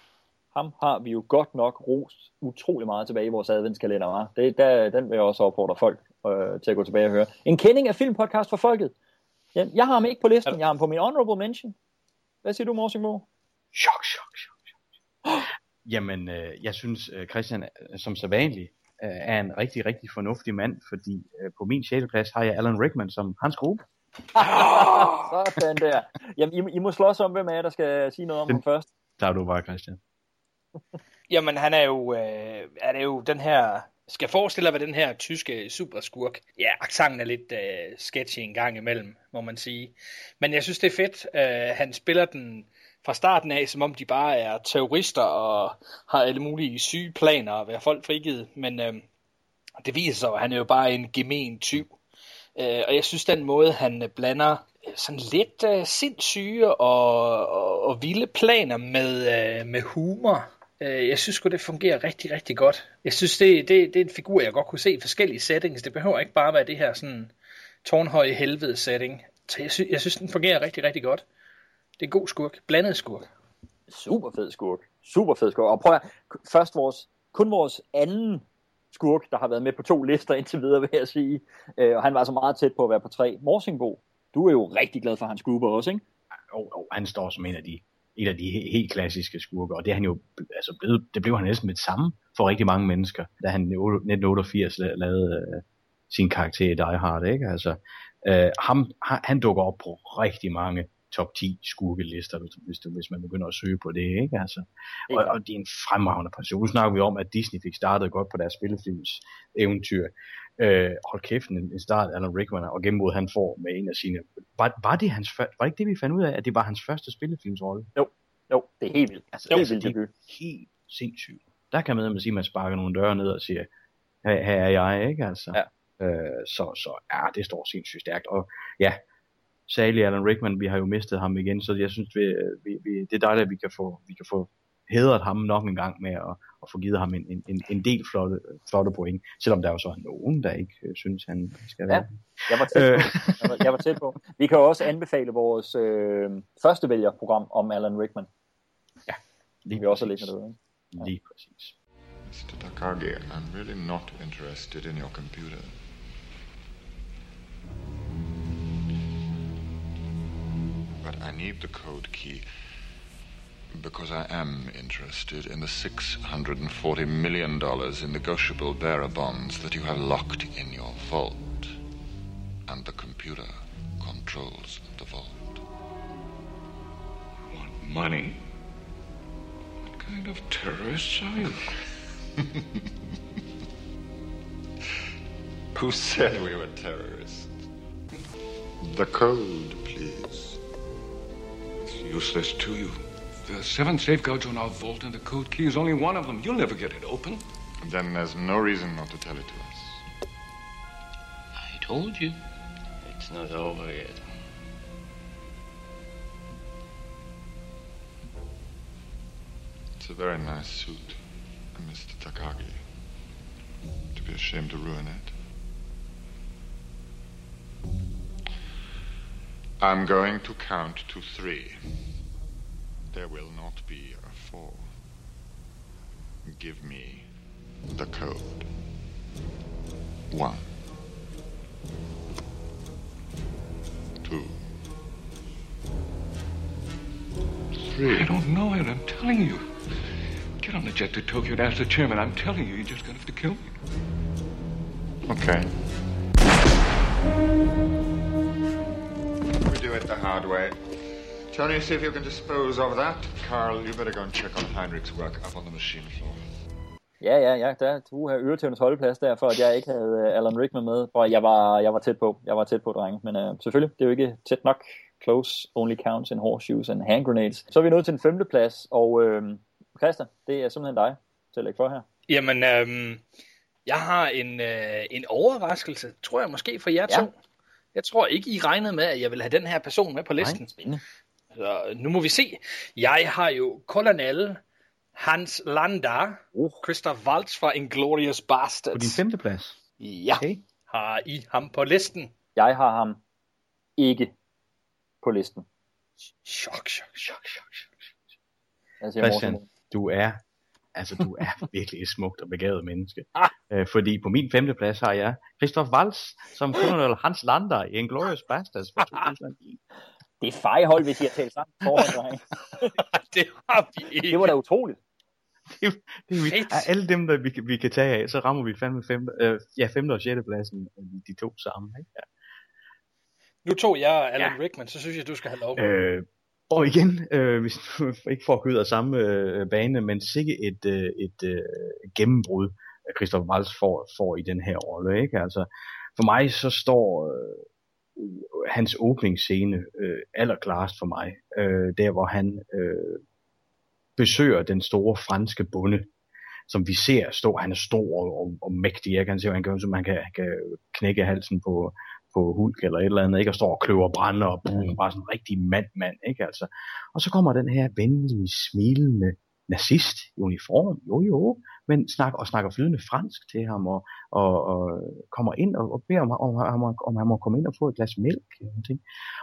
Ham har vi jo godt nok rost utrolig meget tilbage i vores adventskalender, var. Det, der, den vil jeg også opfordre folk øh, til at gå tilbage og høre. En kending af filmpodcast for folket. Jeg, jeg har ham ikke på listen, jeg har ham på min honorable mention. Hvad siger du, Morsingbo? Chok, chok, chok, chok. Jamen, øh, jeg synes, øh, Christian, øh, som så vanligt, øh, er en rigtig, rigtig fornuftig mand, fordi øh, på min 6. plads har jeg Alan Rickman som hans gruppe. Sådan der. Jamen, I, I må slås om, hvem af jer, der skal sige noget om ham først. Der er du bare, Christian. (laughs) Jamen, han er jo, øh, er det jo den her... Skal forestille dig, hvad den her tyske superskurk... Ja, accenten er lidt øh, sketchy en gang imellem, må man sige. Men jeg synes, det er fedt. Øh, han spiller den fra starten af, som om de bare er terrorister og har alle mulige syge planer at være folk frigivet. Men øh, det viser sig, at han er jo bare en gemen tyv. Øh, og jeg synes, den måde, han øh, blander øh, sådan lidt øh, sindssyge og, og, og vilde planer med, øh, med humor. Øh, jeg synes sgu, det fungerer rigtig, rigtig godt. Jeg synes, det, det, det er en figur, jeg godt kunne se i forskellige settings. Det behøver ikke bare være det her sådan tårnhøje helvede setting. Så jeg, sy- jeg synes, den fungerer rigtig, rigtig godt. Det er en god skurk. Blandet skurk. Super fed skurk. Super fed skurk. Og prøv at, først vores, kun vores anden skurk, der har været med på to lister indtil videre, vil jeg sige. Øh, og han var altså meget tæt på at være på tre. Morsingbo, du er jo rigtig glad for hans gruppe også, ikke? Jo, jo, han står som en af de, en af de he- helt klassiske skurke, og det er han jo altså blevet, det blev han næsten med det samme for rigtig mange mennesker, da han i 1988 la- lavede øh, sin karakter i Die Hard, ikke? Altså, øh, ham, han, han dukker op på rigtig mange top 10 skurkelister, hvis, hvis, hvis man begynder at søge på det, ikke? Altså, og, og det er en fremragende person. Nu snakker vi om, at Disney fik startet godt på deres spillefilms eventyr. Øh, hold kæft, en, en start Alan Rickman, og gennembrud han får med en af sine... Var, var det hans var det ikke det, vi fandt ud af, at det var hans første spillefilmsrolle? Jo, jo, det er helt vildt. Altså, Jo, helt vildt det er helt sindssygt. Der kan man sige, at man sparker nogle døre ned og siger, her, her er jeg, ikke altså? Ja. Øh, så, så ja, det står sindssygt stærkt. Og ja, særlig Alan Rickman, vi har jo mistet ham igen, så jeg synes, vi, vi, vi, det er dejligt, at vi kan få, vi kan få hedret ham nok en gang med at, at få givet ham en, en, en, del flotte, flotte point, selvom der jo så er nogen, der ikke øh, synes, han skal være. Ja, jeg var tæt Øh. på. Jeg var, jeg var tæt på. Vi kan jo også anbefale vores øh, første vælgerprogram om Alan Rickman. Ja, lige vi også har liggende derude. ikke? Lige præcis. Mr. Takagi, I'm really not interested in your computer. But I need the code key because I am interested in the $640 million in negotiable bearer bonds that you have locked in your vault. And the computer controls the vault. I want money? What kind of terrorists are you? (laughs) Who said we were terrorists? The code, please. It's useless to you. There are seven safeguards on our vault, and the code key is only one of them. You'll never get it open. Then there's no reason not to tell it to us. I told you. It's not over yet. It's a very nice suit, Mr. Takagi. To be ashamed to ruin it. I'm going to count to three. There will not be a four. Give me the code. One. Two. I don't know it. I'm telling you. Get on the jet to Tokyo and ask the chairman. I'm telling you, you're just gonna have to kill me. Okay. Do it the hard way. Tony, see if you can dispose of that. Carl, you better go and check on Heinrich's work up on the machine floor. Ja, ja, ja, der du har øretævnes holdeplads der, for at jeg ikke havde uh, Alan Rickman med. Og jeg var, jeg var tæt på, jeg var tæt på, drenge. Men uh, selvfølgelig, det er jo ikke tæt nok. Close only counts in horseshoes and hand grenades. Så er vi nået til den femte plads, og uh, Christian, det er simpelthen dig til at lægge for her. Jamen, øhm, jeg har en, øh, en overraskelse, tror jeg måske for jer Ja. to. Jeg tror ikke, I regnede med, at jeg vil have den her person med på listen. Nej, spændende. Så nu må vi se. Jeg har jo Colonel Hans Landa, uh. Christoph Waltz fra Inglourious Bastards. På din femte plads. Ja, okay. har I ham på listen? Jeg har ham ikke på listen. Chok, chok, chok, chok. Siger Christian, (laughs) du er, altså du er virkelig et smukt og begavet menneske. Ah. Øh, fordi på min femte plads har jeg Christoph Waltz som Colonel Hans Lander i Inglourious Bastards fra (laughs) 2009. Det er fejhold, hvis I har talt sammen forhånd, (laughs) det har vi ikke. (laughs) Det var da utroligt. Det er, vi, af alle dem, der vi, kan- vi kan tage af, så rammer vi fandme femte, øh, ja, femte og sjette pladsen, øh, de to sammen. Ikke? Ja. Nu tog jeg Alan ja. Rickman, så synes jeg, du skal have lov. Øh, og igen, øh, hvis, ikke for at køre ud af samme øh, bane, men sikke et, øh, et øh, gennembrud, Christoph Waltz får, får i den her rolle. Ikke? Altså, for mig så står øh, hans åbningsscene øh, allerklarest for mig, øh, der hvor han øh, besøger den store franske bonde, som vi ser stå, han er stor og, og, og mægtig, jeg kan se, han kan, som han kan, han kan knække halsen på, på Hulk eller et eller andet, ikke? Og står og kløver brænder og boom, bare sådan en rigtig mand-mand, ikke? Altså. Og så kommer den her venlige, smilende nazist i uniform, jo jo, men snak, og snakker flydende fransk til ham, og, og, og kommer ind og, og beder om, om, om, om, om han må komme ind og få et glas mælk, eller noget. ting.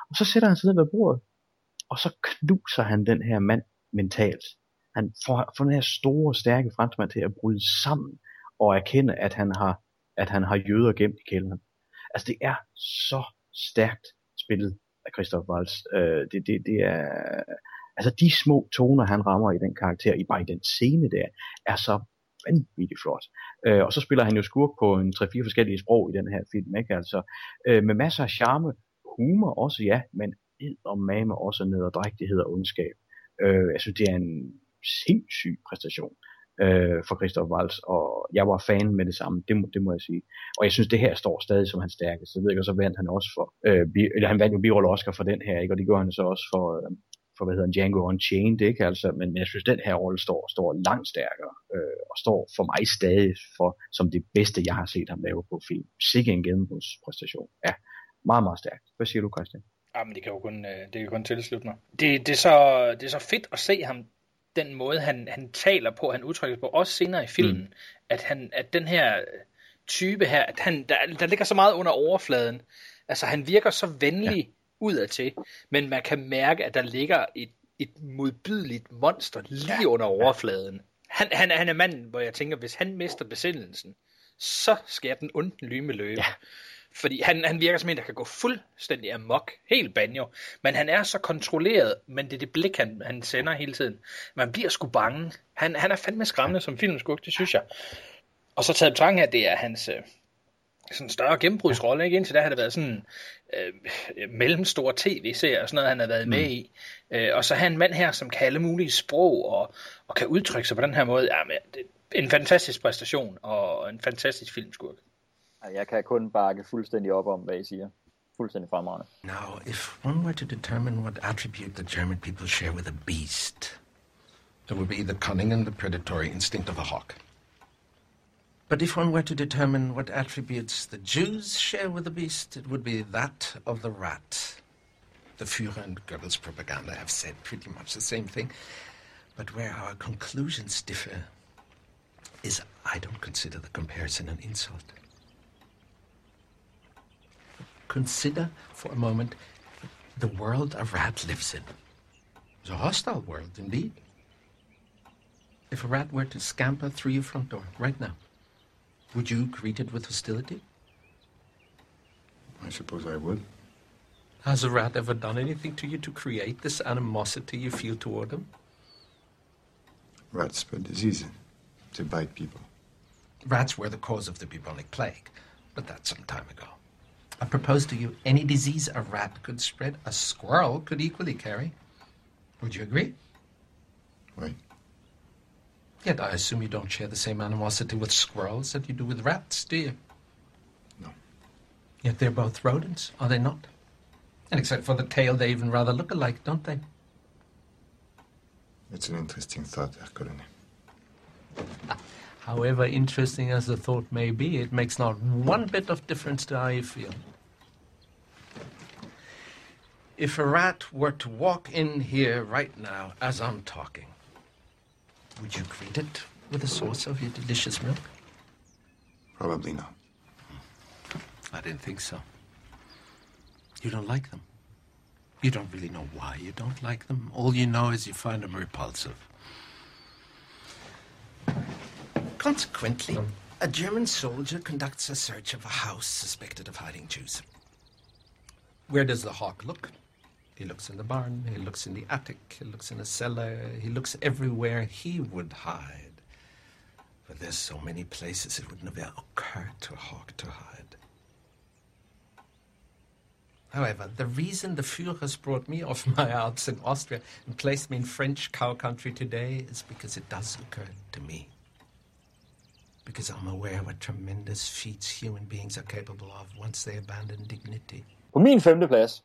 Og så sætter han sig ned ved bordet, og så knuser han den her mand mentalt. Han får, får den her store, stærke franskmand til at bryde sammen, og erkende, at han har, at han har jøder gemt i kælderen. Altså det er så stærkt spillet af Christoph Waltz. Øh, det, det, det er, altså de små toner, han rammer i den karakter, i bare i den scene der, er så vanvittigt flot. Øh, og så spiller han jo skurk på en 3-4 forskellige sprog i den her film, ikke? Altså, øh, med masser af charme, humor også, ja, men og mame også nederdrægtighed og ondskab. Øh, jeg synes, det er en sindssyg præstation øh, for Christoph Waltz, og jeg var fan med det samme, det må, det må jeg sige. Og jeg synes, det her står stadig som hans stærkeste. Jeg ved jeg, og så vandt han også for, øh, bi, eller han vandt jo birolle Oscar for den her, ikke? og det gjorde han så også for, øh, for hvad hedder han, Django Unchained, ikke? Altså, men jeg synes, den her rolle står, står langt stærkere, øh, og står for mig stadig for, som det bedste, jeg har set ham lave på film. Sikke en gennembrudspræstation. Ja, meget, meget stærkt. Hvad siger du, Christian? Jamen, det kan jo kun, øh, det kan kun tilslutte mig. Det, det, er så, det er så fedt at se ham, den måde, han, han taler på, han udtrykker på, også senere i filmen, mm. at, han, at den her type her, at han, der, der ligger så meget under overfladen. Altså, han virker så venlig ja. Udadtil, men man kan mærke, at der ligger et, et modbydeligt monster lige ja. under overfladen. Han, han, han er manden, hvor jeg tænker, hvis han mister besindelsen, så skal den onden lyme løbe. Ja. Fordi han, han virker som en, der kan gå fuldstændig amok. Helt banjo. Men han er så kontrolleret, men det er det blik, han, han sender hele tiden. Man bliver sgu bange. Han, han er fandme skræmmende som filmskurk, det synes jeg. Og så taget af, at det er hans øh, sådan større gennembrudsrolle. Ikke? Indtil da har det været sådan øh, mellemstor tv-serie og sådan noget, han har været mm. med i. Øh, og så har han en mand her, som kan alle mulige sprog og, og kan udtrykke sig på den her måde. Ja, men det er en fantastisk præstation og en fantastisk filmskurk. Jeg kan kun bakke fuldstændig op om, hvad I siger. Fuldstændig fremragende. Now, if one were to determine what attribute the German people share with a beast, it would be the cunning and the predatory instinct of a hawk. But if one were to determine what attributes the Jews share with the beast, it would be that of the rat. The Führer and Goebbels propaganda have said pretty much the same thing. But where our conclusions differ is I don't consider the comparison an insult. Consider for a moment the world a rat lives in. It's a hostile world, indeed. If a rat were to scamper through your front door right now, would you greet it with hostility? I suppose I would. Has a rat ever done anything to you to create this animosity you feel toward him? Rats spread diseases. to bite people. Rats were the cause of the bubonic plague, but that's some time ago. I propose to you any disease a rat could spread, a squirrel could equally carry. Would you agree? Right. Yet I assume you don't share the same animosity with squirrels that you do with rats, do you? No. Yet they're both rodents, are they not? And except for the tail, they even rather look alike, don't they? It's an interesting thought, Herr Colonel. However interesting as the thought may be, it makes not one bit of difference to how you feel. If a rat were to walk in here right now as I'm talking, would you greet it with a source of your delicious milk? Probably not. I didn't think so. You don't like them. You don't really know why you don't like them. All you know is you find them repulsive. Consequently, a German soldier conducts a search of a house suspected of hiding Jews. Where does the hawk look? He looks in the barn, he looks in the attic, he looks in the cellar, he looks everywhere he would hide. But there's so many places it would never occur to a hawk to hide. However, the reason the Führers brought me off (laughs) my Alps in Austria and placed me in French cow country today is because it does occur to me. Because I'm aware of what tremendous feats human beings are capable of once they abandon dignity. På min femte plads,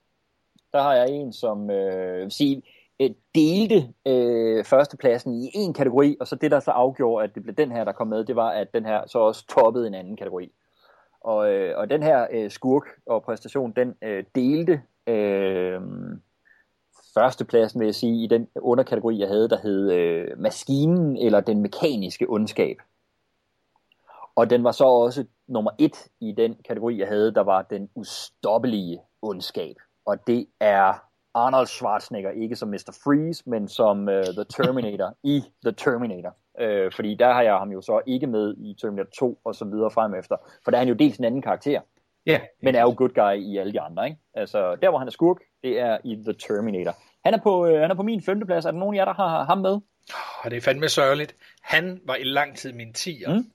der har jeg en, som øh, vil sige, øh, delte øh, førstepladsen i en kategori, og så det, der så afgjorde, at det blev den her, der kom med, det var, at den her så også toppede en anden kategori. Og, øh, og den her øh, skurk og præstation, den øh, delte øh, førstepladsen, vil jeg sige, i den underkategori, jeg havde, der hed øh, maskinen eller den mekaniske ondskab. Og den var så også nummer et i den kategori, jeg havde, der var den ustoppelige ondskab. Og det er Arnold Schwarzenegger, ikke som Mr. Freeze, men som uh, The Terminator (laughs) i The Terminator. Uh, fordi der har jeg ham jo så ikke med i Terminator 2 og så videre frem efter. For der er han jo dels en anden karakter. Yeah. Men er jo good guy i alle de andre, ikke? Altså, der hvor han er skurk, det er i The Terminator. Han er på, uh, han er på min femteplads. Er der nogen af jer, der har ham med? Og det er fandme sørgeligt. Han var i lang tid min 10'er. Mm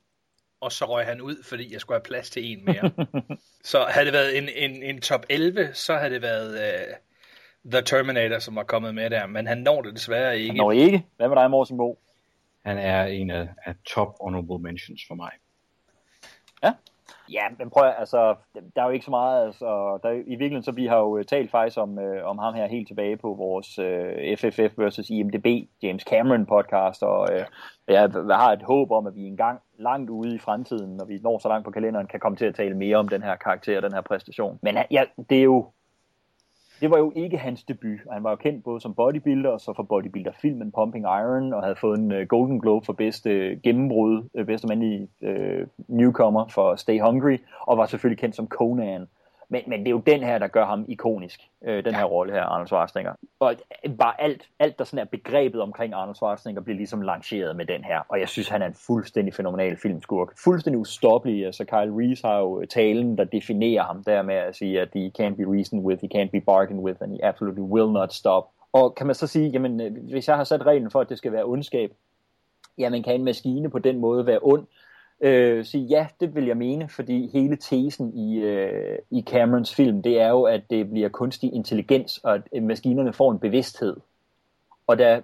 og så røg han ud, fordi jeg skulle have plads til en mere. (laughs) så havde det været en, en, en top 11, så havde det været uh, The Terminator, som var kommet med der, men han når det desværre ikke. Han når ikke. Hvad med dig, Morsen Bo? Han er en af, af top honorable mentions for mig. Ja? Ja, men prøv at, altså, der er jo ikke så meget, altså, der, i virkeligheden så vi har jo øh, talt faktisk om, øh, om ham her helt tilbage på vores øh, FFF versus IMDB, James Cameron podcast, og øh, jeg, jeg har et håb om, at vi engang langt ude i fremtiden, når vi når så langt på kalenderen, kan komme til at tale mere om den her karakter og den her præstation. Men ja, det er jo det var jo ikke hans debut. Han var jo kendt både som bodybuilder og så for bodybuilder-filmen Pumping Iron, og havde fået en uh, Golden Globe for bedste uh, gennembrud, uh, bedste mandlige uh, newcomer for Stay Hungry, og var selvfølgelig kendt som Conan. Men, men det er jo den her, der gør ham ikonisk, øh, den her rolle her, Arnold Schwarzenegger. Og bare alt, alt, der sådan er begrebet omkring Arnold Schwarzenegger, bliver ligesom lanceret med den her. Og jeg synes, han er en fuldstændig fænomenal filmskurk. Fuldstændig ustoppelig. Altså Kyle Reese har jo talen, der definerer ham der med at sige, at he can't be reasoned with, he can't be bargained with, and he absolutely will not stop. Og kan man så sige, jamen, øh, hvis jeg har sat reglen for, at det skal være ondskab, jamen kan en maskine på den måde være ond, øh, sige, ja, det vil jeg mene, fordi hele tesen i, øh, i Camerons film, det er jo, at det bliver kunstig intelligens, og at øh, maskinerne får en bevidsthed. Og der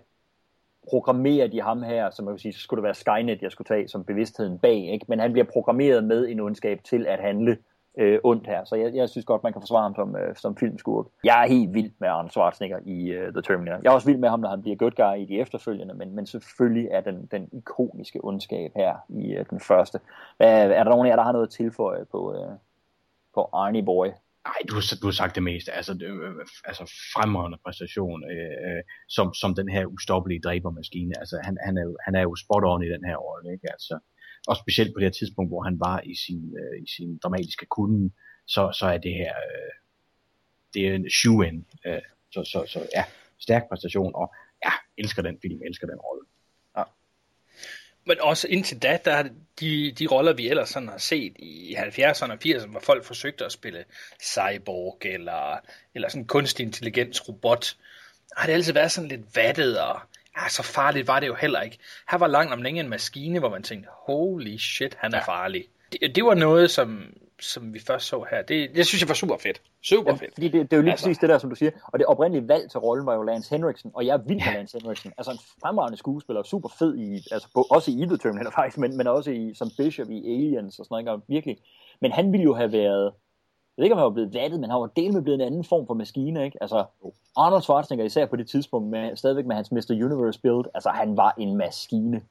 programmerer de ham her, som jeg vil sige, så skulle det være Skynet, jeg skulle tage som bevidstheden bag, ikke? men han bliver programmeret med en ondskab til at handle øh, ondt her. Så jeg, jeg synes godt, man kan forsvare ham som, øh, som filmskurk. Jeg er helt vild med Arnold Schwarzenegger i øh, The Terminator. Jeg er også vild med ham, når han bliver good guy i de efterfølgende, men, men selvfølgelig er den, den ikoniske ondskab her i øh, den første. Hvad, er der nogen af jer, der har noget at tilføje på, øh, på Arnie Boy? Nej, du du har sagt det meste. Altså, det, øh, øh, altså fremragende præstation, øh, øh, som, som den her ustoppelige dræbermaskine. Altså, han, han, er jo, han er jo spot on i den her rolle, ikke? Altså, og specielt på det her tidspunkt, hvor han var i sin, øh, i sin dramatiske kunde, så, så er det her, øh, det er en shoe-in. Øh, så, så, så ja, stærk præstation, og ja, elsker den film, elsker den rolle. Ja. Men også indtil da, der er de, de roller, vi ellers sådan har set i 70'erne og 80'erne, hvor folk forsøgte at spille cyborg eller, eller sådan kunstig intelligens robot, har det altid været sådan lidt vattet, og ja, så farligt var det jo heller ikke. Her var langt om længe en maskine, hvor man tænkte, holy shit, han er farlig. Det, det var noget, som, som vi først så her. Det, det synes jeg var super fedt. Super fedt. Fordi det, det er jo lige Altså. præcis det der, som du siger. Og det oprindelige valg til rollen var jo Lance Henriksen, og jeg er vild med Lance Henriksen. Altså en fremragende skuespiller, super fed i, altså på, også i Evil Terminator faktisk, men, men også i, som Bishop i Aliens og sådan noget, ikke? Og virkelig. Men han ville jo have været, jeg ved ikke, om han var blevet vattet, men han var del med blevet en anden form for maskine, ikke? Altså, Arnold Schwarzenegger især på det tidspunkt, med, stadigvæk med hans Mr. Universe build, altså han var en maskine.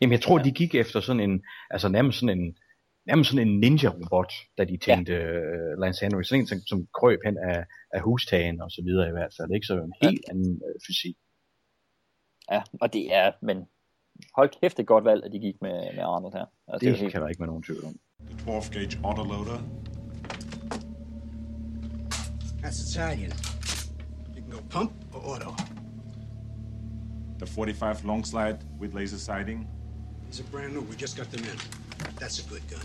Jamen, jeg tror, de gik efter sådan en, altså nærmest sådan en, nærmest sådan en ninja-robot, da de tænkte ja. uh, Lance Henry. Sådan en, som, som krøb hen af, af hustagen og så videre i hvert fald. Ikke så en helt ja. anden uh, fysik. Ja, og det er, men hold kæft et godt valg, at de gik med, med Arnold her. Altså, Det er helt- kan der ikke være nogen tvivl om. The 12 gauge autoloader. That's Italian. You can go pump or auto. The 45 long slide with laser sighting. These are brand new. We just got them in. That's a good gun.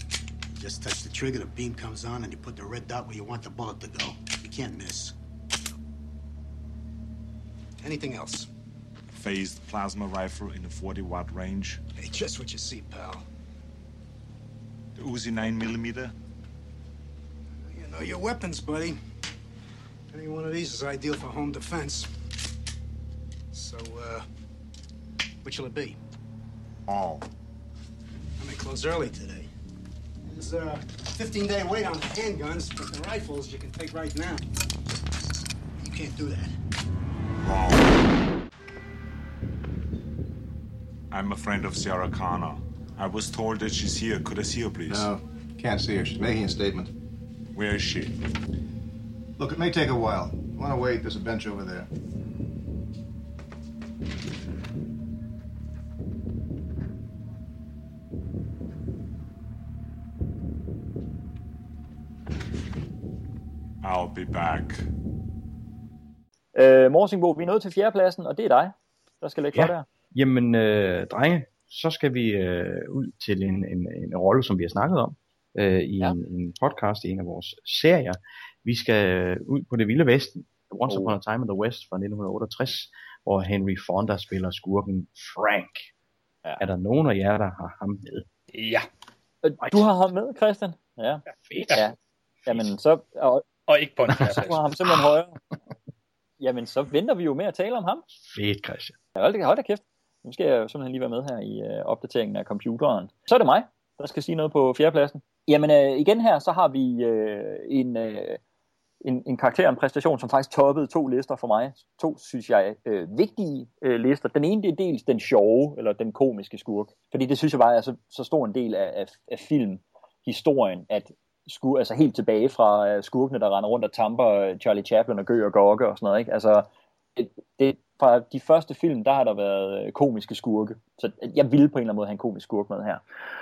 You just touch the trigger, the beam comes on, and you put the red dot where you want the bullet to go. You can't miss. Anything else? Phased plasma rifle in the 40 watt range. Hey, just what you see, pal. The Uzi 9 millimeter. You know your weapons, buddy. Any one of these is ideal for home defense. So, uh, what shall it be? All. I may close early today. There's a 15 day wait on the handguns, but the rifles you can take right now. You can't do that. Wrong. I'm a friend of Sarah Connor. I was told that she's here. Could I see her, please? No, can't see her. She's making a statement. Where is she? Look, it may take a while. You want to wait? There's a bench over there. I'll be back. Øh, Morsingbo, vi er nået til fjerdepladsen, og det er dig, der skal lægge Ja. for der. Jamen, øh, drenge, så skal vi øh, ud til en, en, en rolle, som vi har snakket om øh, i ja. en, en podcast i en af vores serier. Vi skal ud på det vilde vesten, Once Oh. Upon a Time in the West fra 1968, hvor Henry Fonda spiller skurken Frank. Ja. Er der nogen af jer, der har ham med? Ja. Øh, Du har ham med, Christian? Ja. Fedt. Ja. Jamen, så... Og, og ikke på en Du har ham simpelthen (laughs) højere. Jamen, så venter vi jo med at tale om ham. Fedt, Christian. Ja, hold da, hold da kæft. Nu skal jeg jo simpelthen lige være med her i øh, opdateringen af computeren. Så er det mig, der skal sige noget på fjerdepladsen. Jamen øh, igen her, så har vi øh, en, øh, en, en karakter, en præstation, som faktisk toppede to lister for mig. To, synes jeg, øh, vigtige øh, lister. Den ene, det er dels den sjove, eller den komiske skurk. Fordi det synes jeg bare er så, så stor en del af, af, af filmhistorien, at skur, altså helt tilbage fra øh, skurkene, der render rundt og tamper øh, Charlie Chaplin og Gø og Gokke og sådan noget. Ikke? Altså, det, det, fra de første film, der har der været øh, komiske skurke. Så jeg ville på en eller anden måde have en komisk skurk med her.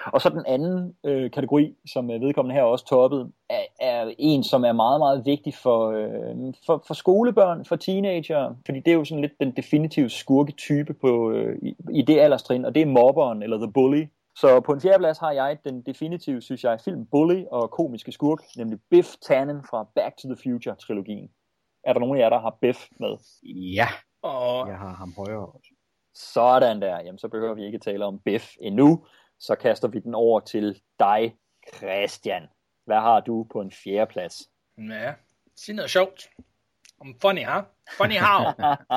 Og så den anden øh, kategori, som øh, vedkommende her også toppet, er, er en, som er meget, meget vigtig for, øh, for, for skolebørn, for teenager, fordi det er jo sådan lidt den definitive skurketype på, øh, i, i det alderstrin, og det er mobberen, eller the bully. Så på en fjerdeplads har jeg den definitive, synes jeg, film Bully og komiske skurk, nemlig Biff Tannen fra Back to the Future-trilogien. Er der nogen af jer, der har Biff med? Ja, og jeg har ham højere også. Sådan der. Jamen, så behøver vi ikke tale om Biff endnu. Så kaster vi den over til dig, Christian. Hvad har du på en fjerdeplads? Ja, sig noget sjovt. Om funny, huh? Funny how?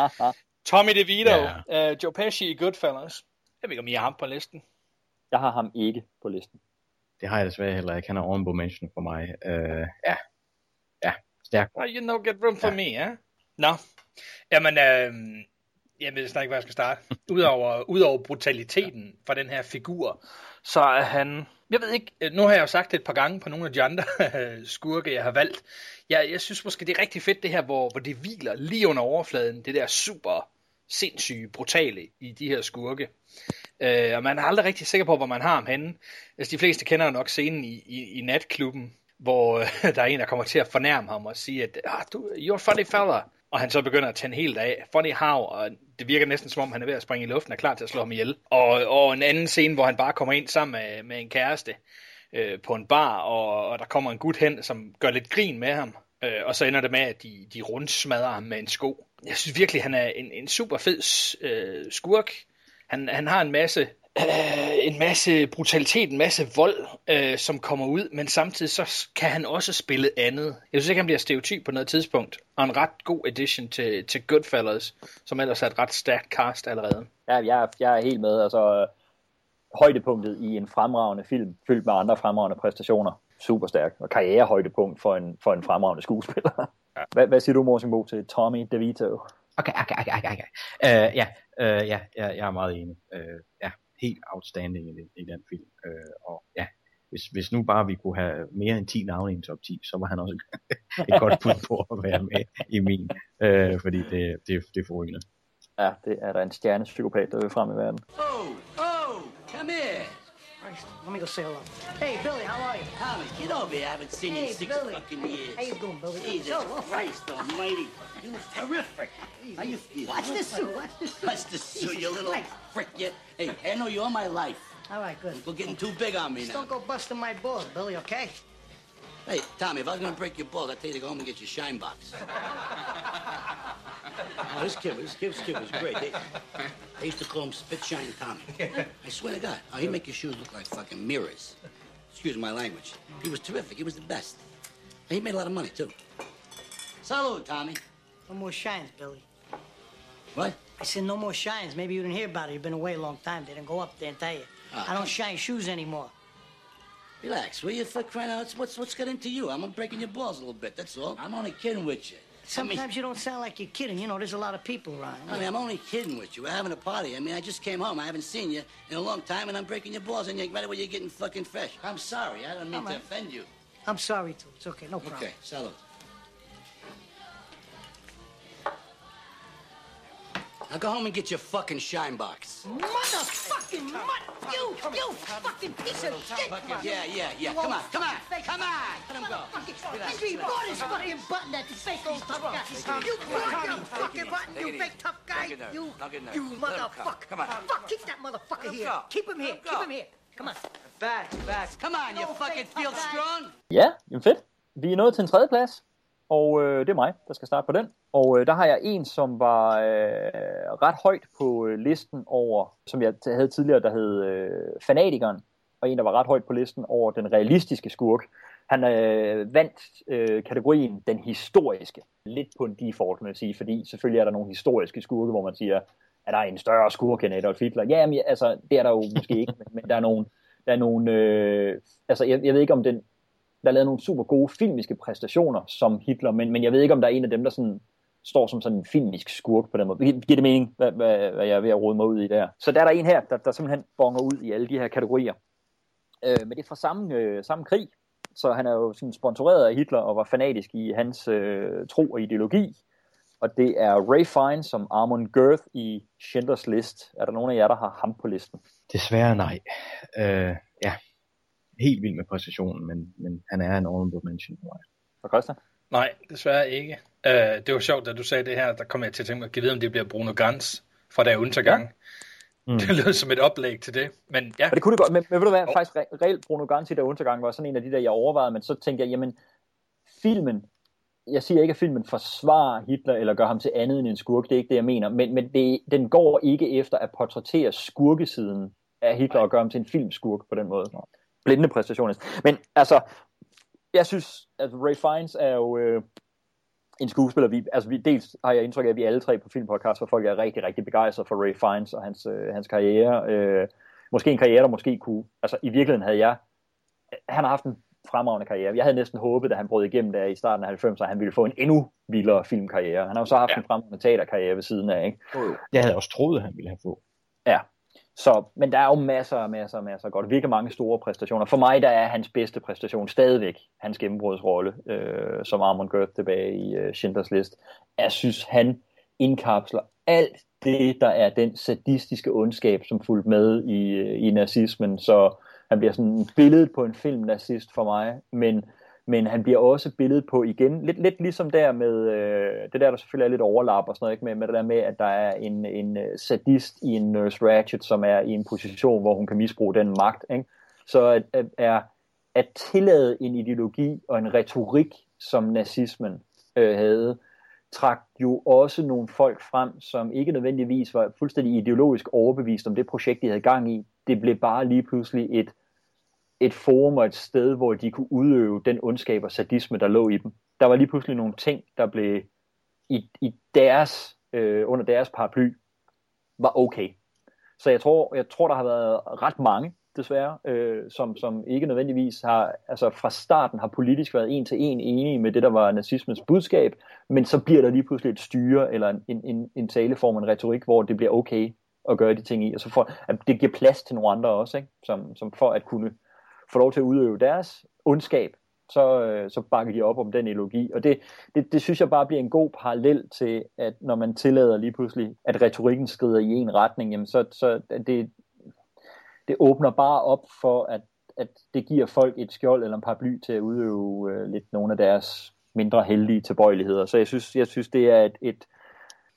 (laughs) Tommy DeVito, yeah. uh, Joe Pesci i Goodfellas. Jeg ved ikke, om I har ham på listen. Jeg har ham ikke på listen. Det har jeg desværre heller ikke. Han er honorable mention for mig. Uh, ja, ja, stærk. Oh, you know, get room for ja. me, ja? Nå, jamen, øh, jeg ved snart ikke, hvor jeg skal starte. (laughs) Udover, udover brutaliteten fra den her figur, så er han Jeg ved ikke, øh, nu har jeg jo sagt det et par gange på nogle af de andre (laughs) skurke, jeg har valgt. Jeg, jeg synes måske, det er rigtig fedt det her, hvor, hvor det hviler lige under overfladen, det der super sindssyge, brutale i de her skurke. Øh, og man er aldrig rigtig sikker på, hvor man har ham henne. Altså, de fleste kender jo nok scenen i, i, i natklubben, hvor øh, (laughs) der er en, der kommer til at fornærme ham og sige, at ah, du, you're funny fella. Og han så begynder at tænde helt af. Funny how, og det virker næsten som om, han er ved at springe i luften og er klar til at slå ham ihjel. Og, og en anden scene, hvor han bare kommer ind sammen med, med en kæreste øh, på en bar, og, og der kommer en gut hen, som gør lidt grin med ham. Øh, og så ender det med, at de, de rundsmadrer ham med en sko. Jeg synes virkelig, han er en, en super fed øh, skurk. Han, han har en masse, øh, en masse brutalitet, en masse vold, øh, som kommer ud, men samtidig så kan han også spille andet. Jeg synes ikke, han bliver stereotyp på noget tidspunkt. Og en ret god addition til, til Goodfellas, som ellers er et ret stærkt cast allerede. Ja, jeg, er- jeg er helt med. Altså, højdepunktet i en fremragende film, fyldt med andre fremragende præstationer. Super stærk. Og karrierehøjdepunkt for en, for en fremragende skuespiller. Ja. Hvad, hvad siger du, Morsimbo, til Tommy DeVito? Okay, okay, okay, okay. okay. Uh, ja, uh, ja, ja, jeg er meget enig. Uh, ja, helt outstanding i, den- i den film. Uh, og ja, hvis, hvis nu bare vi kunne have mere end 10 navne i en top 10, så var han også (laughs) et godt bud på at være med i min. Uh, fordi det, det, det er forrygende. Ja, det er der en stjernepsykopat, der vil frem i verden. Oh, oh, come here. Christ, let me go say hello. Hey, Billy, how are you? Tommy, get over here. I haven't seen you Hey, in six Billy. fucking years. How you doing, Billy? Jesus Oh, Christ almighty. You look terrific. How you feel? Watch this suit, watch this suit. Watch this suit, you Jesus little Christ. frick. You. Hey, I know you all my life. All right, good. You're getting too big on me Just now. don't go busting my balls, Billy, okay? Hey, Tommy, if I was gonna break your balls, I'd tell you to go home and get your shine box. oh, this kid, this kid, this kid was great. They, they used to call him Spit Shine Tommy. I swear to God. Oh, he'd make your shoes look like fucking mirrors. Excuse my language. He was terrific. He was the best. And he made a lot of money, too. Salute, Tommy. No more shines, Billy. What? I said no more shines. Maybe you didn't hear about it. You've been away a long time. They didn't go up there and tell you. Ah. I don't shine shoes anymore. Relax, will you? For crying out, what's, what's, got into you? I'm breaking your balls a little bit, that's all. I'm only kidding with you. Sometimes you don't sound like you're kidding. You know, there's a lot of people around. I mean, I'm only kidding with you. We're having a party. I mean, I just came home. I haven't seen you in a long time, and I'm breaking your balls, and you're right away you're getting fucking fresh. I'm sorry. I don't mean Come to on. offend you. I'm sorry, too. It's okay. No problem. Okay, salute. Now go home and get your fucking shine box. Motherfucking mutt! You, you fucking piece of shit! Yeah, yeah, yeah. Come on, come on, come on. Let him go. Motherfucking- You bought his fucking button, that fake old tough guy. You bought your fucking button, you fake tough guy. You, you motherfucker. Come on. Fuck, keep that motherfucker here. Keep him here. Keep him here. Come on. Back, back. Come on, you fucking feel strong? Ja, jamen fedt. Vi er nået til en tredje plads, og øh, det er mig, der skal starte på den. Og øh, der har jeg en, som var øh, ret højt på øh, listen over, som jeg t- havde tidligere, der hed øh, Fanatikeren, og en, der var ret højt på listen over den realistiske skurk. Han øh, vandt øh, kategorien den historiske. Lidt på en default, må jeg sige, fordi selvfølgelig er der nogle historiske skurke, hvor man siger, at der er en større skurk end Adolf Hitler. Ja, men, altså, det er der jo måske ikke, men, men der er nogle, der er nogle øh, altså jeg, jeg ved ikke om den, der er lavet nogle super gode filmiske præstationer som Hitler, men, men jeg ved ikke, om der er en af dem, der sådan, står som sådan en filmisk skurk på den måde. Giver det mening, hvad, hvad, hvad jeg er ved at rode mig ud i der? Så der er der en her, der, der simpelthen bonger ud i alle de her kategorier. Øh, men det er fra samme, øh, samme krig, så han er jo sådan sponsoreret af Hitler og var fanatisk i hans øh, tro og ideologi. Og det er Ray Fine som Armand Girth i Schindlers List. Er der nogen af jer, der har ham på listen? Desværre nej. Øh, helt vild med præstationen, men, men han er en honorable mention. Og Christian? Nej, desværre ikke. Uh, det var sjovt, da du sagde det her, der kom jeg til at tænke mig, at vide, om det bliver Bruno Gans fra der undergang. Ja. Mm. Det lød som et oplæg til det. Men ja. Og det kunne det godt, men, men ved du hvad, faktisk re- reelt Bruno Ganti der undergang var sådan en af de der, jeg overvejede, men så tænkte jeg, jamen, filmen, jeg siger ikke, at filmen forsvarer Hitler eller gør ham til andet end en skurk, det er ikke det, jeg mener, men, men det, den går ikke efter at portrættere skurkesiden af Hitler og gøre ham til en filmskurk på den måde. Blinde præstationer. Men altså, jeg synes, at Ray Fiennes er jo øh, en skuespiller, vi, altså vi, dels har jeg indtryk af, at vi alle tre på Filmpodcast, hvor folk er rigtig, rigtig begejstrede for Ray Fiennes og hans, øh, hans karriere. Øh, måske en karriere, der måske kunne, altså i virkeligheden havde jeg, han har haft en fremragende karriere. Jeg havde næsten håbet, da han brød igennem der i starten af 90'erne, at han ville få en endnu vildere filmkarriere. Han har jo så haft ja. en fremragende teaterkarriere ved siden af, ikke? Jeg havde også troet, at han ville have få. Ja, så, men der er jo masser og masser og masser godt. Virkelig mange store præstationer. For mig der er hans bedste præstation stadigvæk hans gennembrudsrolle øh, som Armand Girth tilbage i øh, Schindlers List. Jeg synes, han indkapsler alt det, der er den sadistiske ondskab, som fulgte med i, øh, i nazismen. Så han bliver sådan et billede på en film-nazist for mig, men men han bliver også billedet på igen, lidt, lidt ligesom der med, øh, det der der selvfølgelig er lidt overlap og sådan noget, ikke? Med, med det der med, at der er en, en øh, sadist i en Nurse Ratchet, som er i en position, hvor hun kan misbruge den magt, ikke? Så at, at, er, at tillade en ideologi og en retorik, som nazismen øh, havde, trak jo også nogle folk frem, som ikke nødvendigvis var fuldstændig ideologisk overbevist om det projekt, de havde gang i. Det blev bare lige pludselig et et forum og et sted, hvor de kunne udøve den ondskab og sadisme, der lå i dem. Der var lige pludselig nogle ting, der blev i, i deres, øh, under deres paraply, var okay. Så jeg tror, jeg tror, der har været ret mange, desværre, øh, som, som ikke nødvendigvis har, altså fra starten har politisk været en til en enige med det, der var nazismens budskab, men så bliver der lige pludselig et styre, eller en, en, en taleform, en retorik, hvor det bliver okay at gøre de ting i, og så får, at det giver plads til nogle andre også, ikke? Som, som for at kunne får lov til at udøve deres ondskab, så, øh, så bakker de op om den ideologi. Og det, det, det synes jeg bare bliver en god parallel til, at når man tillader lige pludselig, at retorikken skrider i en retning, jamen så, så det, det åbner bare op for, at, at det giver folk et skjold eller en paraply til at udøve øh, lidt nogle af deres mindre heldige tilbøjeligheder. Så jeg synes, jeg synes det er et, et,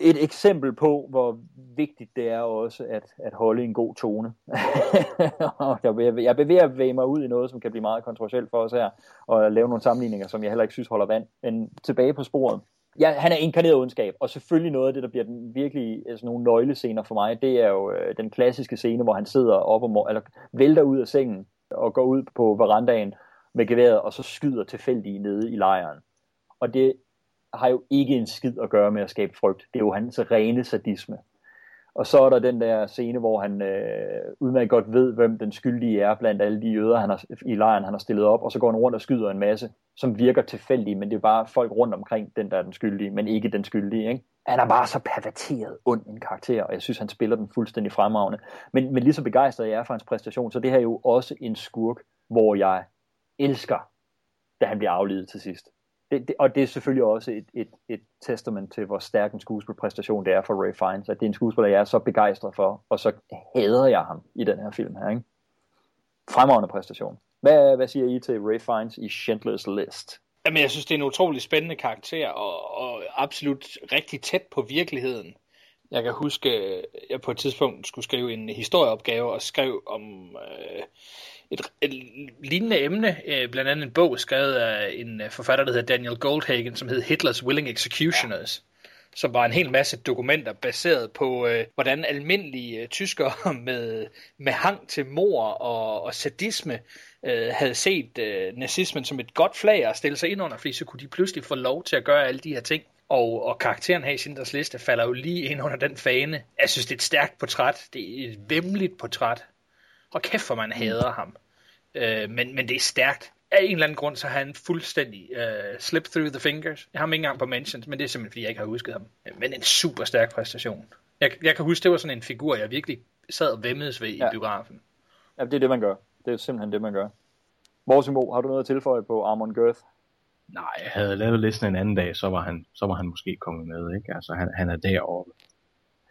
et eksempel på, hvor vigtigt det er også at, at holde en god tone. (laughs) jeg bevæger ved mig ud i noget, som kan blive meget kontroversielt for os her, og lave nogle sammenligninger, som jeg heller ikke synes holder vand. Men tilbage på sporet. Ja, han er inkarneret ondskab, og selvfølgelig noget af det, der bliver den virkelig altså nogle nøglescener for mig, det er jo øh, den klassiske scene, hvor han sidder op og eller vælter ud af sengen og går ud på verandaen med geværet, og så skyder tilfældigt nede i lejren. Og det har jo ikke en skid at gøre med at skabe frygt. Det er jo hans rene sadisme. Og så er der den der scene, hvor han øh, udmærket godt ved, hvem den skyldige er blandt alle de jøder han har, i lejren, han har stillet op, og så går han rundt og skyder en masse, som virker tilfældige, men det er bare folk rundt omkring den, der er den skyldige, men ikke den skyldige. Ikke? Han er bare så perverteret ond en karakter, og jeg synes, han spiller den fuldstændig fremragende. Men, men lige så begejstret jeg er for hans præstation, så det her er jo også en skurk, hvor jeg elsker, da han bliver afledet til sidst det, det, og det er selvfølgelig også et, et, et testament til, hvor stærk en skuespilpræstation det er for Ray Fiennes, at det er en skuespiller, jeg er så begejstret for, og så hader jeg ham i den her film her. Ikke? Fremragende præstation. Hvad, hvad siger I til Ray Fiennes i Schindler's List? Jamen, jeg synes, det er en utrolig spændende karakter, og, og absolut rigtig tæt på virkeligheden. Jeg kan huske, at jeg på et tidspunkt skulle skrive en historieopgave, og skrev om øh, et, et lignende emne, øh, blandt andet en bog skrevet af en øh, forfatter, der hedder Daniel Goldhagen, som hed Hitlers Willing Executioners, ja. som var en hel masse dokumenter baseret på, øh, hvordan almindelige øh, tyskere (laughs) med, med hang til mor og, og sadisme øh, havde set øh, nazismen som et godt flag at stille sig ind under, fordi så kunne de pludselig få lov til at gøre alle de her ting. Og, og karakteren her i Sinders liste falder jo lige ind under den fane. Jeg synes, det er et stærkt portræt. Det er et vemmeligt portræt. Og kæft, for man hader ham. Øh, men, men det er stærkt. Af en eller anden grund, så har han fuldstændig uh, slip through the fingers. Jeg har ham ikke engang på mentions, men det er simpelthen, fordi jeg ikke har husket ham. Men en super stærk præstation. Jeg, jeg kan huske, det var sådan en figur, jeg virkelig sad og vemmedes ved ja. i biografen. Ja, det er det, man gør. Det er simpelthen det, man gør. Morsimo, har du noget at tilføje på Armon Girth? Nej, jeg havde lavet listen en anden dag, så var han, så var han måske kommet med, ikke? Altså, han, han er derovre.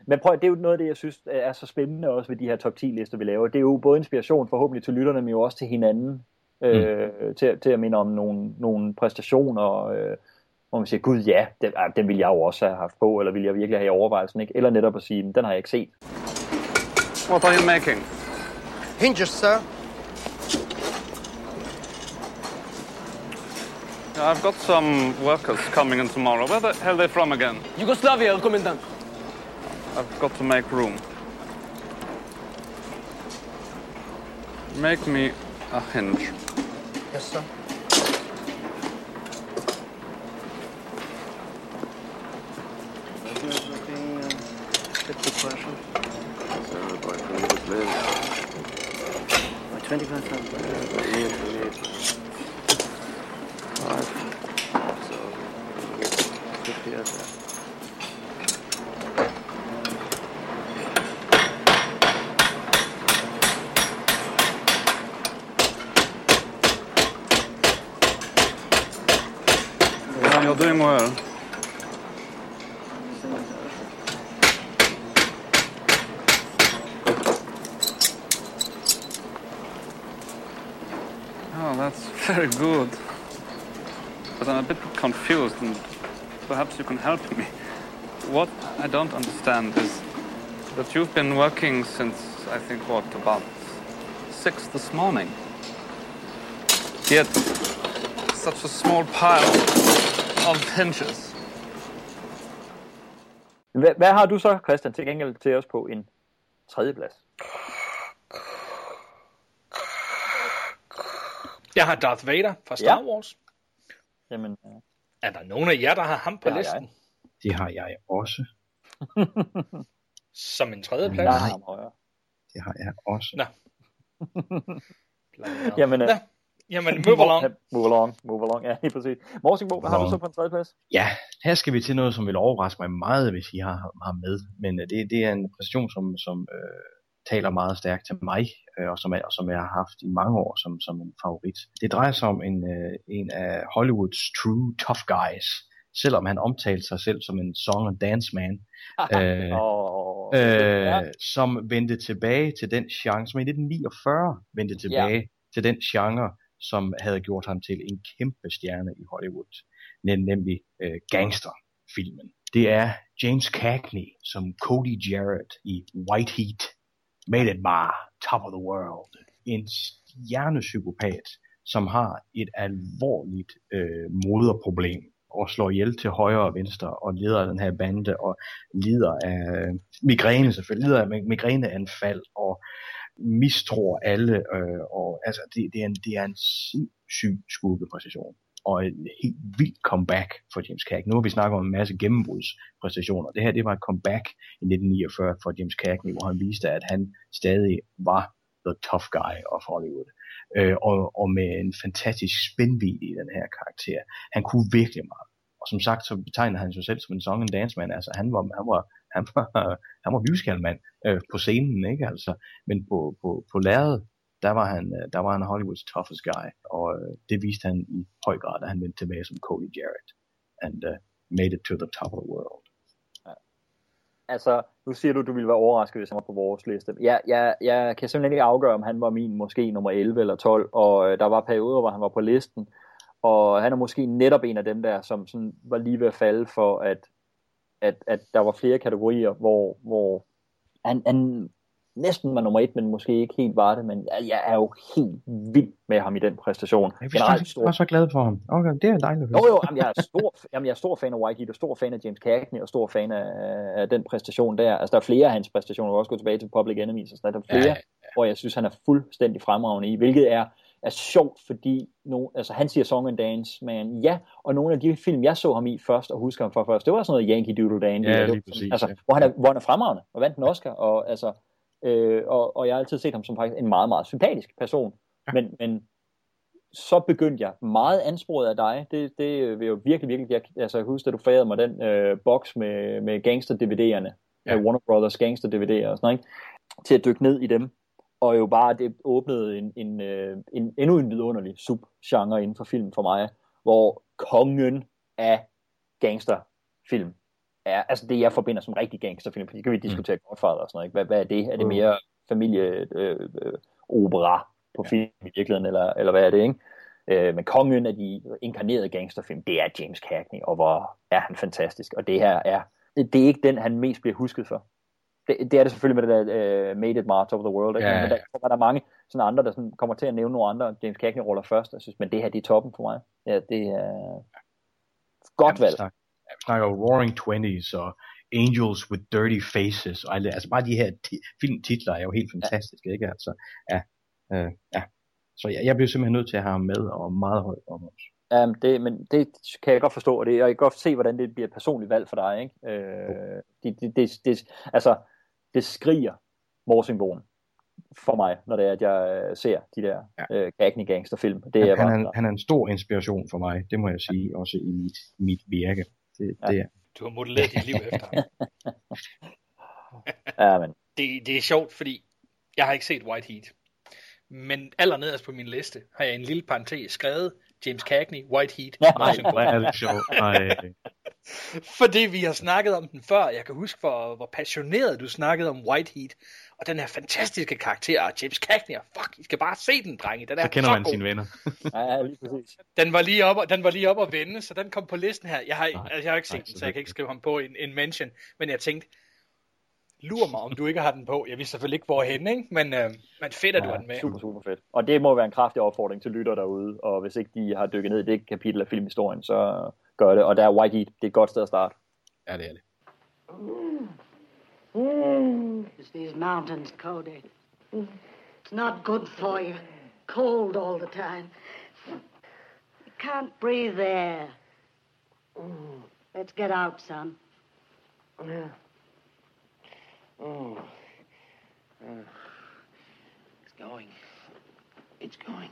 Men prøv, det er jo noget af det, jeg synes er så spændende også ved de her top 10 lister, vi laver. Det er jo både inspiration forhåbentlig til lytterne, men jo også til hinanden. Mm. Øh, til, til at minde om nogle, nogle præstationer, øh, hvor man siger, gud ja, den, den vil jeg jo også have haft på, eller vil jeg virkelig have i overvejelsen, ikke? Eller netop at sige, den har jeg ikke set. What are you making? Hinges, sir. Uh, I've got some workers coming in tomorrow. Where the hell are they from again? Yugoslavia, Commandant. I've got to make room. Make me a hinge. Yes, sir. Don't understand is that you've been working since, I think, what, about six this morning. Yet, such a small pile of hinges. Hvad, hvad har du så, Christian, til gengæld til os på en tredje plads? Jeg har Darth Vader fra Star Ja. Wars. Jamen, Er der nogen af jer, der har ham på Det har listen? jeg. Det har jeg også. Som en tredje plads? Ham Det har jeg også. Nå. (laughs) Jamen, øh, Nå. Jamen, move along. (laughs) Move along, move along, ja, lige præcis. Morsingbo, hvad har du så på en tredje plads? Ja, her skal vi til noget, som vil overraske mig meget, hvis I har har med. Men øh, det, det er en præstation, som, som øh, taler meget stærkt til mig, øh, og, som jeg, og som jeg har haft i mange år som, som en favorit. Det drejer sig om en, øh, en af Hollywoods true tough guys, selvom han omtalte sig selv som en song and dance man, (laughs) øh, oh, øh, som vendte tilbage til den genre, som i 1949 vendte tilbage ja. til den genre, som havde gjort ham til en kæmpe stjerne i Hollywood, nem- nemlig øh, gangsterfilmen. Det er James Cagney som Cody Jarrett i White Heat, Made It Bar, Top of the World. En stjernepsykopat, som har et alvorligt øh, moderproblem og slår ihjel til højre og venstre og leder den her bande og lider af migræne selvfølgelig, lider af migræneanfald og mistror alle øh, og altså det, det, er en, det er en sindssyg skurkepræstation og en helt vild comeback for James Cagney. Nu har vi snakket om en masse gennembrudspræstationer. Det her det var et comeback i 1949 for James Cagney, hvor han viste, at han stadig var the tough guy of Hollywood. Øh, og, og med en fantastisk spændvidde i den her karakter. Han kunne virkelig meget. Og som sagt, så betegner han sig selv som en song and dance man. Altså han var, han var, han var, (laughs) han var musicalmand øh, på scenen, ikke? Altså, men på, på, på lærredet, der var han, øh, der var han Hollywoods toughest guy. Og øh, det viste han i høj grad, da han vendte tilbage som Cody Jarrett. And uh, made it to the top of the world. Altså, nu siger du, du ville være overrasket, hvis han var på vores liste. Jeg, jeg, jeg kan simpelthen ikke afgøre, om han var min måske nummer 11 eller 12, og øh, der var perioder, hvor han var på listen, og han er måske netop en af dem der, som sådan var lige ved at falde for, at, at, at der var flere kategorier, hvor, hvor han, han næsten var nummer et, men måske ikke helt var det, men jeg, er jo helt vild med ham i den præstation. Jeg er var så glad for ham. Okay, det er dejligt. Jo, jo, jamen, jeg, er stor, (laughs) jamen, jeg er stor fan af White og stor fan af James Cagney, og stor fan af, af den præstation der. Altså, der er flere af hans præstationer, også gå tilbage til Public Enemies, og sådan, der er flere, ja, ja, hvor jeg synes, han er fuldstændig fremragende i, hvilket er, er sjovt, fordi no, altså, han siger Song and Dance, men ja, og nogle af de film, jeg så ham i først, og husker ham for først, det var sådan noget Yankee Doodle Dandy, Ja, og lige præcis, altså, ja. hvor, han er, hvor han er fremragende, og vandt en Oscar, og altså, øh, og, og jeg har altid set ham som faktisk en meget, meget sympatisk person, ja. men, men så begyndte jeg meget ansporet af dig. Det, det vil jo virkelig, virkelig... Jeg, altså, jeg husker, at du færede mig den øh, boks med, med gangster-DVD'erne. Ja. Warner Brothers gangster-DVD'er og sådan noget, ikke? Til at dykke ned i dem. Og jo bare, det åbnede en, en, øh, en endnu en vidunderlig subgenre inden for film for mig, hvor kongen af gangsterfilm er, altså det jeg forbinder som rigtig gangsterfilm, fordi kan vi diskutere mm. Godfather og sådan noget, ikke? Hvad, hvad er det? Er det mere familie øh, øh, på film i virkeligheden, eller, eller hvad er det, ikke? Øh, men kongen af de inkarnerede gangsterfilm, det er James Cagney, og hvor er han fantastisk. Og det her er, det, er ikke den, han mest bliver husket for. Det, det er det selvfølgelig med det der uh, Made It March of the World, ikke? Ja, men der, der er mange sådan andre, der sådan kommer til at nævne nogle andre James Cagney-roller først, jeg synes, men det her, det er toppen for mig. Ja, det er godt valg. Ja, vi snakker jo Roaring Twenties og Angels with Dirty Faces og alt det. Altså bare de her ti- filmtitler er jo helt fantastiske, ikke? Altså, ja, øh, ja. Så jeg, jeg bliver simpelthen nødt til at have ham med og meget højt om os. Um, det, men det kan jeg godt forstå, og, det, og jeg kan godt se, hvordan det bliver et personligt valg for dig. Ikke? Øh, det, det, det, det, altså, det skriger morsingbogen for mig, når det er, at jeg øh, ser de der øh, Cagney gangsterfilm. Det er han, bare, han, er, han er en stor inspiration for mig, det må jeg sige, også i mit, mit virke. Det, ja. det er. Du har modelleret dit liv efter ham. (laughs) ja, men. Det, det er sjovt, fordi jeg har ikke set White Heat. Men allernederst på min liste har jeg en lille parentes skrevet James Cagney, White Heat. Nej, hvor er det sjovt. (laughs) Fordi vi har snakket om den før. Jeg kan huske, hvor, hvor passioneret du snakkede om White Heat. Og den her fantastiske karakter af James Cagney. Og Fuck, I skal bare se den, drenge. Den er Så kender så man god. sine venner. (laughs) ja, lige præcis. Den var lige op, den var lige op at vende, så den kom på listen her. Jeg har, altså, jeg har ikke set nej, den, så jeg kan ikke skrive ham på en, en mention. Men jeg tænkte, lur mig, om du ikke har den på. Jeg vidste selvfølgelig ikke, hvorhen, ikke? Men, øh, men fedt, at du har den med. Super, super fedt. Og det må være en kraftig opfordring til lytter derude, og hvis ikke de har dykket ned i det kapitel af filmhistorien, så gør det. Og der er White Heat, det er et godt sted at starte. Ja, det er det. Mm. It's these mountains, Cody. It's not good for you. Cold all the time. You can't breathe there. Let's get out, son. Yeah. Oh. Uh, it's going. It's going.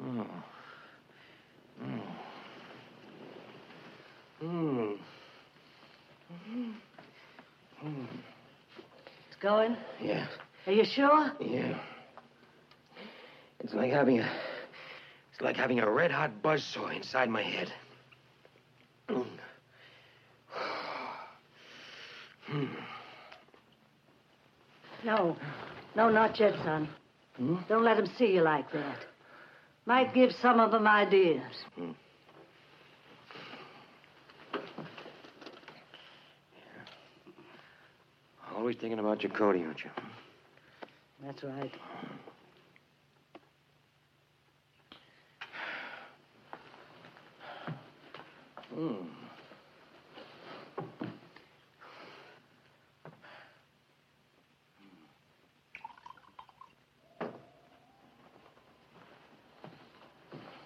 Oh. Mm. Mm. Mm. Mm. It's going. Yeah. Are you sure? Yeah. It's like having a it's like having a red hot buzzsaw inside my head. Mm. (sighs) Hmm. No. No, not yet, son. Don't let them see you like that. Might give some of them ideas. Always thinking about your Cody, aren't you? That's right. Mm.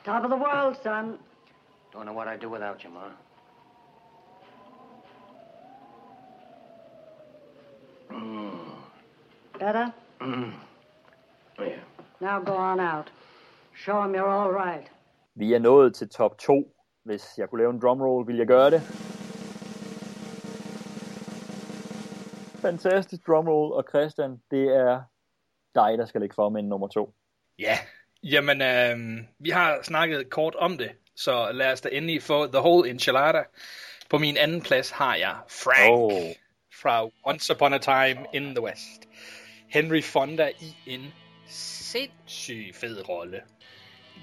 Top of the world, son. Don't know what I'd do without you, Ma. Better? Mm. Yeah. Now go on out. Show him you're all right. Vi er nået til top 2. Hvis jeg kunne lave en drumroll, ville jeg gøre det. Fantastisk drumroll, og Christian, det er dig, der skal lægge for med en nummer 2. Ja, jamen, øh, vi har snakket kort om det, så lad os da endelig få The Whole Enchilada. På min anden plads har jeg Frank oh. fra Once Upon a Time in the West. Henry Fonda i en sindssyg fed rolle.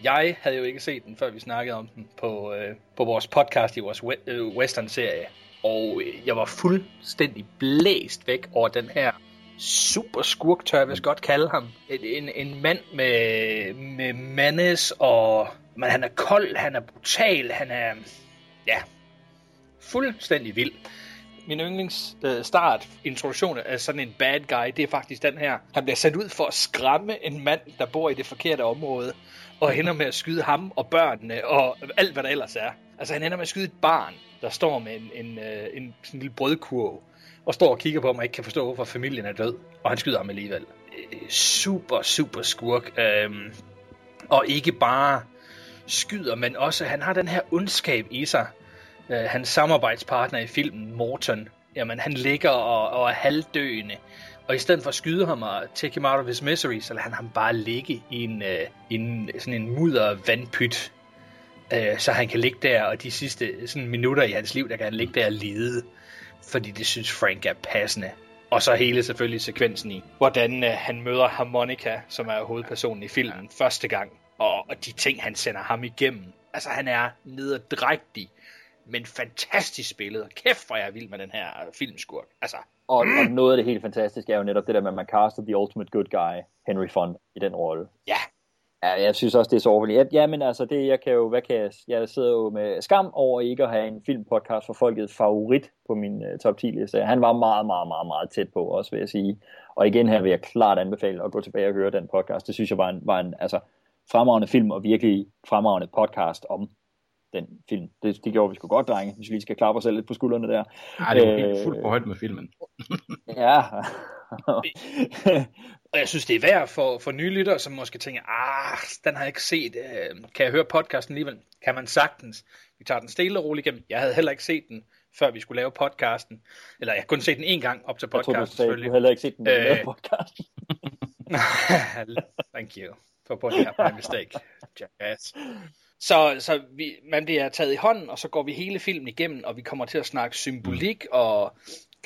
Jeg havde jo ikke set den, før vi snakkede om den på, øh, på vores podcast i vores we- øh, western-serie. Og øh, jeg var fuldstændig blæst væk over den her super skurk, tør jeg vist godt kalde ham. En, en, en mand med, med mandes, og men han er kold, han er brutal, han er, ja, fuldstændig vild. Min yndlings øh, start introduktion af sådan en bad guy, det er faktisk den her. Han bliver sat ud for at skræmme en mand, der bor i det forkerte område, og ender med at skyde ham og børnene og alt, hvad der ellers er. Altså han ender med at skyde et barn, der står med en, en, øh, en sådan en lille brødkurv, og står og kigger på ham og ikke kan forstå, hvorfor familien er død, og han skyder ham alligevel. Øh, Super, super skurk. Øhm, og ikke bare skyder, men også, han har den her ondskab i sig. Øh, hans samarbejdspartner i filmen, Morton, jamen han ligger og, og er halvdøende. Og i stedet for at skyde ham og take him out of his misery, så lader han ham bare ligge i en, øh, en, sådan en mudder vandpyt. Øh, så han kan ligge der, og de sidste sådan, minutter i hans liv, der kan han ligge der og lide. Fordi det synes Frank er passende. Og så hele selvfølgelig sekvensen i, hvordan øh, han møder Harmonica, som er hovedpersonen i filmen, første gang. Og, og de ting, han sender ham igennem. Altså, han er nederdrægtig, men fantastisk spillet. Kæft, hvor jeg er vild med den her filmskurk. Altså, Og, og noget af det helt fantastiske er jo netop det der med, at man caster the ultimate good guy, Henry Fonda, i den rolle. Ja. Ja, jeg synes også, det er så overvældigt. Ja, men altså, det, jeg kan jo, hvad kan jeg, jeg sidder jo med skam over ikke at have en filmpodcast for folket favorit på min uh, top 10 liste. Han var meget, meget, meget, meget tæt på, også vil jeg sige. Og igen her vil jeg klart anbefale at gå tilbage og høre den podcast. Det synes jeg var en, var en altså, fremragende film, og virkelig fremragende podcast om den film. Det, det gjorde vi sgu godt, drenge, hvis vi lige skal klappe os selv lidt på skuldrene der. Ej, det var helt fuldt på højde med filmen. (laughs) ja. (laughs) Og jeg synes, det er værd for, for nye lyttere, som måske tænker, ah, den har jeg ikke set. Øh, kan jeg høre podcasten alligevel? Kan man sagtens. Vi tager den stille og roligt igennem. Jeg havde heller ikke set den, før vi skulle lave podcasten. Eller jeg har kun set den en gang op til Jeg tror, podcasten, du sagde, du havde heller ikke set den, lavede podcasten. (laughs) Thank you for pointing out my mistake. jackass. Så, så vi, man bliver taget i hånden, og så går vi hele filmen igennem, og vi kommer til at snakke symbolik mm. og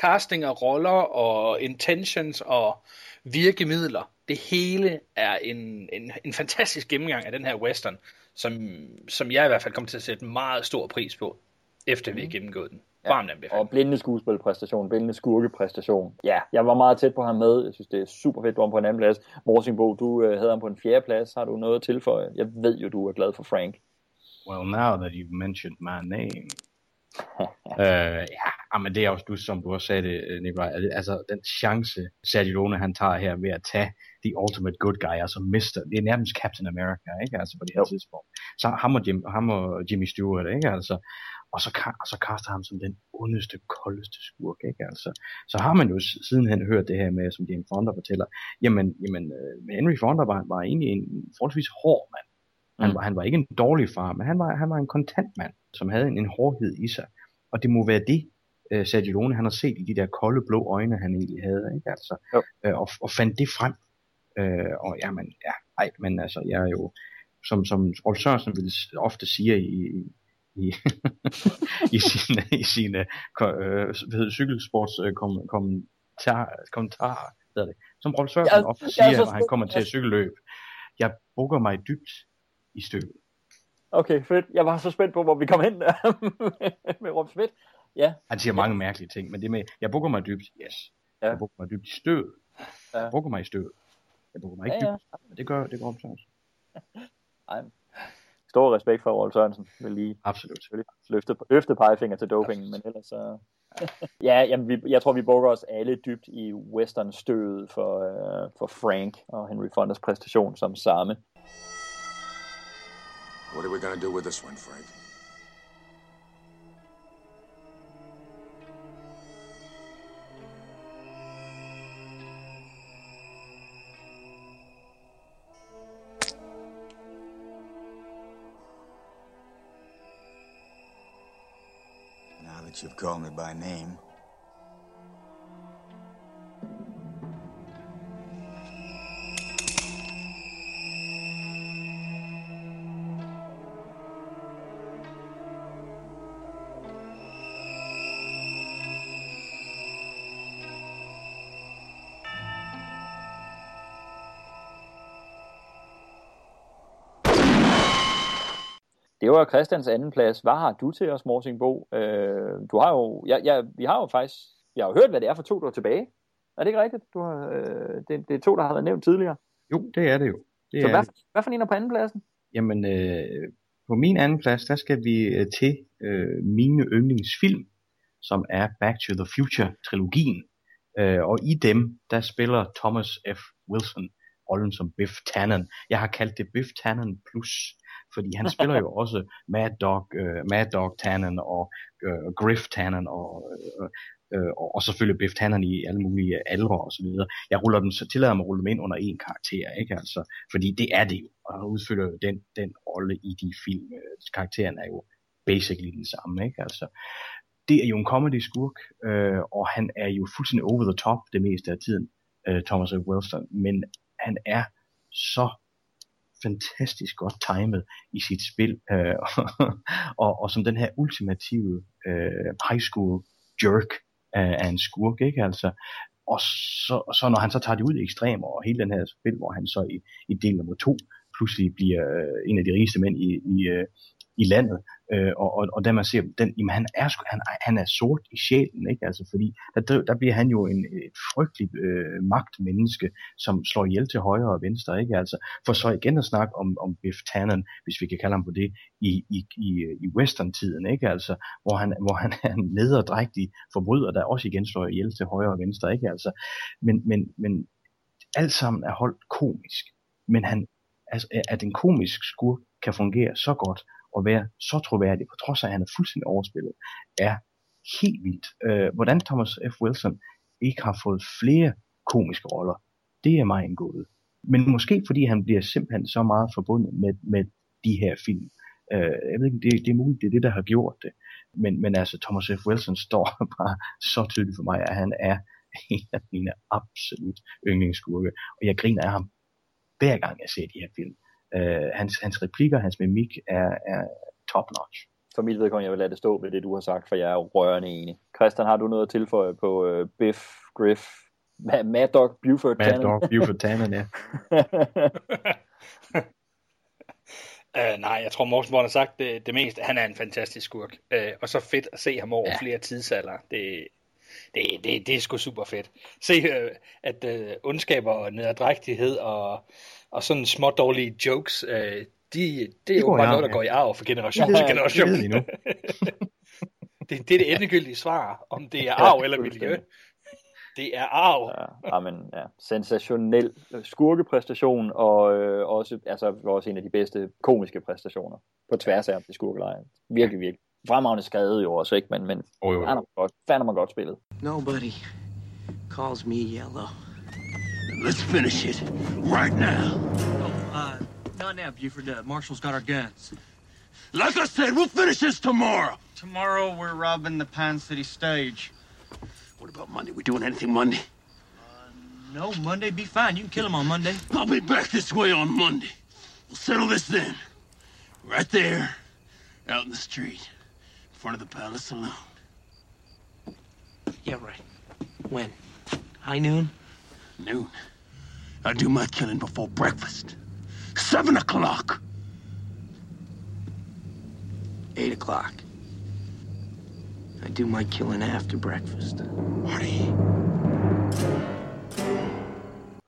casting af roller og intentions og virkemidler. Det hele er en, en, en fantastisk gennemgang af den her western, som, som jeg i hvert fald kommer til at sætte meget stor pris på, efter vi har gennemgået den. Varmt ja, og blinde skuespilpræstation, blinde skurkepræstation. Ja, jeg var meget tæt på ham med. Jeg synes, det er super fedt, du var på en anden plads. Morsingbo, du øh, havde ham på en fjerde plads. Har du noget at tilføje? Jeg ved jo, du er glad for Frank. Well, now that you've mentioned my name. (laughs) øh, ja, men det er også du, som du også sagde det, øh, Nikolaj. Altså, den chance, Sergio Lone, han tager her ved at tage the ultimate good guy, altså Mr. Det er nærmest Captain America, ikke? Altså på det her jo. tidspunkt. Så ham og, Jim, ham og Jimmy Stewart, ikke? Altså, og så, og så kaster ham som den ondeste, koldeste skurk, ikke? Altså, så har man jo sidenhen hørt det her med, som Jane Fonda fortæller, jamen, jamen uh, Henry Fonda var, var egentlig en forholdsvis hård mand. Han, mm. var, han var ikke en dårlig far, men han var, han var en kontant mand, som havde en, en hårdhed i sig. Og det må være det, uh, Sergio Leone, han har set i de der kolde blå øjne, han egentlig havde, ikke? Altså, uh, og, og fandt det frem. Uh, og jamen, ja, ej, men altså, jeg er jo, som, som Rolf Sørensen ville ofte sige i, i, i sine, (laughs) i sine øh, hvad cykelsports øh, kom, kommentar, kommentarer, det. Som Rolf Sørensen ja, ofte siger, når han kommer til et cykelløb. Jeg bukker mig dybt i støvet. Okay, fedt. Jeg var så spændt på, hvor vi kom hen (laughs) med Rolf Schmidt. Ja. Han siger mange mærkelige ting, men det med, jeg bukker mig dybt, yes. Ja. Jeg bukker mig dybt i støvet. Ja. Jeg bukker mig i støvet. Jeg bukker mig ikke ja, ja. dybt, men det gør, det gør Rolf Sørensen. Ej, stor respekt for Rolf Sørensen. Vil lige Absolut. Løfte, løfte pegefinger til dopingen, men ellers så... (laughs) ja, jamen, vi, jeg tror, vi bukker os alle dybt i western-støvet for, uh, for Frank og Henry Fondas præstation som samme. What are we to do with this one, Frank? Now that you've called me by name. Det var Christians anden plads. Hvad har du til os, Morsingbo? Øh, du har jo, ja, ja, vi har jo faktisk, jeg har jo hørt, hvad det er for to, der er tilbage. Er det ikke rigtigt? Du har, øh, det, det er to, der har været nævnt tidligere. Jo, det er det jo. Det Så er hvad, det. hvad for en er på anden pladsen? Jamen, øh, på min anden plads, der skal vi øh, til øh, mine yndlingsfilm, som er Back to the Future-trilogien. Øh, og i dem, der spiller Thomas F. Wilson rollen som Biff Tannen. Jeg har kaldt det Biff Tannen Plus fordi han spiller jo også Mad Dog, uh, Mad Dog Tannen og uh, Griff Tannen og, uh, uh, og selvfølgelig Biff Tannen i alle mulige aldre og så videre. Jeg ruller dem, så tillader mig at rulle dem ind under en karakter, ikke altså, fordi det er det jo, og han udfylder den, den rolle i de film. Karakteren er jo basically den samme, ikke altså. Det er jo en comedy skurk, øh, og han er jo fuldstændig over the top det meste af tiden, øh, Thomas F. Wilson, men han er så fantastisk godt timet i sit spil, øh, (laughs) og, og som den her ultimative øh, high school jerk øh, af en skurk, ikke altså. Og så, så når han så tager det ud i ekstremer, og hele den her spil, hvor han så i, i del nummer to pludselig bliver øh, en af de rigeste mænd i, i, øh, i landet, øh, og, og, og da man ser, den, jamen han er, han, han er sort i sjælen, ikke? Altså, fordi der, der bliver han jo en, et frygteligt øh, magtmenneske, som slår ihjel til højre og venstre, ikke? Altså, for så igen at snakke om, om Biff Tannen, hvis vi kan kalde ham på det, i, i, i, i western-tiden, ikke? Altså, hvor han, hvor han er en nederdrægtig forbryder, der også igen slår ihjel til højre og venstre, ikke? Altså, men, men, men alt sammen er holdt komisk, men han, altså, at en komisk skurk kan fungere så godt, at være så troværdig, på trods af, at han er fuldstændig overspillet, er helt vildt. Øh, hvordan Thomas F. Wilson ikke har fået flere komiske roller, det er mig en gåde. Men måske fordi han bliver simpelthen så meget forbundet med, med de her film. Øh, jeg ved ikke, det, det er muligt, det er det, der har gjort det. Men, men altså, Thomas F. Wilson står (laughs) bare så tydeligt for mig, at han er en af mine absolut yndlingsskurke. Og jeg griner af ham hver gang jeg ser de her film. Øh, hans, hans replikker, hans mimik er, er top-notch. For mit vedkommende, jeg vil lade det stå ved det, du har sagt, for jeg er rørende enig. Christian, har du noget at tilføje på uh, Biff, Griff, Ma- Mad Dog, Buford, Mad Dog, Buford Tannen, ja. Uh, (laughs) nej, jeg tror, Morten Born har sagt det, det meste. Han er en fantastisk skurk. Uh, og så fedt at se ham over ja. flere tidsalder. Det, det, det, det er sgu super fedt. Se, uh, at uh, ondskaber og nederdrægtighed og, og sådan små dårlige jokes, uh, de, det, det er jo bare noget, der går i arv fra generation til generation. Det, det, (laughs) det, det er det endegyldige svar, om det er arv eller miljø. Det er arv. Ja, amen, ja. Sensationel skurkepræstation, og øh, også, altså, også en af de bedste komiske præstationer på tværs af det skurkeleje. Virkelig, virkelig. Fremragende skrevet jo også, ikke? Men, men oh, jo, jo. fandme godt, fandme godt spillet. Nobody calls me yellow. Let's finish it right now. Oh, uh, not now, Buford. Uh, Marshall's got our guns. Like I said, we'll finish this tomorrow. Tomorrow we're robbing the Pine City stage. What about Monday? We doing anything Monday? No, Monday be fine. You can kill him on Monday. I'll be back this way on Monday. We'll settle this then. Right there, out in the street, in front of the Palace Saloon. Yeah, right. When? High noon? Noon. I do my killing before breakfast. Seven o'clock. Eight o'clock. I do my killing after breakfast. Marty.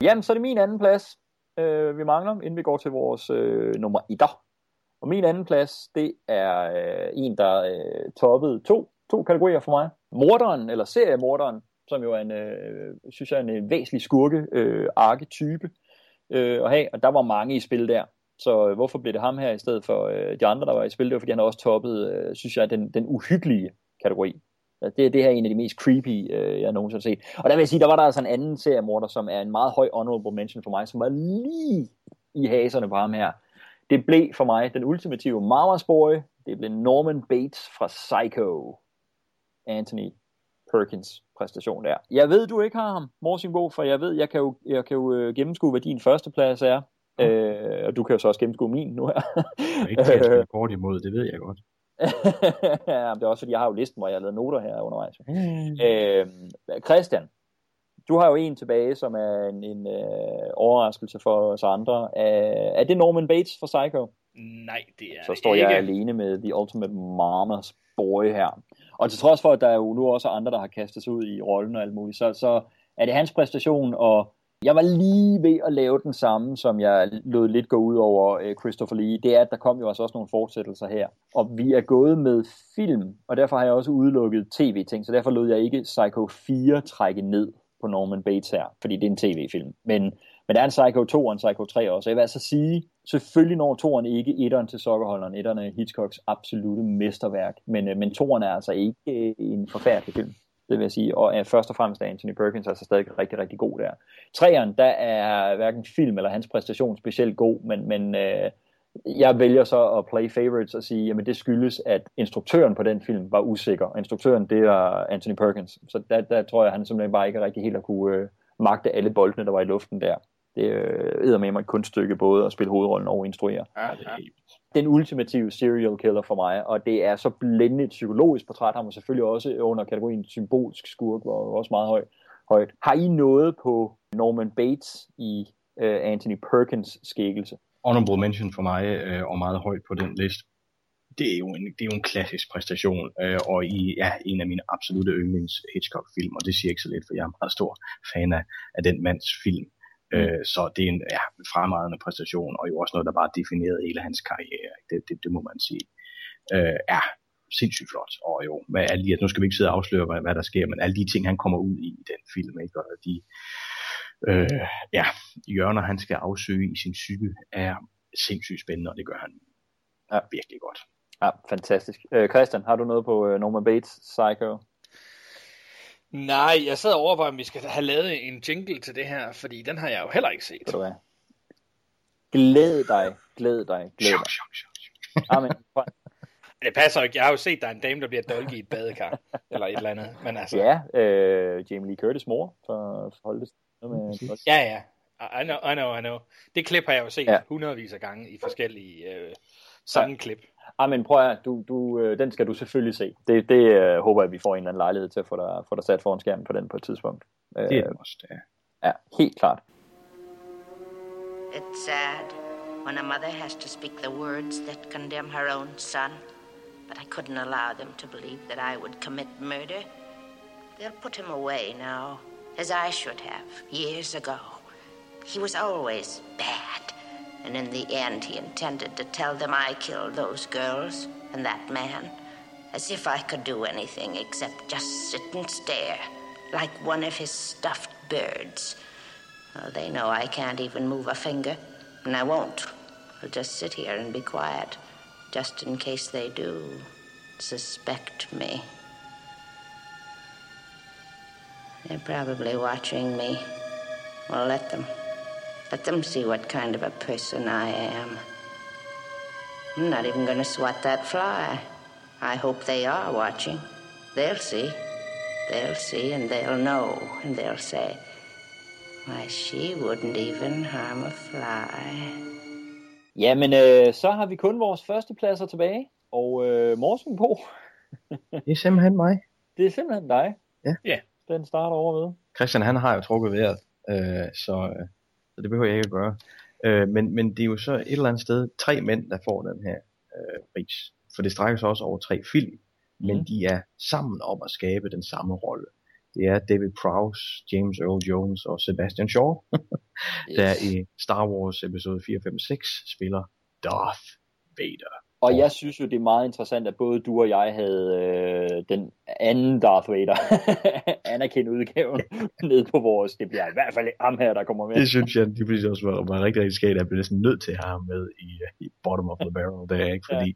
Jamen, så er det min anden plads, øh, vi mangler, inden vi går til vores øh, nummer 1. Og min anden plads, det er øh, en, der øh, toppede to, to kategorier for mig. Morderen, eller seriemorderen, som jo er en, øh, synes jeg, en øh, væsentlig skurke øh, arketype øh, at have, og der var mange i spil der. Så øh, hvorfor blev det ham her i stedet for øh, de andre, der var i spil? Det var, fordi han også toppede, øh, synes jeg, den, den uhyggelige kategori. Det, det her er en af de mest creepy, øh, jeg nogensinde har set. Og der vil jeg sige, der var der altså en anden seriemorder, som er en meget høj honorable mention for mig, som var lige i haserne på ham her. Det blev for mig den ultimative Mama's Boy. Det blev Norman Bates fra Psycho. Anthony Perkins præstation der. Jeg ved, du ikke har ham, Morsin Bo, for jeg ved, jeg kan jo, jeg kan jo øh, gennemskue, hvad din første plads er. Mm. Øh, og du kan jo så også gennemskue min nu her. Jeg er ikke til at (laughs) spille kort imod, det ved jeg godt. ja, det er også fordi, jeg har jo listen, hvor jeg har lavet noter her undervejs. Mm. Øh, Christian, du har jo en tilbage, som er en, en øh, overraskelse for os andre. Er, er det Norman Bates for Psycho? Nej, det er Så står ikke. jeg alene med The Ultimate Mama's Boy her. Og til trods for, at der er jo nu også andre, der har kastet sig ud i rollen og alt muligt, så, så er det hans præstation, og jeg var lige ved at lave den samme, som jeg lod lidt gå ud over øh, Christopher Lee. Det er, at der kom jo altså også nogle fortsættelser her. Og vi er gået med film, og derfor har jeg også udelukket tv-ting, så derfor lod jeg ikke Psycho 4 trække ned på Norman Bates her, fordi det er en tv-film. Men, men der er en Psycho 2 og en Psycho 3 også. Jeg vil altså sige, selvfølgelig når toren ikke etteren til sokkerholderen. Etteren er Hitchcocks absolute mesterværk, men, øh, men toren er altså ikke øh, en forfærdelig film det vil jeg sige, og øh, først og fremmest er Anthony Perkins altså stadig rigtig, rigtig god der. Træeren, der er hverken film eller hans præstation specielt god, men, men øh, jeg vælger så at play favorites og sige, jamen det skyldes, at instruktøren på den film var usikker. Og instruktøren, det er Anthony Perkins. Så der, der tror jeg, han simpelthen bare ikke rigtig helt at kunne øh, magte alle boldene, der var i luften der. Det øh, med mig et kunststykke både at spille hovedrollen og instruere. Ja, ja. Den ultimative serial killer for mig, og det er så blændende et psykologisk portræt, han var selvfølgelig også under kategorien symbolsk skurk, var også meget høj, højt. Har I noget på Norman Bates i øh, Anthony Perkins skikkelse? Honorable mention for mig, øh, og meget højt på den liste. Det er jo en, det er jo en klassisk præstation, øh, og i ja, en af mine absolute yndlings Hitchcock-film, og det siger ikke så lidt, for jeg er meget stor fan af, af den mands film. Øh, så det er en ja, fremragende præstation, og jo også noget, der bare definerede hele hans karriere. Det, det, det må man sige. Øh, ja, sindssygt flot. Og jo, med alle de, nu skal vi ikke sidde og afsløre, hvad, hvad der sker, men alle de ting, han kommer ud i i den film, ikke? og de øh, ja, hjørner, han skal afsøge i sin psyke, er sindssygt spændende, og det gør han ja. virkelig godt. Ja, fantastisk. Øh, Christian, har du noget på øh, Norman Bates Psycho? Nej, jeg sad og overvejer, om vi skal have lavet en jingle til det her, fordi den har jeg jo heller ikke set. Ved du hvad? Glæd dig, glæd dig, glæd dig. Amen. Det passer ikke. Jeg har jo set, der er en dame, der bliver dolket i et badekar. eller et eller andet. Men altså... Ja, øh, Jamie Lee Curtis mor for, for holdet. Med, ja, ja. I know, I know, I know. Det klip har jeg jo set Ja. hundredvis af gange i forskellige øh, sangklip. Ja, men prøv at, du, du, øh, den skal du selvfølgelig se. Det, det øh, håber jeg, vi får en eller anden lejlighed til at få dig, få dig sat foran skærmen på den på et tidspunkt. Det er også det. Ja, helt klart. It's sad when a mother has to speak the words that condemn her own son. But I couldn't allow them to believe that I would commit murder. They'll put him away now, as I should have years ago. He was always bad. And in the end, he intended to tell them I killed those girls and that man. As if I could do anything except just sit and stare, like one of his stuffed birds. Oh, they know I can't even move a finger, and I won't. I'll just sit here and be quiet, just in case they do suspect me. They're probably watching me. Well, let them. Let them see what kind of a person I am. I'm not even going to swat that fly. I hope they are watching. They'll see. They'll see and they'll know and they'll say, why, she wouldn't even harm a fly. Jamen, øh, så har vi kun vores første pladser tilbage. Og øh, Morsingbo, (laughs) Det er simpelthen mig. det er simpelthen dig. Ja. Ja. Den starter over med. Christian han har jo trukket vejret, øh, så, øh, så det behøver jeg ikke at gøre. Øh, men, men det er jo så et eller andet sted tre mænd, der får den her øh, pris. For det strækker sig også over tre film, men Mhm. de er sammen om at skabe den samme rolle. Det er David Prowse, James Earl Jones og Sebastian Shaw, (laughs) der i Star Wars episode 4, 5, 6 spiller Darth Vader. Og jeg synes jo, det er meget interessant, at både du og jeg havde øh, den anden Darth Vader, (laughs) Anakin-udgaven, (laughs) nede på vores. Det bliver i hvert fald ham her, der kommer med. Det synes jeg lige pludselig også var, var rigtig, rigtig skægt. Jeg blev næsten nødt til at have ham med i, øh, i Bottom of the Barrel der, ikke? Fordi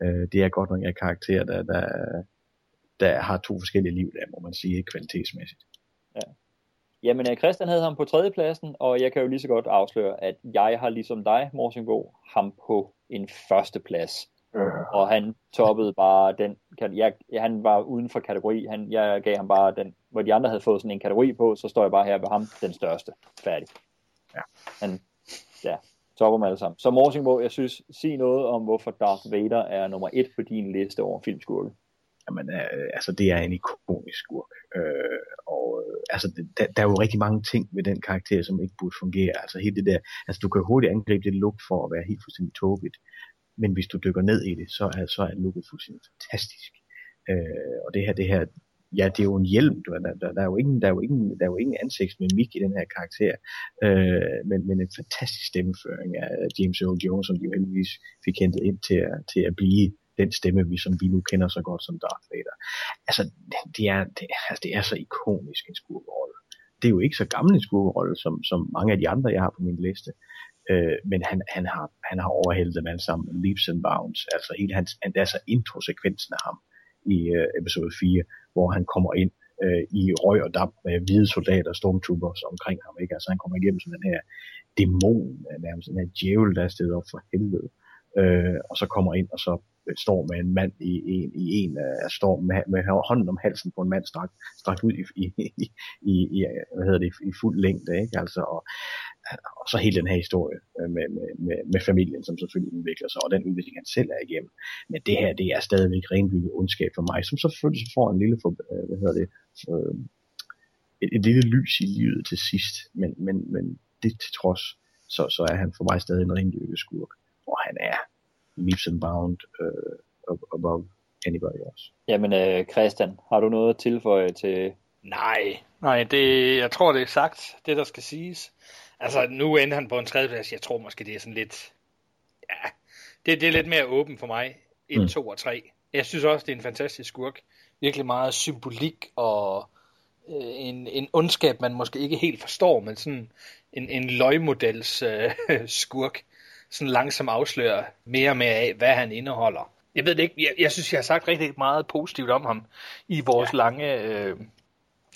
ja. øh, det er godt nok en karakter, der, der, der har to forskellige liv, der må man sige, kvalitetsmæssigt. Jamen, øh, Christian havde ham på tredjepladsen, og jeg kan jo lige så godt afsløre, at jeg har ligesom dig, Morsingbo, ham på en førsteplads. Øh. Og han toppede bare den, kan- jeg, han var uden for kategori, han, jeg gav ham bare den, hvor de andre havde fået sådan en kategori på, så står jeg bare her ved ham, den største, færdig. Ja. Han, ja, topper dem alle sammen. Så Morsingbo, jeg synes, sig noget om, hvorfor Darth Vader er nummer et på din liste over filmskurke. Jamen, øh, altså, det er en ikonisk skurk. Øh, og øh, altså, det- der, der er jo rigtig mange ting ved den karakter, som ikke burde fungere. Altså, helt det der, altså, du kan hurtigt angribe det look for at være helt fuldstændig tåbeligt. Men hvis du dykker ned i det, så er, så er looket fuldstændig fantastisk. Øh, og det her, det her, ja, det er jo en hjelm. Du, der, der, der, er jo ingen, der, er jo ingen, der er jo ingen ansigtsmimik i den her karakter. Øh, men, men en fantastisk stemmeføring af James Earl Jones, som de jo heldigvis fik hentet ind til, at- til at blive den stemme, vi, som vi nu kender så godt som Darth Vader. Altså, det er, det, altså, det er så ikonisk en skurkerolle. Det er jo ikke så gammel en skurkerolle, som, som mange af de andre, jeg har på min liste. Øh, men han, han, har, han har overhældet dem alle sammen. Leaps and bounds. Altså hele hans, altså introsekvensen af ham i øh, episode 4, hvor han kommer ind øh, i røg og damp med hvide soldater og stormtroopers omkring ham. Ikke? Altså han kommer igennem sådan den her dæmon, nærmest den her djævel, der er stedet op for helvede. Øh, og så kommer ind og så står med en mand i en, i en uh, står med, med hånden om halsen på en mand strakt, strakt ud i, i, i, i, hvad hedder det, i fuld længde, ikke? Altså, og, og så hele den her historie øh, med, med, med, med familien, som selvfølgelig udvikler sig, og den udvikling, han selv er igennem. Men det her, det er stadigvæk renbygget ondskab for mig, som selvfølgelig så får en lille, for, øh, hvad hedder det, øh, et, et lille lys i livet til sidst, men, men, men det til trods, så, så er han for mig stadig en rendyrket skurk, og han er leaps and bound uh, above anybody else. Jamen, øh, Christian, har du noget at tilføje til... Nej, nej, det, jeg tror, det er sagt, det der skal siges. Altså, nu ender han på en tredjeplads. Jeg tror måske, det er sådan lidt... Ja, det, det er lidt mere åben for mig. 1, Mm. 2 og 3. Jeg synes også, det er en fantastisk skurk. Virkelig meget symbolik og øh, en, en ondskab, man måske ikke helt forstår, men sådan en, en løgmodels øh, (laughs) skurk. Sådan langsomt afslører mere og mere af, hvad han indeholder. Jeg ved det ikke, jeg, jeg synes, jeg har sagt rigtig meget positivt om ham i vores ja. lange øh,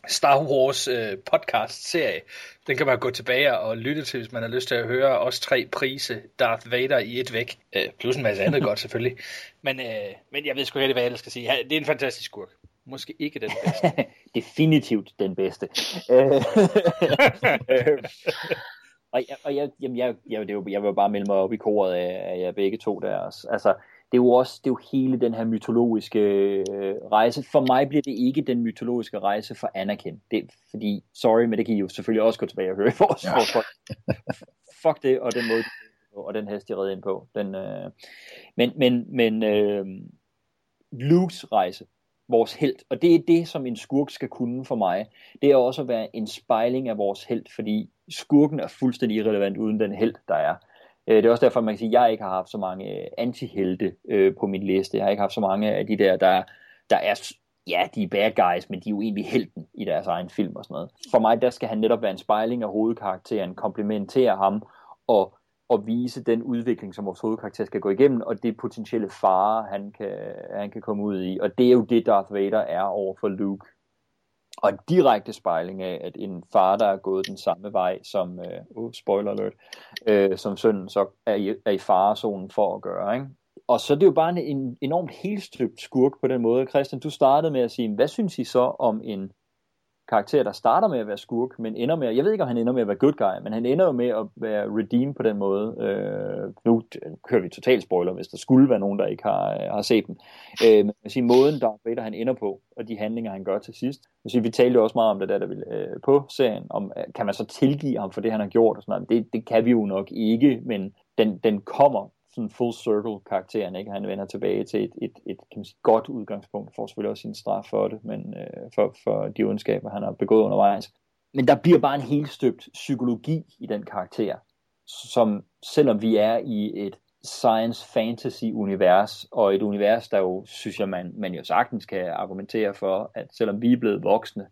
Star Wars øh, podcast serie. Den kan man gå tilbage og lytte til, hvis man har lyst til at høre os tre prise Darth Vader i et væk. Øh, plus en masse andet godt selvfølgelig. (laughs) Men, øh, men jeg ved sgu ikke hvad jeg skal sige. Det er en fantastisk skurk. Måske ikke den bedste. (laughs) Definitivt den bedste. (laughs) Og, jeg, og jeg, jamen, jeg, jeg, det er jo, jeg vil bare melde mig op i koret af, af jer begge to der også. Altså, det er jo også det er jo hele den her mytologiske øh, rejse. For mig bliver det ikke den mytologiske rejse for Anakin. Det, fordi, sorry, men det kan I jo selvfølgelig også gå tilbage og høre i vores, ja. vores Fuck det, og den måde, og den hest, de redde ind på. Den, øh, men men, men øh, Lukes rejse, vores held, og det er det, som en skurk skal kunne for mig. Det er også at være en spejling af vores held, fordi skurken er fuldstændig irrelevant uden den held, der er. Øh, det er også derfor, man kan sige, at jeg ikke har haft så mange øh, antihelte øh, på min liste. Jeg har ikke haft så mange af de der, der, der er, ja, de er bad guys, men de er jo egentlig helten i deres egen film og sådan noget. For mig, der skal han netop være en spejling af hovedkarakteren, komplementere ham og, og vise den udvikling, som vores hovedkarakter skal gå igennem, og det potentielle fare, han kan, han kan komme ud i. Og det er jo det, Darth Vader er over for Luke og en direkte spejling af, at en far, der er gået den samme vej som, øh, uh, spoiler alert, øh, som sønnen så er i, er i farezonen for at gøre. Ikke? Og så er det jo bare en, en enormt helstøbt skurk på den måde. Christian, du startede med at sige, hvad synes I så om en karakter, der starter med at være skurk, men ender med, jeg ved ikke, om han ender med at være good guy, men han ender jo med at være redeem på den måde. Øh, nu kører vi total spoiler, hvis der skulle være nogen, der ikke har, øh, har set den. Øh, men sige, måden, der Vader han ender på, og de handlinger, han gør til sidst. Man sige, vi talte jo også meget om det der, der vi, øh, på serien, om øh, kan man så tilgive ham for det, han har gjort, og sådan noget. Det, det kan vi jo nok ikke, men den, den kommer sådan full circle karakteren, ikke? Han vender tilbage til et, et, et kan man sige, godt udgangspunkt, får selvfølgelig også sin straf for det, men øh, for, for de ondskaber, han har begået undervejs. Men der bliver bare en helt støbt psykologi i den karakter, som selvom vi er i et science fantasy univers, og et univers, der jo, synes jeg, man, man jo sagtens kan argumentere for, at selvom vi er blevet voksne,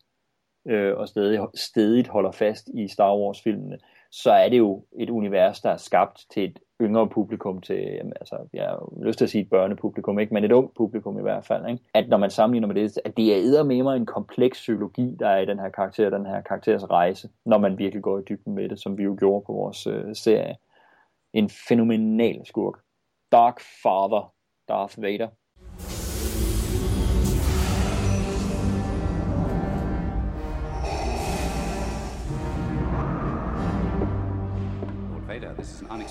øh, og stadig, stedigt holder fast i Star Wars filmene, så er det jo et univers, der er skabt til et yngre publikum til, jamen, altså, jeg har lyst til at sige et børnepublikum, ikke? men et ung publikum i hvert fald. Ikke? At når man sammenligner med det, at det er med mig en kompleks psykologi, der er i den her karakter, den her karakters rejse, når man virkelig går i dybden med det, som vi jo gjorde på vores øh, serie. En fænomenal skurk. Dark Father, Darth Vader.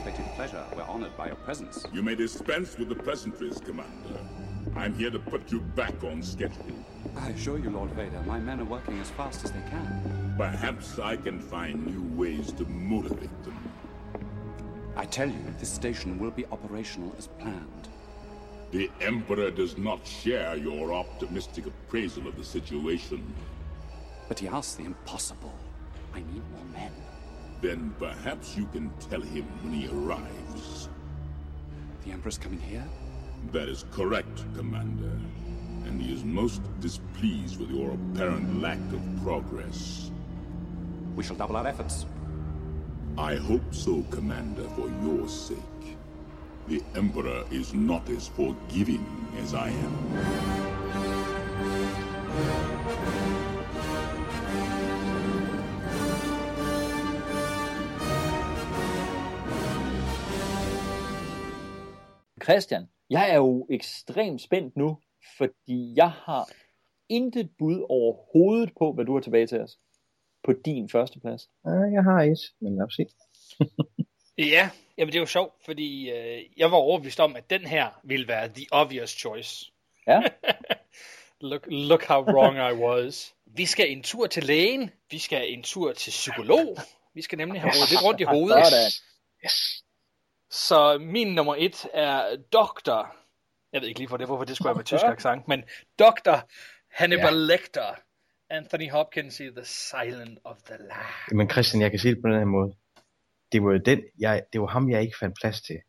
Unexpected pleasure. We're honored by your presence. You may dispense with the pleasantries, Commander. I'm here to put you back on schedule. I assure you, Lord Vader, my men are working as fast as they can. Perhaps I can find new ways to motivate them. I tell you, this station will be operational as planned. The Emperor does not share your optimistic appraisal of the situation. But he asks the impossible. I need more men. Then perhaps you can tell him when he arrives. The Emperor's coming here? That is correct, Commander. And he is most displeased with your apparent lack of progress. We shall double our efforts. I hope so, Commander, for your sake. The Emperor is not as forgiving as I am. Christian, jeg er jo ekstremt spændt nu, fordi jeg har intet bud overhovedet på, hvad du har tilbage til os på din første plads. Jeg har et, men lad os se. (laughs) ja, jamen det er jo sjovt, fordi øh, jeg var overbevist om, at den her ville være the obvious choice. Ja. (laughs) look, look how wrong I was. Vi skal en tur til lægen. Vi skal en tur til psykolog. Vi skal nemlig have rodet lidt rundt i hovedet. Yes. Så min nummer et er Dr. Jeg ved ikke lige for det, hvorfor det skulle være med tysk accent, men Dr. Hannibal ja. Lecter. Anthony Hopkins i The Silent of the Lambs. Men Christian, jeg kan sige det på den her måde. Det var den, jeg, det var ham, jeg ikke fandt plads til.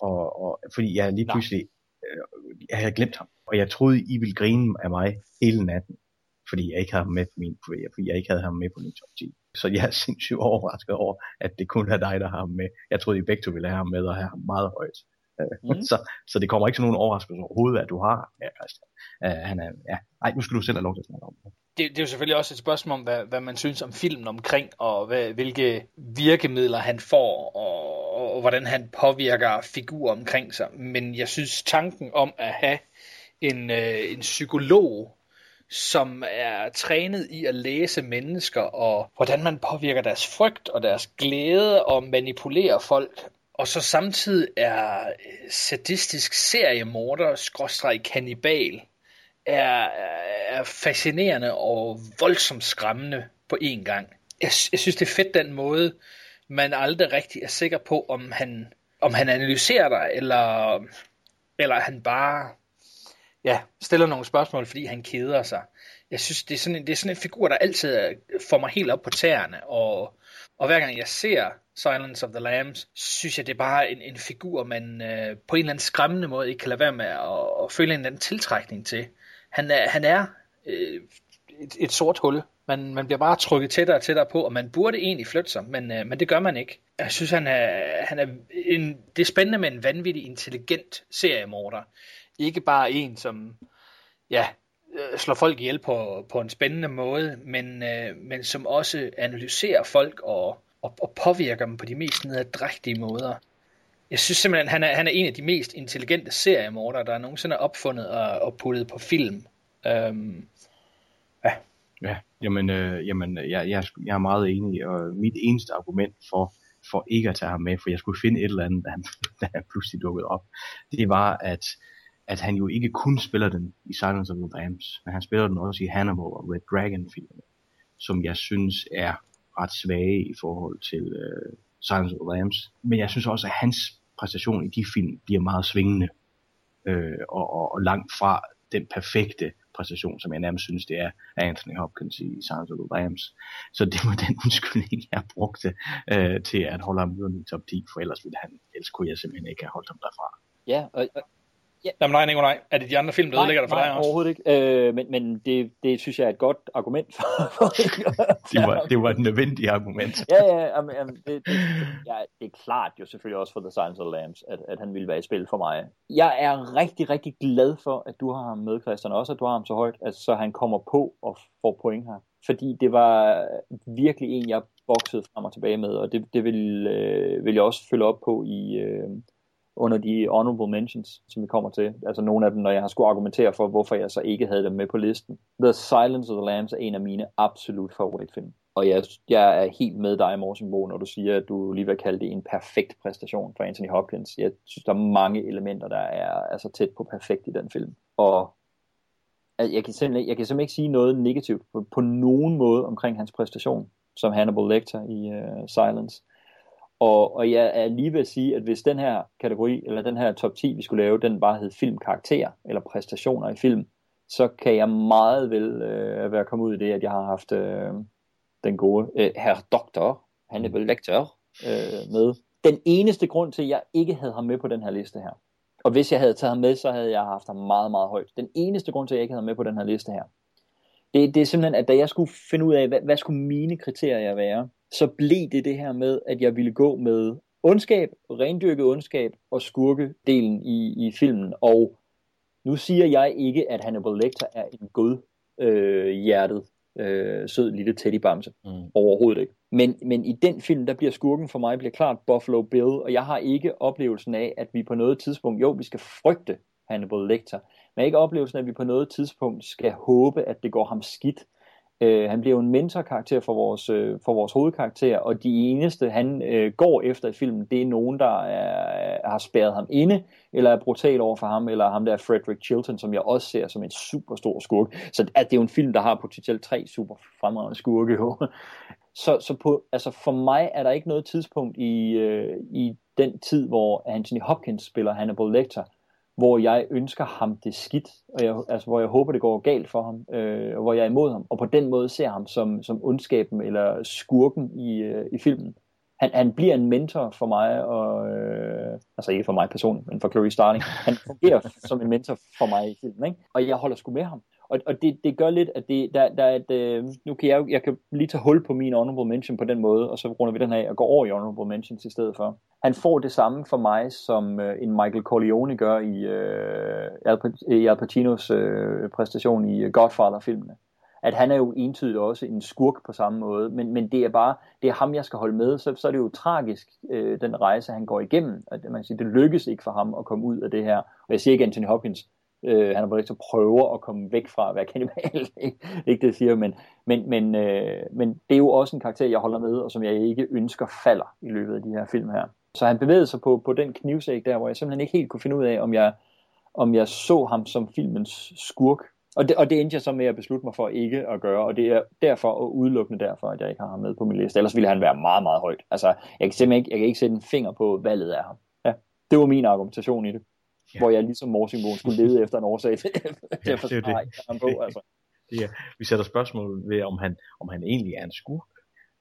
Og, og fordi jeg lige pludselig, øh, jeg havde glemt ham. Og jeg troede, I ville grine af mig hele natten. Fordi jeg ikke havde ham med på min, fordi jeg ikke havde ham med på min top 10. Så jeg er (laughs) sindssygt overrasket over, at det kun er dig, der har ham med. Jeg troede, I begge to ville have ham med og have ham meget højt. Mm. (laughs) så, så det kommer ikke som nogen overraskelse overhovedet, at du har ja, Christian. Uh, han er, ja. Ej, nu skal du selv have lov til at snakke om det. Det, det er jo selvfølgelig også et spørgsmål om, hvad, hvad man synes om filmen omkring, og hvad, hvilke virkemidler han får, og, og, og hvordan han påvirker figurer omkring sig. Men jeg synes, tanken om at have en, øh, en psykolog, som er trænet i at læse mennesker, og hvordan man påvirker deres frygt og deres glæde og manipulerer folk, og så samtidig er øh, sadistisk seriemorder, skråstreg kannibal, er, er fascinerende og voldsomt skræmmende på én gang. Jeg, jeg synes, det er fedt den måde, man aldrig rigtig er sikker på, om han, om han analyserer dig, eller, eller han bare ja, stiller nogle spørgsmål, fordi han keder sig. Jeg synes, det er sådan en, det er sådan en figur, der altid får mig helt op på tæerne, og, og hver gang jeg ser Silence of the Lambs, synes jeg, det er bare en, en figur, man øh, på en eller anden skræmmende måde ikke kan lade være med at, at føle en eller anden tiltrækning til. Han er, han er øh, et, et sort hul. Man, man bliver bare trykket tættere og tættere på, og man burde egentlig flytte sig, men, øh, men det gør man ikke. Jeg synes, han er, han er en, det er spændende med en vanvittig intelligent seriemorder. Ikke bare en, som ja, øh, slår folk ihjel på, på en spændende måde, men, øh, men som også analyserer folk og, og, og påvirker dem på de mest nedadrægtige måder. Jeg synes simpelthen, han er, han er en af de mest intelligente seriemordere, der er nogensinde opfundet og, og puttet på film. Øhm, ja. Ja, jamen, øh, jamen jeg, jeg, jeg er meget enig, og mit eneste argument for, for ikke at tage ham med, for jeg skulle finde et eller andet, da (laughs) han, da han pludselig dukkede op, det var, at at han jo ikke kun spiller den i Silence of the Lambs, men han spiller den også i Hannibal og Red Dragon filmene, som jeg synes er ret svage i forhold til uh, Silence of the Lambs. Men jeg synes også, at hans præstation i de film bliver meget svingende øh, og, og, og langt fra den perfekte præstation, som jeg nærmest synes, det er af Anthony Hopkins i Silence of the Lambs. Så det var den (laughs) undskyldning, jeg brugte øh, til at holde ham i top 10, for ellers ville han, ellers kunne jeg simpelthen ikke have holdt ham derfra. Ja, og, og Ja. Jamen nej, Nicolaj. Er det de andre film, der ødelægger dig for nej, dig også? overhovedet ikke. Øh, men men det, det synes jeg er et godt argument for, for (laughs) det, var, det var et nødvendigt argument. ja, ja, jamen, jamen, det, det, ja, det er klart jo selvfølgelig også for The Silence of the Lambs, at, at han ville være i spil for mig. Jeg er rigtig, rigtig glad for, at du har ham med, Christian, også at du har ham så højt, at så han kommer på og får point her. Fordi det var virkelig en, jeg boksede frem og tilbage med, og det, det vil, øh, vil jeg også følge op på i... Øh, under de honorable mentions, som vi kommer til. Altså nogle af dem, når jeg har skulle argumentere for, hvorfor jeg så ikke havde dem med på listen. The Silence of the Lambs er en af mine absolut favoritfilm. Og jeg, jeg er helt med dig, Morsen Bo, når du siger, at du lige vil kalde det en perfekt præstation for Anthony Hopkins. Jeg synes, der er mange elementer, der er altså tæt på perfekt i den film. Og jeg kan simpelthen, jeg kan simpelthen ikke sige noget negativt på, på nogen måde omkring hans præstation som Hannibal Lecter i uh, Silence. Og, og jeg er lige ved at sige, at hvis den her kategori, eller den her top 10, vi skulle lave, den bare hed filmkarakter, eller præstationer i film, så kan jeg meget vel øh, være kommet ud i det, at jeg har haft øh, den gode øh, herr doktor, Hannibal Lecter, øh, med. Den eneste grund til, at jeg ikke havde ham med på den her liste her, og hvis jeg havde taget ham med, så havde jeg haft ham meget, meget højt. Den eneste grund til, at jeg ikke havde ham med på den her liste her, det, det er simpelthen, at da jeg skulle finde ud af, hvad, hvad skulle mine kriterier være, så blev det det her med, at jeg ville gå med ondskab, rendyrket ondskab og skurkedelen i, i filmen. Og nu siger jeg ikke, at Hannibal Lecter er en god øh, hjertet, øh, sød lille teddybamse. Mm. Overhovedet ikke. Men, men i den film, der bliver skurken for mig bliver klart Buffalo Bill, og jeg har ikke oplevelsen af, at vi på noget tidspunkt, jo, vi skal frygte Hannibal Lecter, men ikke oplevelsen af, at vi på noget tidspunkt skal håbe, at det går ham skidt. Øh, han bliver jo en mentorkarakter for vores, øh, for vores hovedkarakter, og de eneste, han øh, går efter i filmen, det er nogen, der er, har spærret ham inde, eller er brutal over for ham, eller ham der Frederick Chilton, som jeg også ser som en super stor skurk. Så at det er jo en film, der har potentielt tre super fremragende skurke. Jo. Så, så på, altså for mig er der ikke noget tidspunkt i, øh, i den tid, hvor Anthony Hopkins spiller Hannibal Lecter, hvor jeg ønsker ham det skidt, og jeg, altså, hvor jeg håber, det går galt for ham, øh, og hvor jeg er imod ham, og på den måde ser ham som, som ondskaben eller skurken i, øh, i filmen. Han, han bliver en mentor for mig, og, øh, altså ikke for mig personligt, men for Clarice Starling. Han fungerer (laughs) som en mentor for mig i filmen, ikke? og jeg holder sgu med ham. Og, og det, det gør lidt, at det, der, der er et, øh, nu kan jeg, jeg kan lige tage hul på min honorable mention på den måde, og så runder vi den af og går over i honorable mentions i stedet for. Han får det samme for mig, som øh, en Michael Corleone gør i, øh, Al, i Al Pacinos øh, præstation i øh, Godfather-filmene. At han er jo entydigt også en skurk på samme måde, men, men det er bare, det er ham, jeg skal holde med, så, så er det jo tragisk, øh, den rejse, han går igennem. At man kan sige, det lykkes ikke for ham at komme ud af det her. Og jeg siger ikke, Anthony Hopkins Øh, han er på at prøver at komme væk fra at være kannibal. (laughs) ikke det, jeg siger, men, men, men, øh, men det er jo også en karakter, jeg holder med, og som jeg ikke ønsker falder i løbet af de her film her. Så han bevægede sig på, på den knivsæk der, hvor jeg simpelthen ikke helt kunne finde ud af, om jeg, om jeg så ham som filmens skurk. Og det, og det endte jeg så med at beslutte mig for ikke at gøre, og det er derfor og udelukkende derfor, at jeg ikke har ham med på min liste. Ellers ville han være meget, meget højt. Altså, jeg kan simpelthen ikke, jeg kan ikke sætte en finger på valget af ham. Ja, det var min argumentation i det. Ja. Hvor jeg ligesom Morsingbogen skulle lede efter en årsag til, til at forsvare ham på. Altså. Det er, vi sætter spørgsmål ved, om han, om han egentlig er en skurk,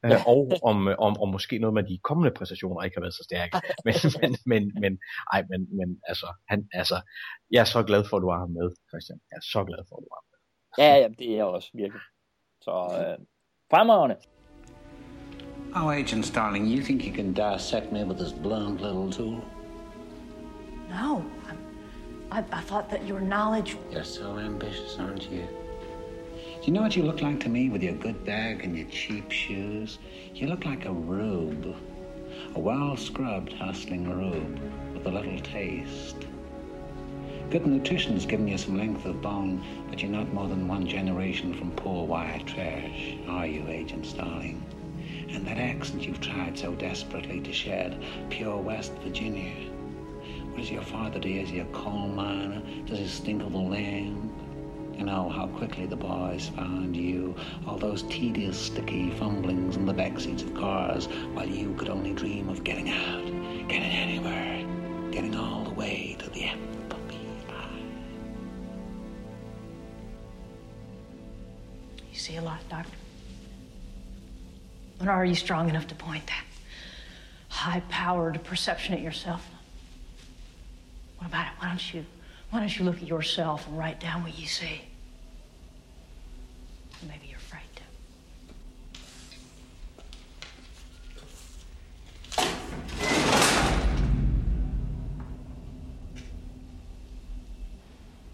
ja. og om, om, om måske noget med de kommende præstationer ikke har været så stærke. Men, men, men, men, ej, men, men altså, han, altså, jeg er så glad for, at du har ham med, Christian. Jeg er så glad for, at du har ham med. Ja, ja, det er jeg også virkelig. Så øh, fremragende. Oh, Agent Starling, you think you can dissect me with this blunt little tool? No. I, I thought that your knowledge... You're so ambitious, aren't you? Do you know what you look like to me with your good bag and your cheap shoes? You look like a rube. A well-scrubbed, hustling rube with a little taste. Good nutrition's given you some length of bone, but you're not more than one generation from poor white trash, are you, Agent Starling? And that accent you've tried so desperately to shed, pure West Virginia. Does your father do? Is he a coal miner? Does he stink of the land? You know how quickly the boys found you, all those tedious, sticky fumblings in the back seats of cars, while you could only dream of getting out, getting anywhere, getting all the way to the FBI. You see a lot, Doctor. But are you strong enough to point that high-powered perception at yourself? What about it? Why don't you why don't you look at yourself and write down what you see? Maybe you're afraid to.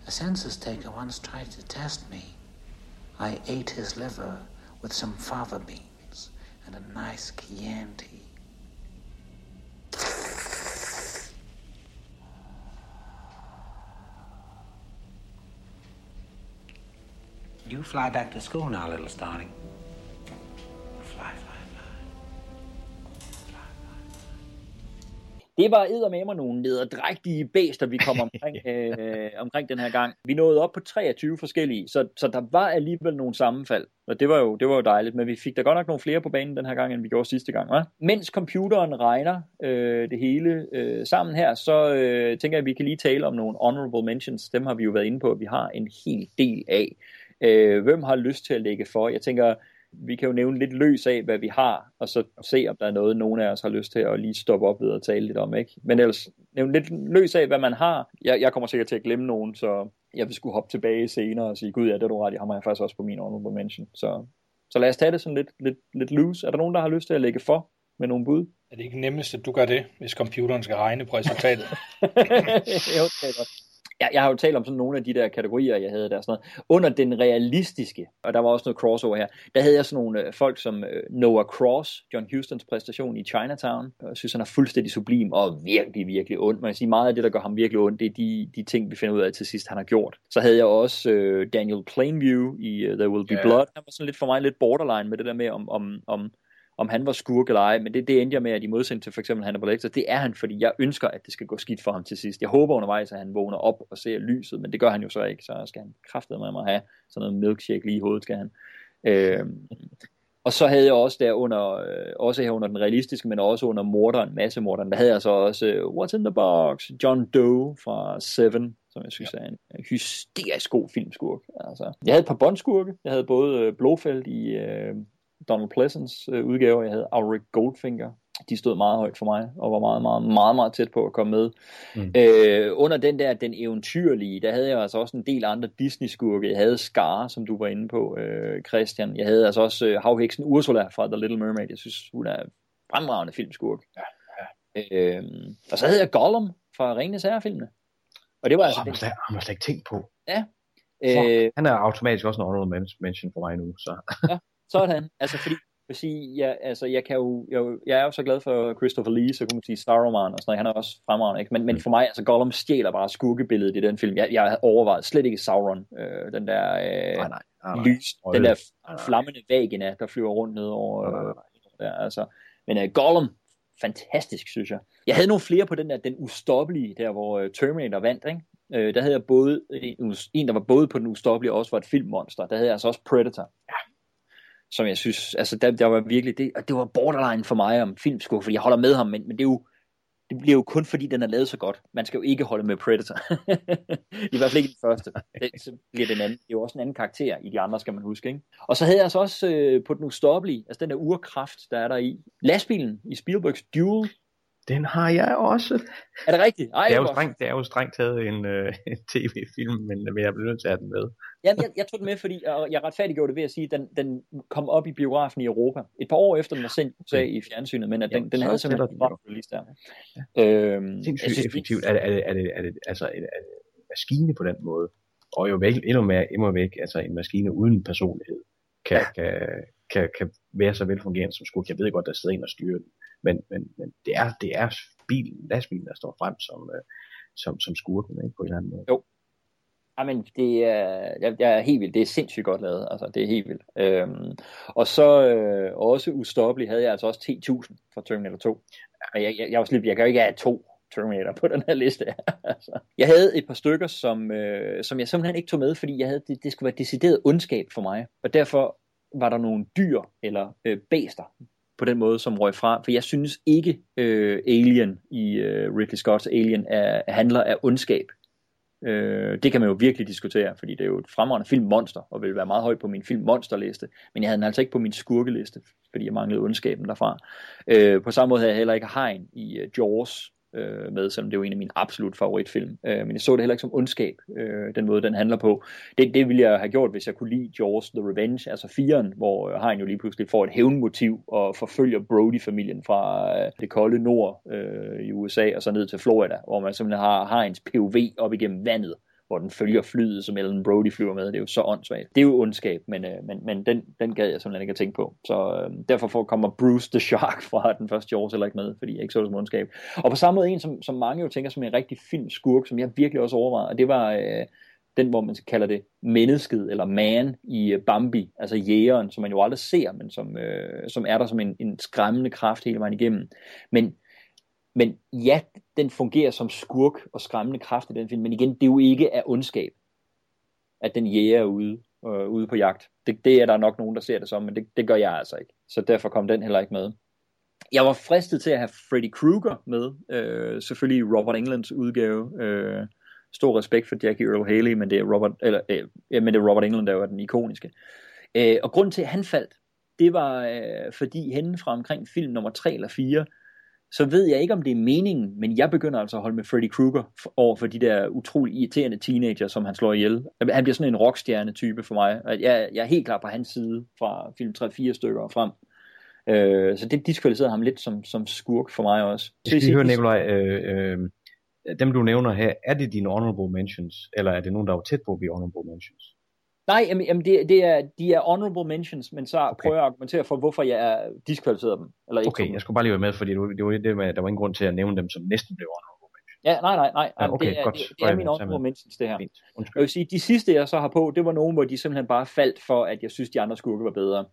A census taker once tried to test me. I ate his liver with some fava beans and a nice Chianti. You fly back to school now, little Starling. Fly, fly, Det var eddermame nogle nederdrægtige bæster, vi kom (laughs) omkring, øh, omkring den her gang. Vi nåede op på 23 forskellige, så, så der var alligevel nogle sammenfald. Og det var, jo, det var jo dejligt, men vi fik da godt nok nogle flere på banen den her gang, end vi gjorde sidste gang. Hva? Mens computeren regner øh, det hele øh, sammen her, så øh, tænker jeg, at vi kan lige tale om nogle honorable mentions. Dem har vi jo været inde på, at vi har en hel del af. Øh, hvem har lyst til at lægge for? Jeg tænker, vi kan jo nævne lidt løs af, hvad vi har, og så se, om der er noget, nogen af os har lyst til at lige stoppe op ved at tale lidt om, ikke? Men ellers, nævne lidt løs af, hvad man har. Jeg, jeg kommer sikkert til at glemme nogen, så jeg vil skulle hoppe tilbage senere og sige, gud ja, det er du ret, jeg har jeg faktisk også på min honorable mention. Så, så lad os tage det sådan lidt, lidt, lidt loose. Er der nogen, der har lyst til at lægge for med nogle bud? Er det ikke nemmest, at du gør det, hvis computeren skal regne på resultatet? (laughs) jo, det er godt jeg, jeg har jo talt om sådan nogle af de der kategorier, jeg havde der. Sådan noget. Under den realistiske, og der var også noget crossover her, der havde jeg sådan nogle øh, folk som øh, Noah Cross, John Hustons præstation i Chinatown. Jeg synes, han er fuldstændig sublim og virkelig, virkelig ond. Man kan sige, meget af det, der gør ham virkelig ondt, det er de, de ting, vi finder ud af til sidst, han har gjort. Så havde jeg også øh, Daniel Plainview i uh, There Will Be yeah. Blood. Han var sådan lidt for mig lidt borderline med det der med, om, om, om om han var skurk eller ej, men det, det endte jeg med, at i modsætning til for eksempel Hannibal Lecter, det er han, fordi jeg ønsker, at det skal gå skidt for ham til sidst. Jeg håber undervejs, at han vågner op og ser lyset, men det gør han jo så ikke, så skal han kraftede med mig have sådan noget milkshake lige i hovedet, skal han. Øh, og så havde jeg også der under, øh, også her under den realistiske, men også under morderen, massemorderen, der havde jeg så også uh, What's in the Box, John Doe fra Seven, som jeg synes ja. er en hysterisk god filmskurk. Altså, jeg havde et par bondskurke. Jeg havde både uh, Blofeld i uh, Donald Pleasants øh, udgave, jeg havde Auric Goldfinger. De stod meget højt for mig, og var meget, meget, meget, meget tæt på at komme med. Mm. Øh, under den der, den eventyrlige, der havde jeg altså også en del andre Disney-skurke. Jeg havde Scar, som du var inde på, øh, Christian. Jeg havde altså også øh, havheksen Ursula fra The Little Mermaid. Jeg synes, hun er fremragende filmskurk. Ja, ja. Øh, og så havde jeg Gollum fra Ringenes Herre-filmene. Og det var oh, altså... Han har man slet ikke tænkt på. Ja. Øh, han er automatisk også en honorable mention for mig nu. Så. ja, sådan. Altså, fordi, vil sige, jeg, altså, jeg, kan jo, jeg, jeg er jo så glad for Christopher Lee, så kunne man sige Saruman og sådan noget. Han er også fremragende, ikke? Men, men for mig, altså Gollum stjæler bare skurkebilledet i den film. Jeg, jeg havde overvejet slet ikke Sauron, øh, den der øh, nej, nej, nej. lys, den der nej, nej. flammende vagina, der flyver rundt ned over øh, der, altså. Men øh, Gollum, fantastisk, synes jeg. Jeg havde nogle flere på den der, den ustoppelige, der hvor øh, Terminator vandt, ikke? Øh, der havde jeg både en, en, der var både på den ustoppelige og også var et filmmonster. Der havde jeg altså også Predator. Ja. Som jeg synes, altså der, der var virkelig, det, og det var borderline for mig om filmskur, fordi jeg holder med ham, men, men det er jo, det bliver jo kun fordi, den er lavet så godt. Man skal jo ikke holde med Predator. (laughs) I hvert fald ikke den første. Det, så bliver den anden. Det er jo også en anden karakter i de andre, skal man huske. Ikke? Og så havde jeg altså også øh, på den ustoppelige, altså den der urkraft, der er der i. Lastbilen i Spielbergs Duel. Den har jeg også. Er det rigtigt? Ej, det, er jo strengt, det er jo strengt taget en, øh, (laughs) en tv-film, men, men jeg bliver nødt til at have den med. Jamen, jeg, jeg tog den med, fordi og jeg retfærdiggjorde det ved at sige, at den, den kom op i biografen i Europa. Et par år efter den var sendt i USA i fjernsynet, men at den, Jamen, den havde simpelthen den bare release der. Ja. Øhm, Sindssygt synes, effektivt. Er, det- er, det- er, det, er, det, altså, er, det, er det en maskine på den måde? Og jo væk, endnu mere, endnu væk, altså en maskine uden personlighed, kan, ja. kan, kan, kan være så velfungerende som skurk. Jeg ved godt, der sidder en og styrer den, men, men, men det er, det er bilen, lastbilen, der står frem som, øh, som, som skurken, ikke, på en eller anden måde. Jo. Jamen, det er, jeg, jeg er helt vildt. Det er sindssygt godt lavet. Altså, det er helt vildt. Øhm, og så øh, også ustoppelig havde jeg altså også 10.000 fra Terminator 2. Og jeg, jeg, jeg, var lige, jeg kan jo ikke have to Terminator på (laughs) den her liste. altså. Jeg havde et par stykker, som, øh, som jeg simpelthen ikke tog med, fordi jeg havde, det, det skulle være decideret ondskab for mig. Og derfor var der nogle dyr eller øh, bæster på den måde, som røg fra. For jeg synes ikke, øh, Alien i øh, Ridley Scott's Alien er, handler af ondskab. Øh, det kan man jo virkelig diskutere, fordi det er jo et fremragende filmmonster, og vil være meget højt på min filmmonsterliste. Men jeg havde den altså ikke på min skurkeliste, fordi jeg manglede ondskaben derfra. Øh, på samme måde havde jeg heller ikke Hein i uh, Jaws øh, med, selvom det er jo en af mine absolut favoritfilm. Øh, men jeg så det heller ikke som ondskab, øh, den måde, den handler på. Det, det ville jeg have gjort, hvis jeg kunne lide Jaws The Revenge, altså firen, hvor øh, Hein jo lige pludselig får et hævnmotiv og forfølger Brody-familien fra øh, det kolde nord øh, i USA og så ned til Florida, hvor man simpelthen har Heinz POV op igennem vandet, hvor den følger flyet, som Ellen Brody flyver med. Det er jo så åndssvagt. Det er jo ondskab, men, øh, men, men den, den gad jeg simpelthen ikke at tænke på. Så øh, derfor får- kommer Bruce the Shark (laughs) fra den første Jaws heller ikke med, fordi jeg ikke så det som ondskab. Og på samme måde en, som, som mange jo tænker som en rigtig filmskurk, som jeg virkelig også overvejede, og det var øh, den, hvor man kalder det mennesket, eller man i øh, Bambi, altså jægeren, som man jo aldrig ser, men som, øh, som er der som en, en skræmmende kraft hele vejen igennem. Men men ja, den fungerer som skurk og skræmmende kraft i den film, men igen, det er jo ikke af ondskab, at den jæger ude, øh, ude på jagt. Det, det er der nok nogen, der ser det som, men det, det gør jeg altså ikke. Så derfor kom den heller ikke med. Jeg var fristet til at have Freddy Krueger med, øh, selvfølgelig Robert Englands udgave. Øh, stor respekt for Jackie Earl Haley, men det er Robert, eller, øh, ja, men det er Robert England, der var den ikoniske. Øh, og grund til, at han faldt, det var øh, fordi hen fra omkring film nummer 3 eller 4, så ved jeg ikke, om det er meningen, men jeg begynder altså at holde med Freddy Krueger over for de der utrolig irriterende teenager, som han slår ihjel. Han bliver sådan en rockstjerne-type for mig. Jeg, jeg er helt klar på hans side fra film 3-4 stykker og frem. Øh, så det diskvalificerede ham lidt som, som skurk for mig også. Jeg skal lige høre, Nikolaj, øh, øh, dem du nævner her, er det dine honorable mentions, eller er det nogen, der er tæt på at blive honorable mentions? Nej, jamen, jamen det, det er, de er honorable mentions, men så okay. prøver jeg at argumentere for, hvorfor jeg er diskvalificeret dem. Eller ikke Okay, dem. jeg skulle bare lige være med, fordi det var, det med, der var ingen grund til at nævne dem, som næsten blev honorable. Ja, nej, nej, nej. Ja, okay, det, er, godt. det, det er mine jeg honorable mentions, det her. Jeg vil sige, de sidste, jeg så har på, det var nogen, hvor de simpelthen bare faldt for, at jeg synes, de andre skurke var bedre.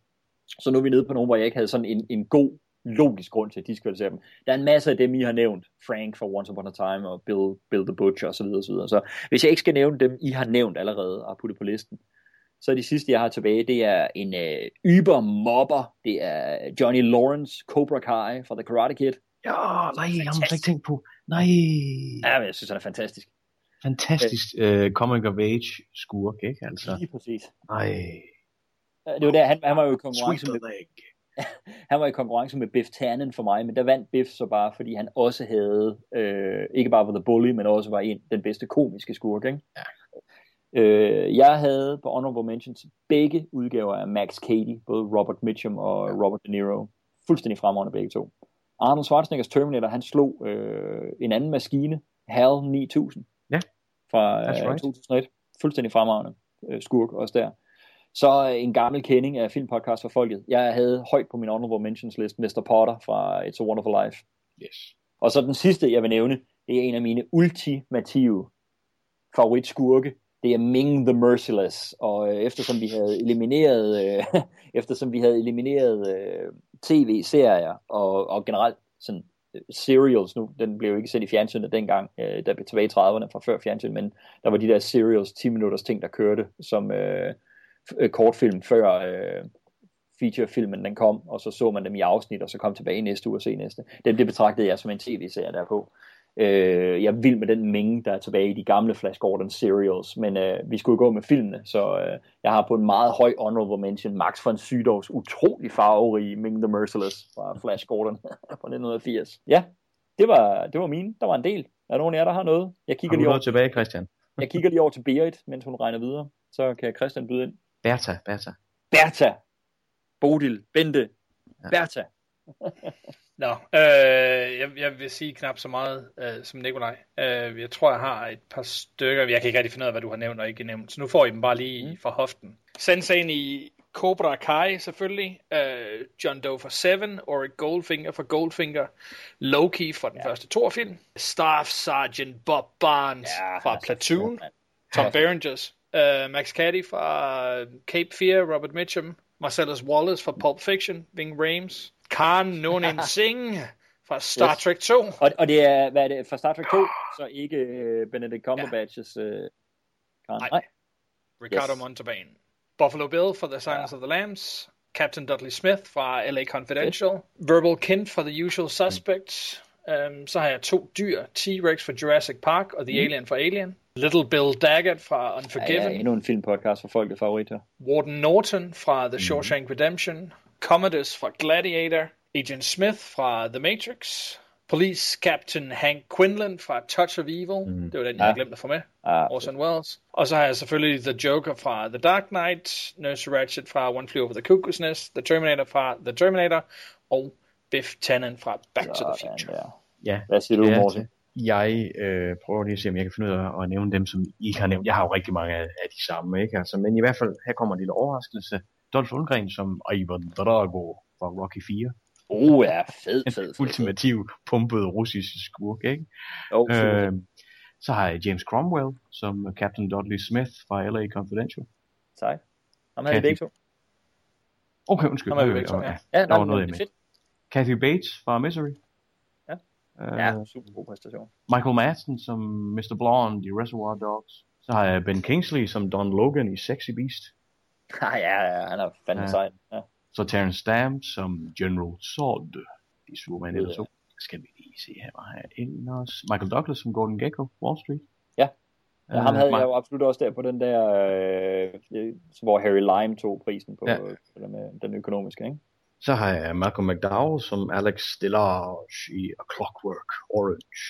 Så nu er vi nede på nogen, hvor jeg ikke havde sådan en, en god, logisk grund til at diskvalificere dem. Der er en masse af dem, I har nævnt. Frank fra Once Upon a Time og Bill, Bill the Butcher osv. osv. Så hvis jeg ikke skal nævne dem, I har nævnt allerede og puttet på listen, så de sidste, jeg har tilbage, det er en øh, yber mobber. Det er Johnny Lawrence, Cobra Kai fra The Karate Kid. Ja, nej, jeg har ikke tænkt på. Nej. Ja, men jeg synes, han er fantastisk. Fantastisk øh, comic of age skurk, ikke? Altså. Lige præcis. Nej. Det var der, han, han var jo i konkurrence med, leg. (laughs) han var i konkurrence med Biff Tannen for mig, men der vandt Biff så bare, fordi han også havde, øh, ikke bare var The Bully, men også var en, den bedste komiske skurk, ikke? Ja. Øh, jeg havde på Honorable Mentions begge udgaver af Max Cady, både Robert Mitchum og Robert De Niro. Fuldstændig fremragende begge to. Arnold Schwarzeneggers Terminator, han slog øh, en anden maskine, HAL 9000, Ja. fra That's øh, right. 2001. Fuldstændig fremragende øh, skurk også der. Så en gammel kending af filmpodcast for folket. Jeg havde højt på min honorable mentions list Mr. Potter fra It's a Wonderful Life. Yes. Og så den sidste, jeg vil nævne, det er en af mine ultimative favoritskurke. Det er Ming the Merciless. Og øh, eftersom vi havde elimineret, øh, (laughs) eftersom vi havde elimineret øh, tv-serier og, og generelt sådan øh, serials nu, den blev jo ikke sendt i fjernsynet dengang, øh, der blev tilbage i 30'erne fra før fjernsyn, men der var de der serials, 10 minutters ting, der kørte som øh, øh, kortfilm før øh, featurefilmen den kom, og så så man dem i afsnit, og så kom tilbage næste uge og se næste. Det, det betragtede jeg som en tv-serie derpå. Øh, jeg er vild med den mængde, der er tilbage i de gamle Flash Gordon serials, men øh, vi skulle jo gå med filmene, så øh, jeg har på en meget høj honorable mention Max von Sydows utrolig farverige Ming the Merciless fra Flash Gordon (laughs) fra 1980. Ja, det var, det var mine. Der var en del. Er der nogen af jer, der har noget? Jeg kigger Har lige over, tilbage, Christian? jeg kigger lige over til Berit, mens hun regner videre. Så kan Christian byde ind. Bertha, Bertha. Bertha! Bodil, Bente, ja. Bertha. (laughs) Nå, øh, jeg, jeg vil sige knap så meget øh, som Nikolaj. Øh, jeg tror, jeg har et par stykker. Jeg kan ikke rigtig finde ud af, hvad du har nævnt og ikke nævnt. Så nu får I dem bare lige mm. fra hoften. Sensaen i Cobra Kai selvfølgelig. Øh, John Doe for Seven. Oric Goldfinger for Goldfinger. Loki for den ja. første Thor-film. Staff Sergeant Bob Barnes ja, fra Platoon. Tom Berengers. Øh, Max Caddy fra Cape Fear. Robert Mitchum. Marcellus Wallace fra Pulp Fiction. Ving Rames. Khan Noonien (laughs) Singh fra Star Yes. Trek 2. Og, og det er, hvad er det, fra Star Trek 2, så ikke uh, Benedict Cumberbatches uh, Karen. Nej. Ricardo Yes. Montalban. Buffalo Bill for The Silence of the Lambs. Captain Dudley Smith fra LA Confidential. Verbal Kint fra The Usual Suspects. Um, så har jeg to dyr. T-Rex fra Jurassic Park og The Mm. Alien fra Alien. Little Bill Daggett fra Unforgiven. Ja, ja, endnu en filmpodcast for folket favoritter. Warden Norton fra The Shawshank Redemption, Commodus fra Gladiator, Agent Smith fra The Matrix, Police Captain Hank Quinlan fra Touch of Evil, mm. det var den, jeg Ja. havde glemt at få med, Ah, Orson Welles. Og så har jeg selvfølgelig The Joker fra The Dark Knight, Nurse Ratched fra One Flew Over the Cuckoo's Nest, The Terminator fra The Terminator, og Biff Tannen fra Back to the Future. Ja. Ja. Hvad siger du, Ja, Morten? Jeg øh, prøver lige at se, om jeg kan finde ud af at nævne dem, som I ikke har nævnt. Jeg har jo rigtig mange af, af de samme, ikke? Altså, men i hvert fald, her kommer en lille overraskelse. Dolph Lundgren som Ivan Drago fra Rocky 4. Oh ja, fed, fed, fed. ultimativ pumpet russisk skurk, ikke? Jo, øh, så har jeg James Cromwell som Captain Dudley Smith fra LA Confidential. Sej. Ham havde vi begge to. Okay, undskyld. Ham havde vi begge to, ja. der Ja, nej, var noget, jeg er med. Kathy Bates fra Misery. Ja. Øh, Ja, super god præstation. Michael Madsen som Mr. Blonde i Reservoir Dogs. Så har jeg Ben Kingsley som Don Logan i Sexy Beast. (laughs) Ah, ja, ja, han er fandme Ja. sej. Ja. Så Terrence Stamp som General Zod i Superman Ja. 1 og 2. Skal vi lige se her, har jeg ellers? Michael Douglas som Golden Gecko, Wall Street. Ja. Ja, ham Øh, havde Ma- jeg jo absolut også der på den der, øh, øh, hvor Harry Lime tog prisen på, Ja. ja. eller med den økonomiske, ikke? Så har jeg Malcolm McDowell som Alex Delage i A Clockwork Orange.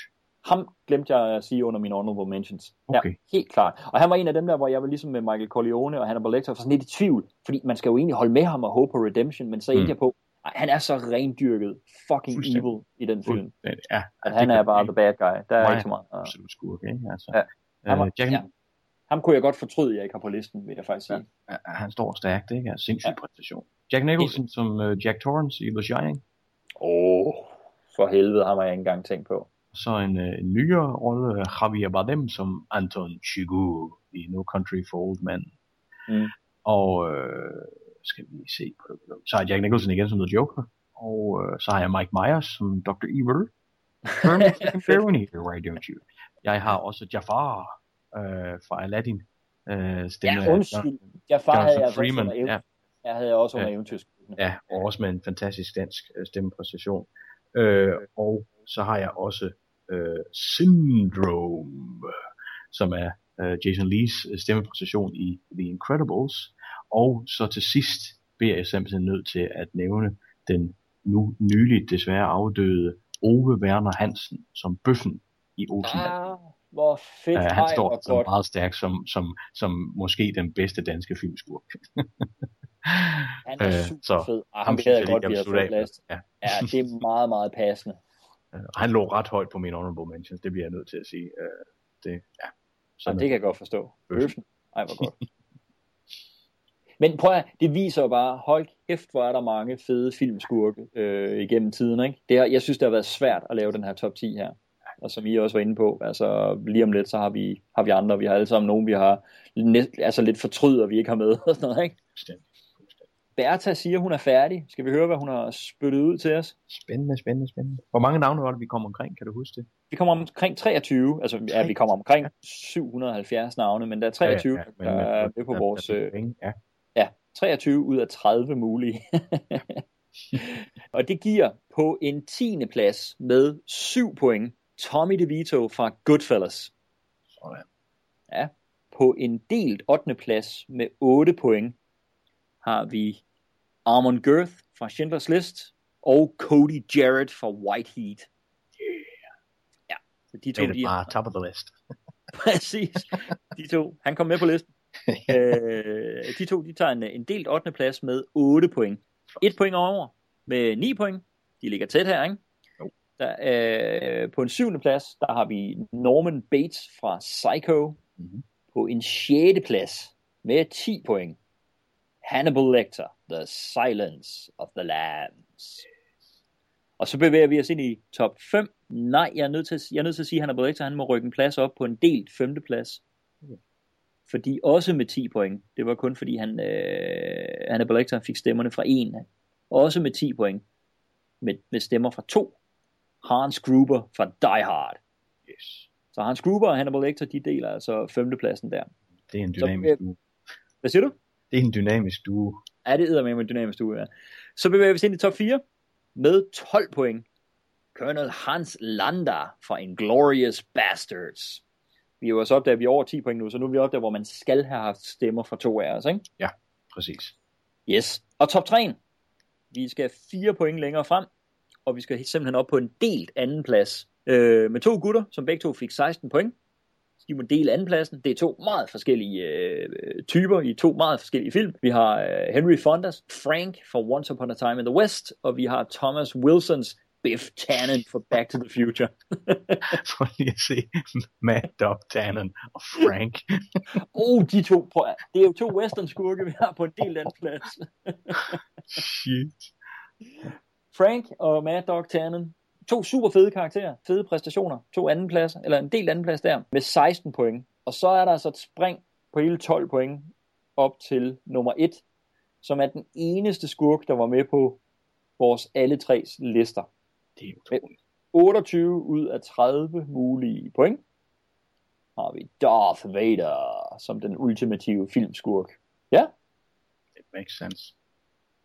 Ham glemte jeg at sige under mine honorable mentions. Okay. Ja, helt klart. Og han var en af dem der, hvor jeg var ligesom med Michael Corleone og Hannibal Lecter, sådan lidt i tvivl. Fordi man skal jo egentlig holde med ham og håbe på redemption, men så endte Mm. jeg på, han er så rendyrket fucking evil i den film. Fuldstændig, Ja, At han er bare the bad guy. Der er ikke så meget. Ja. Absolut skurk, ikke? Altså, Ja. Han, var, øh, Jack, ja. ham kunne jeg godt fortryde, at jeg ikke har på listen, vil jeg faktisk sige. ja, han står stærkt, ikke? Altså, sindssyg ja. præstation. Jack Nicholson som uh, Jack Torrance i The Shining. Åh, oh, for helvede, ham har jeg ikke engang tænkt på. Så en, uh, en nyere rolle, uh, Javier Bardem som Anton Chigurh i No Country for Old Men. Mm. Og øh, skal vi lige se på det. Så har Jack Nicholson igen som The Joker. Og øh, så har jeg Mike Myers som Dr. Evil. Why don't you? Jeg har også Jafar øh, fra Aladdin. Øh, stemme Ja, undskyld. Jafar Jonathan havde jeg Freeman. også Ja. Jeg havde også under eventyrsk. Ja, og også med en fantastisk dansk øh, stemmepræstation. Øh, og så har jeg også øh, Syndrome, som er øh, Jason Lees øh, stemmepræstation i The Incredibles. Og så til sidst bliver jeg simpelthen nødt til at nævne den nu nyligt desværre afdøde Ove Werner Hansen som bøffen i Olsen. Ah, hvor fedt. Uh, han Ej, står hvor som godt. meget stærk som, som, som måske den bedste danske filmskurk. Han er Øh, super så fed. Ah, ham gad jeg godt, vi har fået plads. Ja. Ja, det er meget, meget passende. Øh, og han lå ret højt på min honorable mentions, det bliver jeg nødt til at sige. Øh, det, ja. Så det kan jeg godt forstå. Bøffen. Ej, hvor godt. (laughs) Men prøv at, det viser jo bare, hold kæft, hvor er der mange fede filmskurke øh, igennem tiden. Ikke? Det er, jeg synes, det har været svært at lave den her top 10 her. Og som I også var inde på, altså lige om lidt, så har vi, har vi andre. Vi har alle sammen nogen, vi har næ- altså lidt fortryder, vi ikke har med. Og sådan noget, ikke? Bertha siger, hun er færdig. Skal vi høre, hvad hun har spyttet ud til os? Spændende, spændende, spændende. Hvor mange navne var det, vi kom omkring? Kan du huske det? Vi kommer omkring 23, altså ja, vi kommer omkring 770 navne, men der er 23, ja, ja, der er med på vores... Øh, ja. ja, 23 ud af 30 mulige. og det giver på en 10. plads med 7 point Tommy DeVito fra Goodfellas. Sådan. Ja, på en delt 8. plads med 8 point har vi Armon Girth fra Schindlers List og Cody Jarrett fra White Heat. Yeah. Ja, så de to, de er top of the list. (laughs) Præcis. De to, han kom med på listen. (laughs) øh, de to, de tager en, en delt 8. plads med 8 point. Et point over med 9 point. De ligger tæt her, ikke? Der, øh, på en syvende plads, der har vi Norman Bates fra Psycho. Mm-hmm. På en sjette plads med 10 point. Hannibal Lecter, The Silence of the Lambs. Og så bevæger vi os ind i top 5. Nej, jeg er nødt til, at, jeg er nødt til at sige, at Hannibal Lecter han må rykke en plads op på en delt femte plads. Okay. Fordi også med 10 point. Det var kun fordi han, øh, Hannibal Lecter fik stemmerne fra en. Også med 10 point. Med, med stemmer fra to. Hans Gruber fra Die Hard. Yes. Så Hans Gruber og Hannibal Lecter, de deler altså femtepladsen der. Det er en Så, dynamisk øh, duo. Hvad siger du? Det er en dynamisk duo. Ja, det er med en dynamisk duo, ja. Så bevæger vi os ind i top 4 med 12 point. Colonel Hans Landa fra Inglorious Bastards. Vi er jo også op der, vi er over 10 point nu, så nu er vi op der, hvor man skal have haft stemmer fra to af os, ikke? Ja, præcis. Yes. Og top 3. Vi skal 4 point længere frem, og vi skal simpelthen op på en delt anden plads. Øh, med to gutter, som begge to fik 16 point. De må dele andenpladsen. Det er to meget forskellige øh, typer i to meget forskellige film. Vi har øh, Henry Fondas Frank fra Once Upon a Time in the West, og vi har Thomas Wilsons Biff Tannen for Back to the Future. (laughs) For lige at se Mad Dog Tannen og Frank. (laughs) oh, de to, prøv, det er jo to western skurke, vi har på en del anden plads. (laughs) Shit. Frank og Mad Dog Tannen. To super fede karakterer, fede præstationer, to anden pladser, eller en del anden plads der, med 16 point. Og så er der altså et spring på hele 12 point op til nummer 1, som er den eneste skurk, der var med på vores alle tres lister. Det er med 28 ud af 30 mulige point har vi Darth Vader som den ultimative filmskurk. Ja, It makes sense.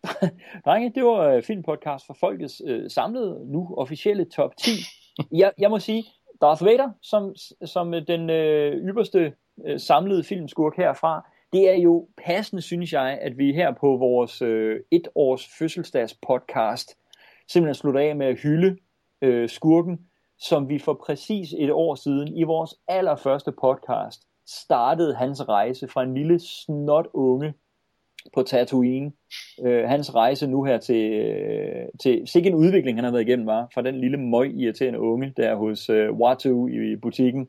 (laughs) Drenge, det var øh, filmpodcast for folkets øh, samlede, nu officielle top 10. (laughs) Jeg, jeg må sige, Darth Vader som, som øh, den øh, ypperste øh, samlede filmskurk herfra, det er jo passende, synes jeg, at vi her på vores øh, et års fødselsdags podcast simpelthen slutter af med at hylde øh, skurken, som vi for præcis et år siden i vores allerførste podcast startede hans rejse fra en lille snot unge på Tatooine. Øh, hans rejse nu her til, øh, til sikke en udvikling, han har været igennem, var fra den lille møg irriterende unge der hos øh, Watu i butikken,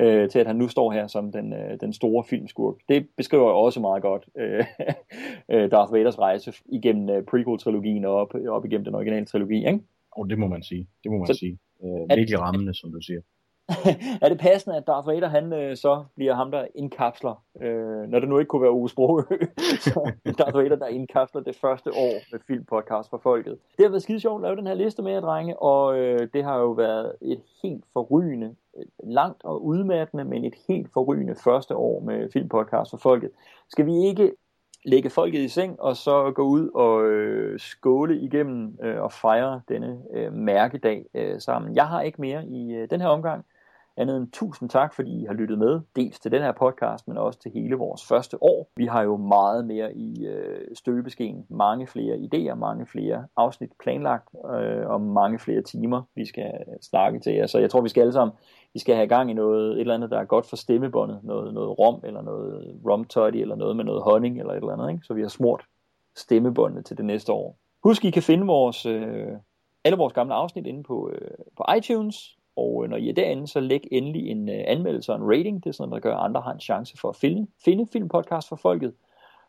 øh, til at han nu står her som den, øh, den store filmskurk. Det beskriver jo også meget godt øh, (laughs) øh, Darth Vaders rejse igennem øh, prequel-trilogien og op, op igennem den originale trilogi, ikke? Og det må man sige. Det må man Så- sige. Øh, virkelig rammende, som du siger. (laughs) er det passende, at Darth Vader han øh, så bliver ham, der indkapsler, øh, når det nu ikke kunne være Ove Sprogø, (laughs) så Darth Vader, der indkapsler det første år med filmpodcast for folket. Det har været skide sjovt at lave den her liste med jer, drenge, og øh, det har jo været et helt forrygende, øh, langt og udmattende, men et helt forrygende første år med filmpodcast for folket. Skal vi ikke lægge folket i seng, og så gå ud og øh, skåle igennem øh, og fejre denne øh, mærkedag øh, sammen. Jeg har ikke mere i øh, den her omgang. Andet end tusind tak, fordi I har lyttet med, dels til den her podcast, men også til hele vores første år. Vi har jo meget mere i øh, støbeskeen, mange flere idéer, mange flere afsnit planlagt, øh, og mange flere timer, vi skal snakke til jer. Så jeg tror, vi skal alle sammen, vi skal have gang i noget, et eller andet, der er godt for stemmebåndet, noget, noget rom, eller noget rum toddy, eller noget med noget honning, eller et eller andet, ikke? så vi har smurt stemmebåndet til det næste år. Husk, I kan finde vores, øh, alle vores gamle afsnit inde på, øh, på iTunes, og øh, når I er derinde, så læg endelig en øh, anmeldelse og en rating. Det er sådan, der gør, at andre har en chance for at finde, finde filmpodcast for folket.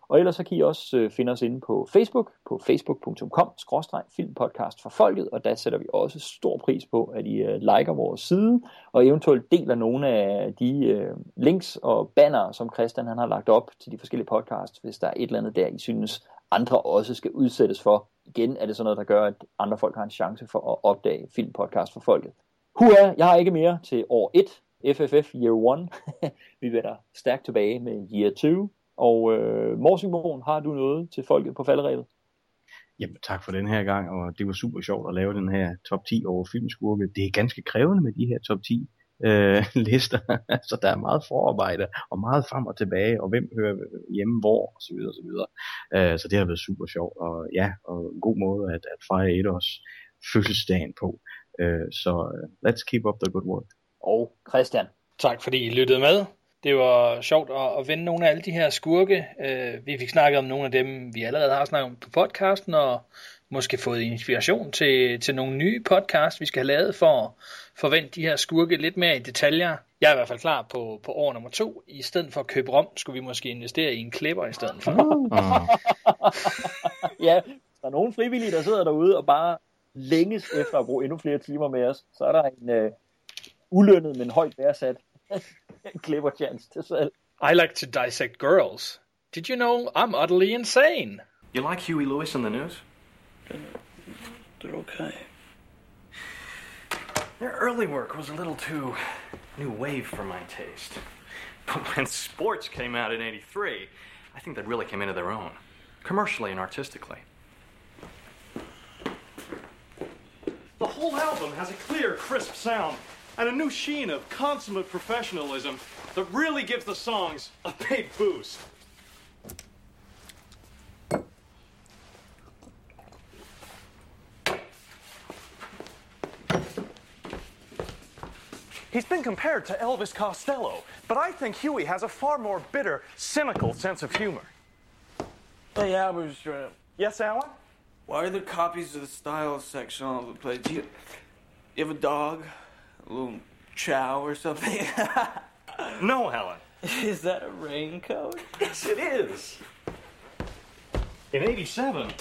Og ellers så kan I også øh, finde os inde på Facebook, på facebook.com-filmpodcast for folket, og der sætter vi også stor pris på, at I øh, liker vores side, og eventuelt deler nogle af de øh, links og banner, som Christian han har lagt op til de forskellige podcasts, hvis der er et eller andet der, I synes, andre også skal udsættes for. Igen er det sådan noget, der gør, at andre folk har en chance for at opdage filmpodcast for folket. Hua, jeg har ikke mere til år 1, FFF Year 1. (laughs) vi vender stærkt tilbage med Year 2. Og øh, Morsingbogen, har du noget til folket på falderæbet? Jamen tak for den her gang, og det var super sjovt at lave den her top 10 over filmskurke. Det er ganske krævende med de her top 10 øh, (laughs) lister, så der er meget forarbejde og meget frem og tilbage, og hvem hører hjemme hvor, og så videre, og så videre. Øh, så det har været super sjovt, og ja, og en god måde at, at fejre et års fødselsdagen på. Øh, så uh, let's keep up the good work. Og Christian. Tak fordi I lyttede med. Det var sjovt at, at vende nogle af alle de her skurke. Uh, vi fik snakket om nogle af dem, vi allerede har snakket om på podcasten, og måske fået inspiration til, til nogle nye podcasts, vi skal have lavet for at forvente de her skurke lidt mere i detaljer. Jeg er i hvert fald klar på, på år nummer to. I stedet for at købe rom, skulle vi måske investere i en klipper i stedet for. Uh. (laughs) ja, der er nogen frivillige, der sidder derude og bare længes efter at bruge endnu flere timer med os, så er der en uh, ulønnet, men højt værdsat (laughs) klipper chance til selv. I like to dissect girls. Did you know I'm utterly insane? You like Huey Lewis in the news? They're okay. Their early work was a little too new wave for my taste. But when sports came out in 83, I think they really came into their own, commercially and artistically. The whole album has a clear, crisp sound and a new sheen of consummate professionalism that really gives the songs a big boost. He's been compared to Elvis Costello, but I think Huey has a far more bitter, cynical sense of humor. Hey, Albertstrom. Yes, Alan? Why are there copies of the style section all over the place? Do you, you have a dog? A little chow or something? (laughs) no, Helen. Is that a raincoat? Yes, it is. In 87,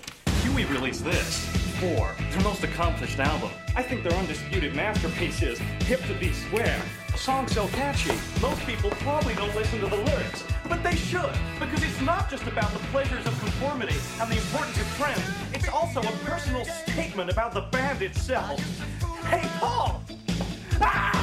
Huey released this. Four, their most accomplished album. I think their undisputed masterpiece is Hip to Be Square. A song so catchy, most people probably don't listen to the lyrics. But they should, because it's not just about the pleasures of conformity and the importance of trends. It's also a personal statement about the band itself. Hey, Paul! Ah!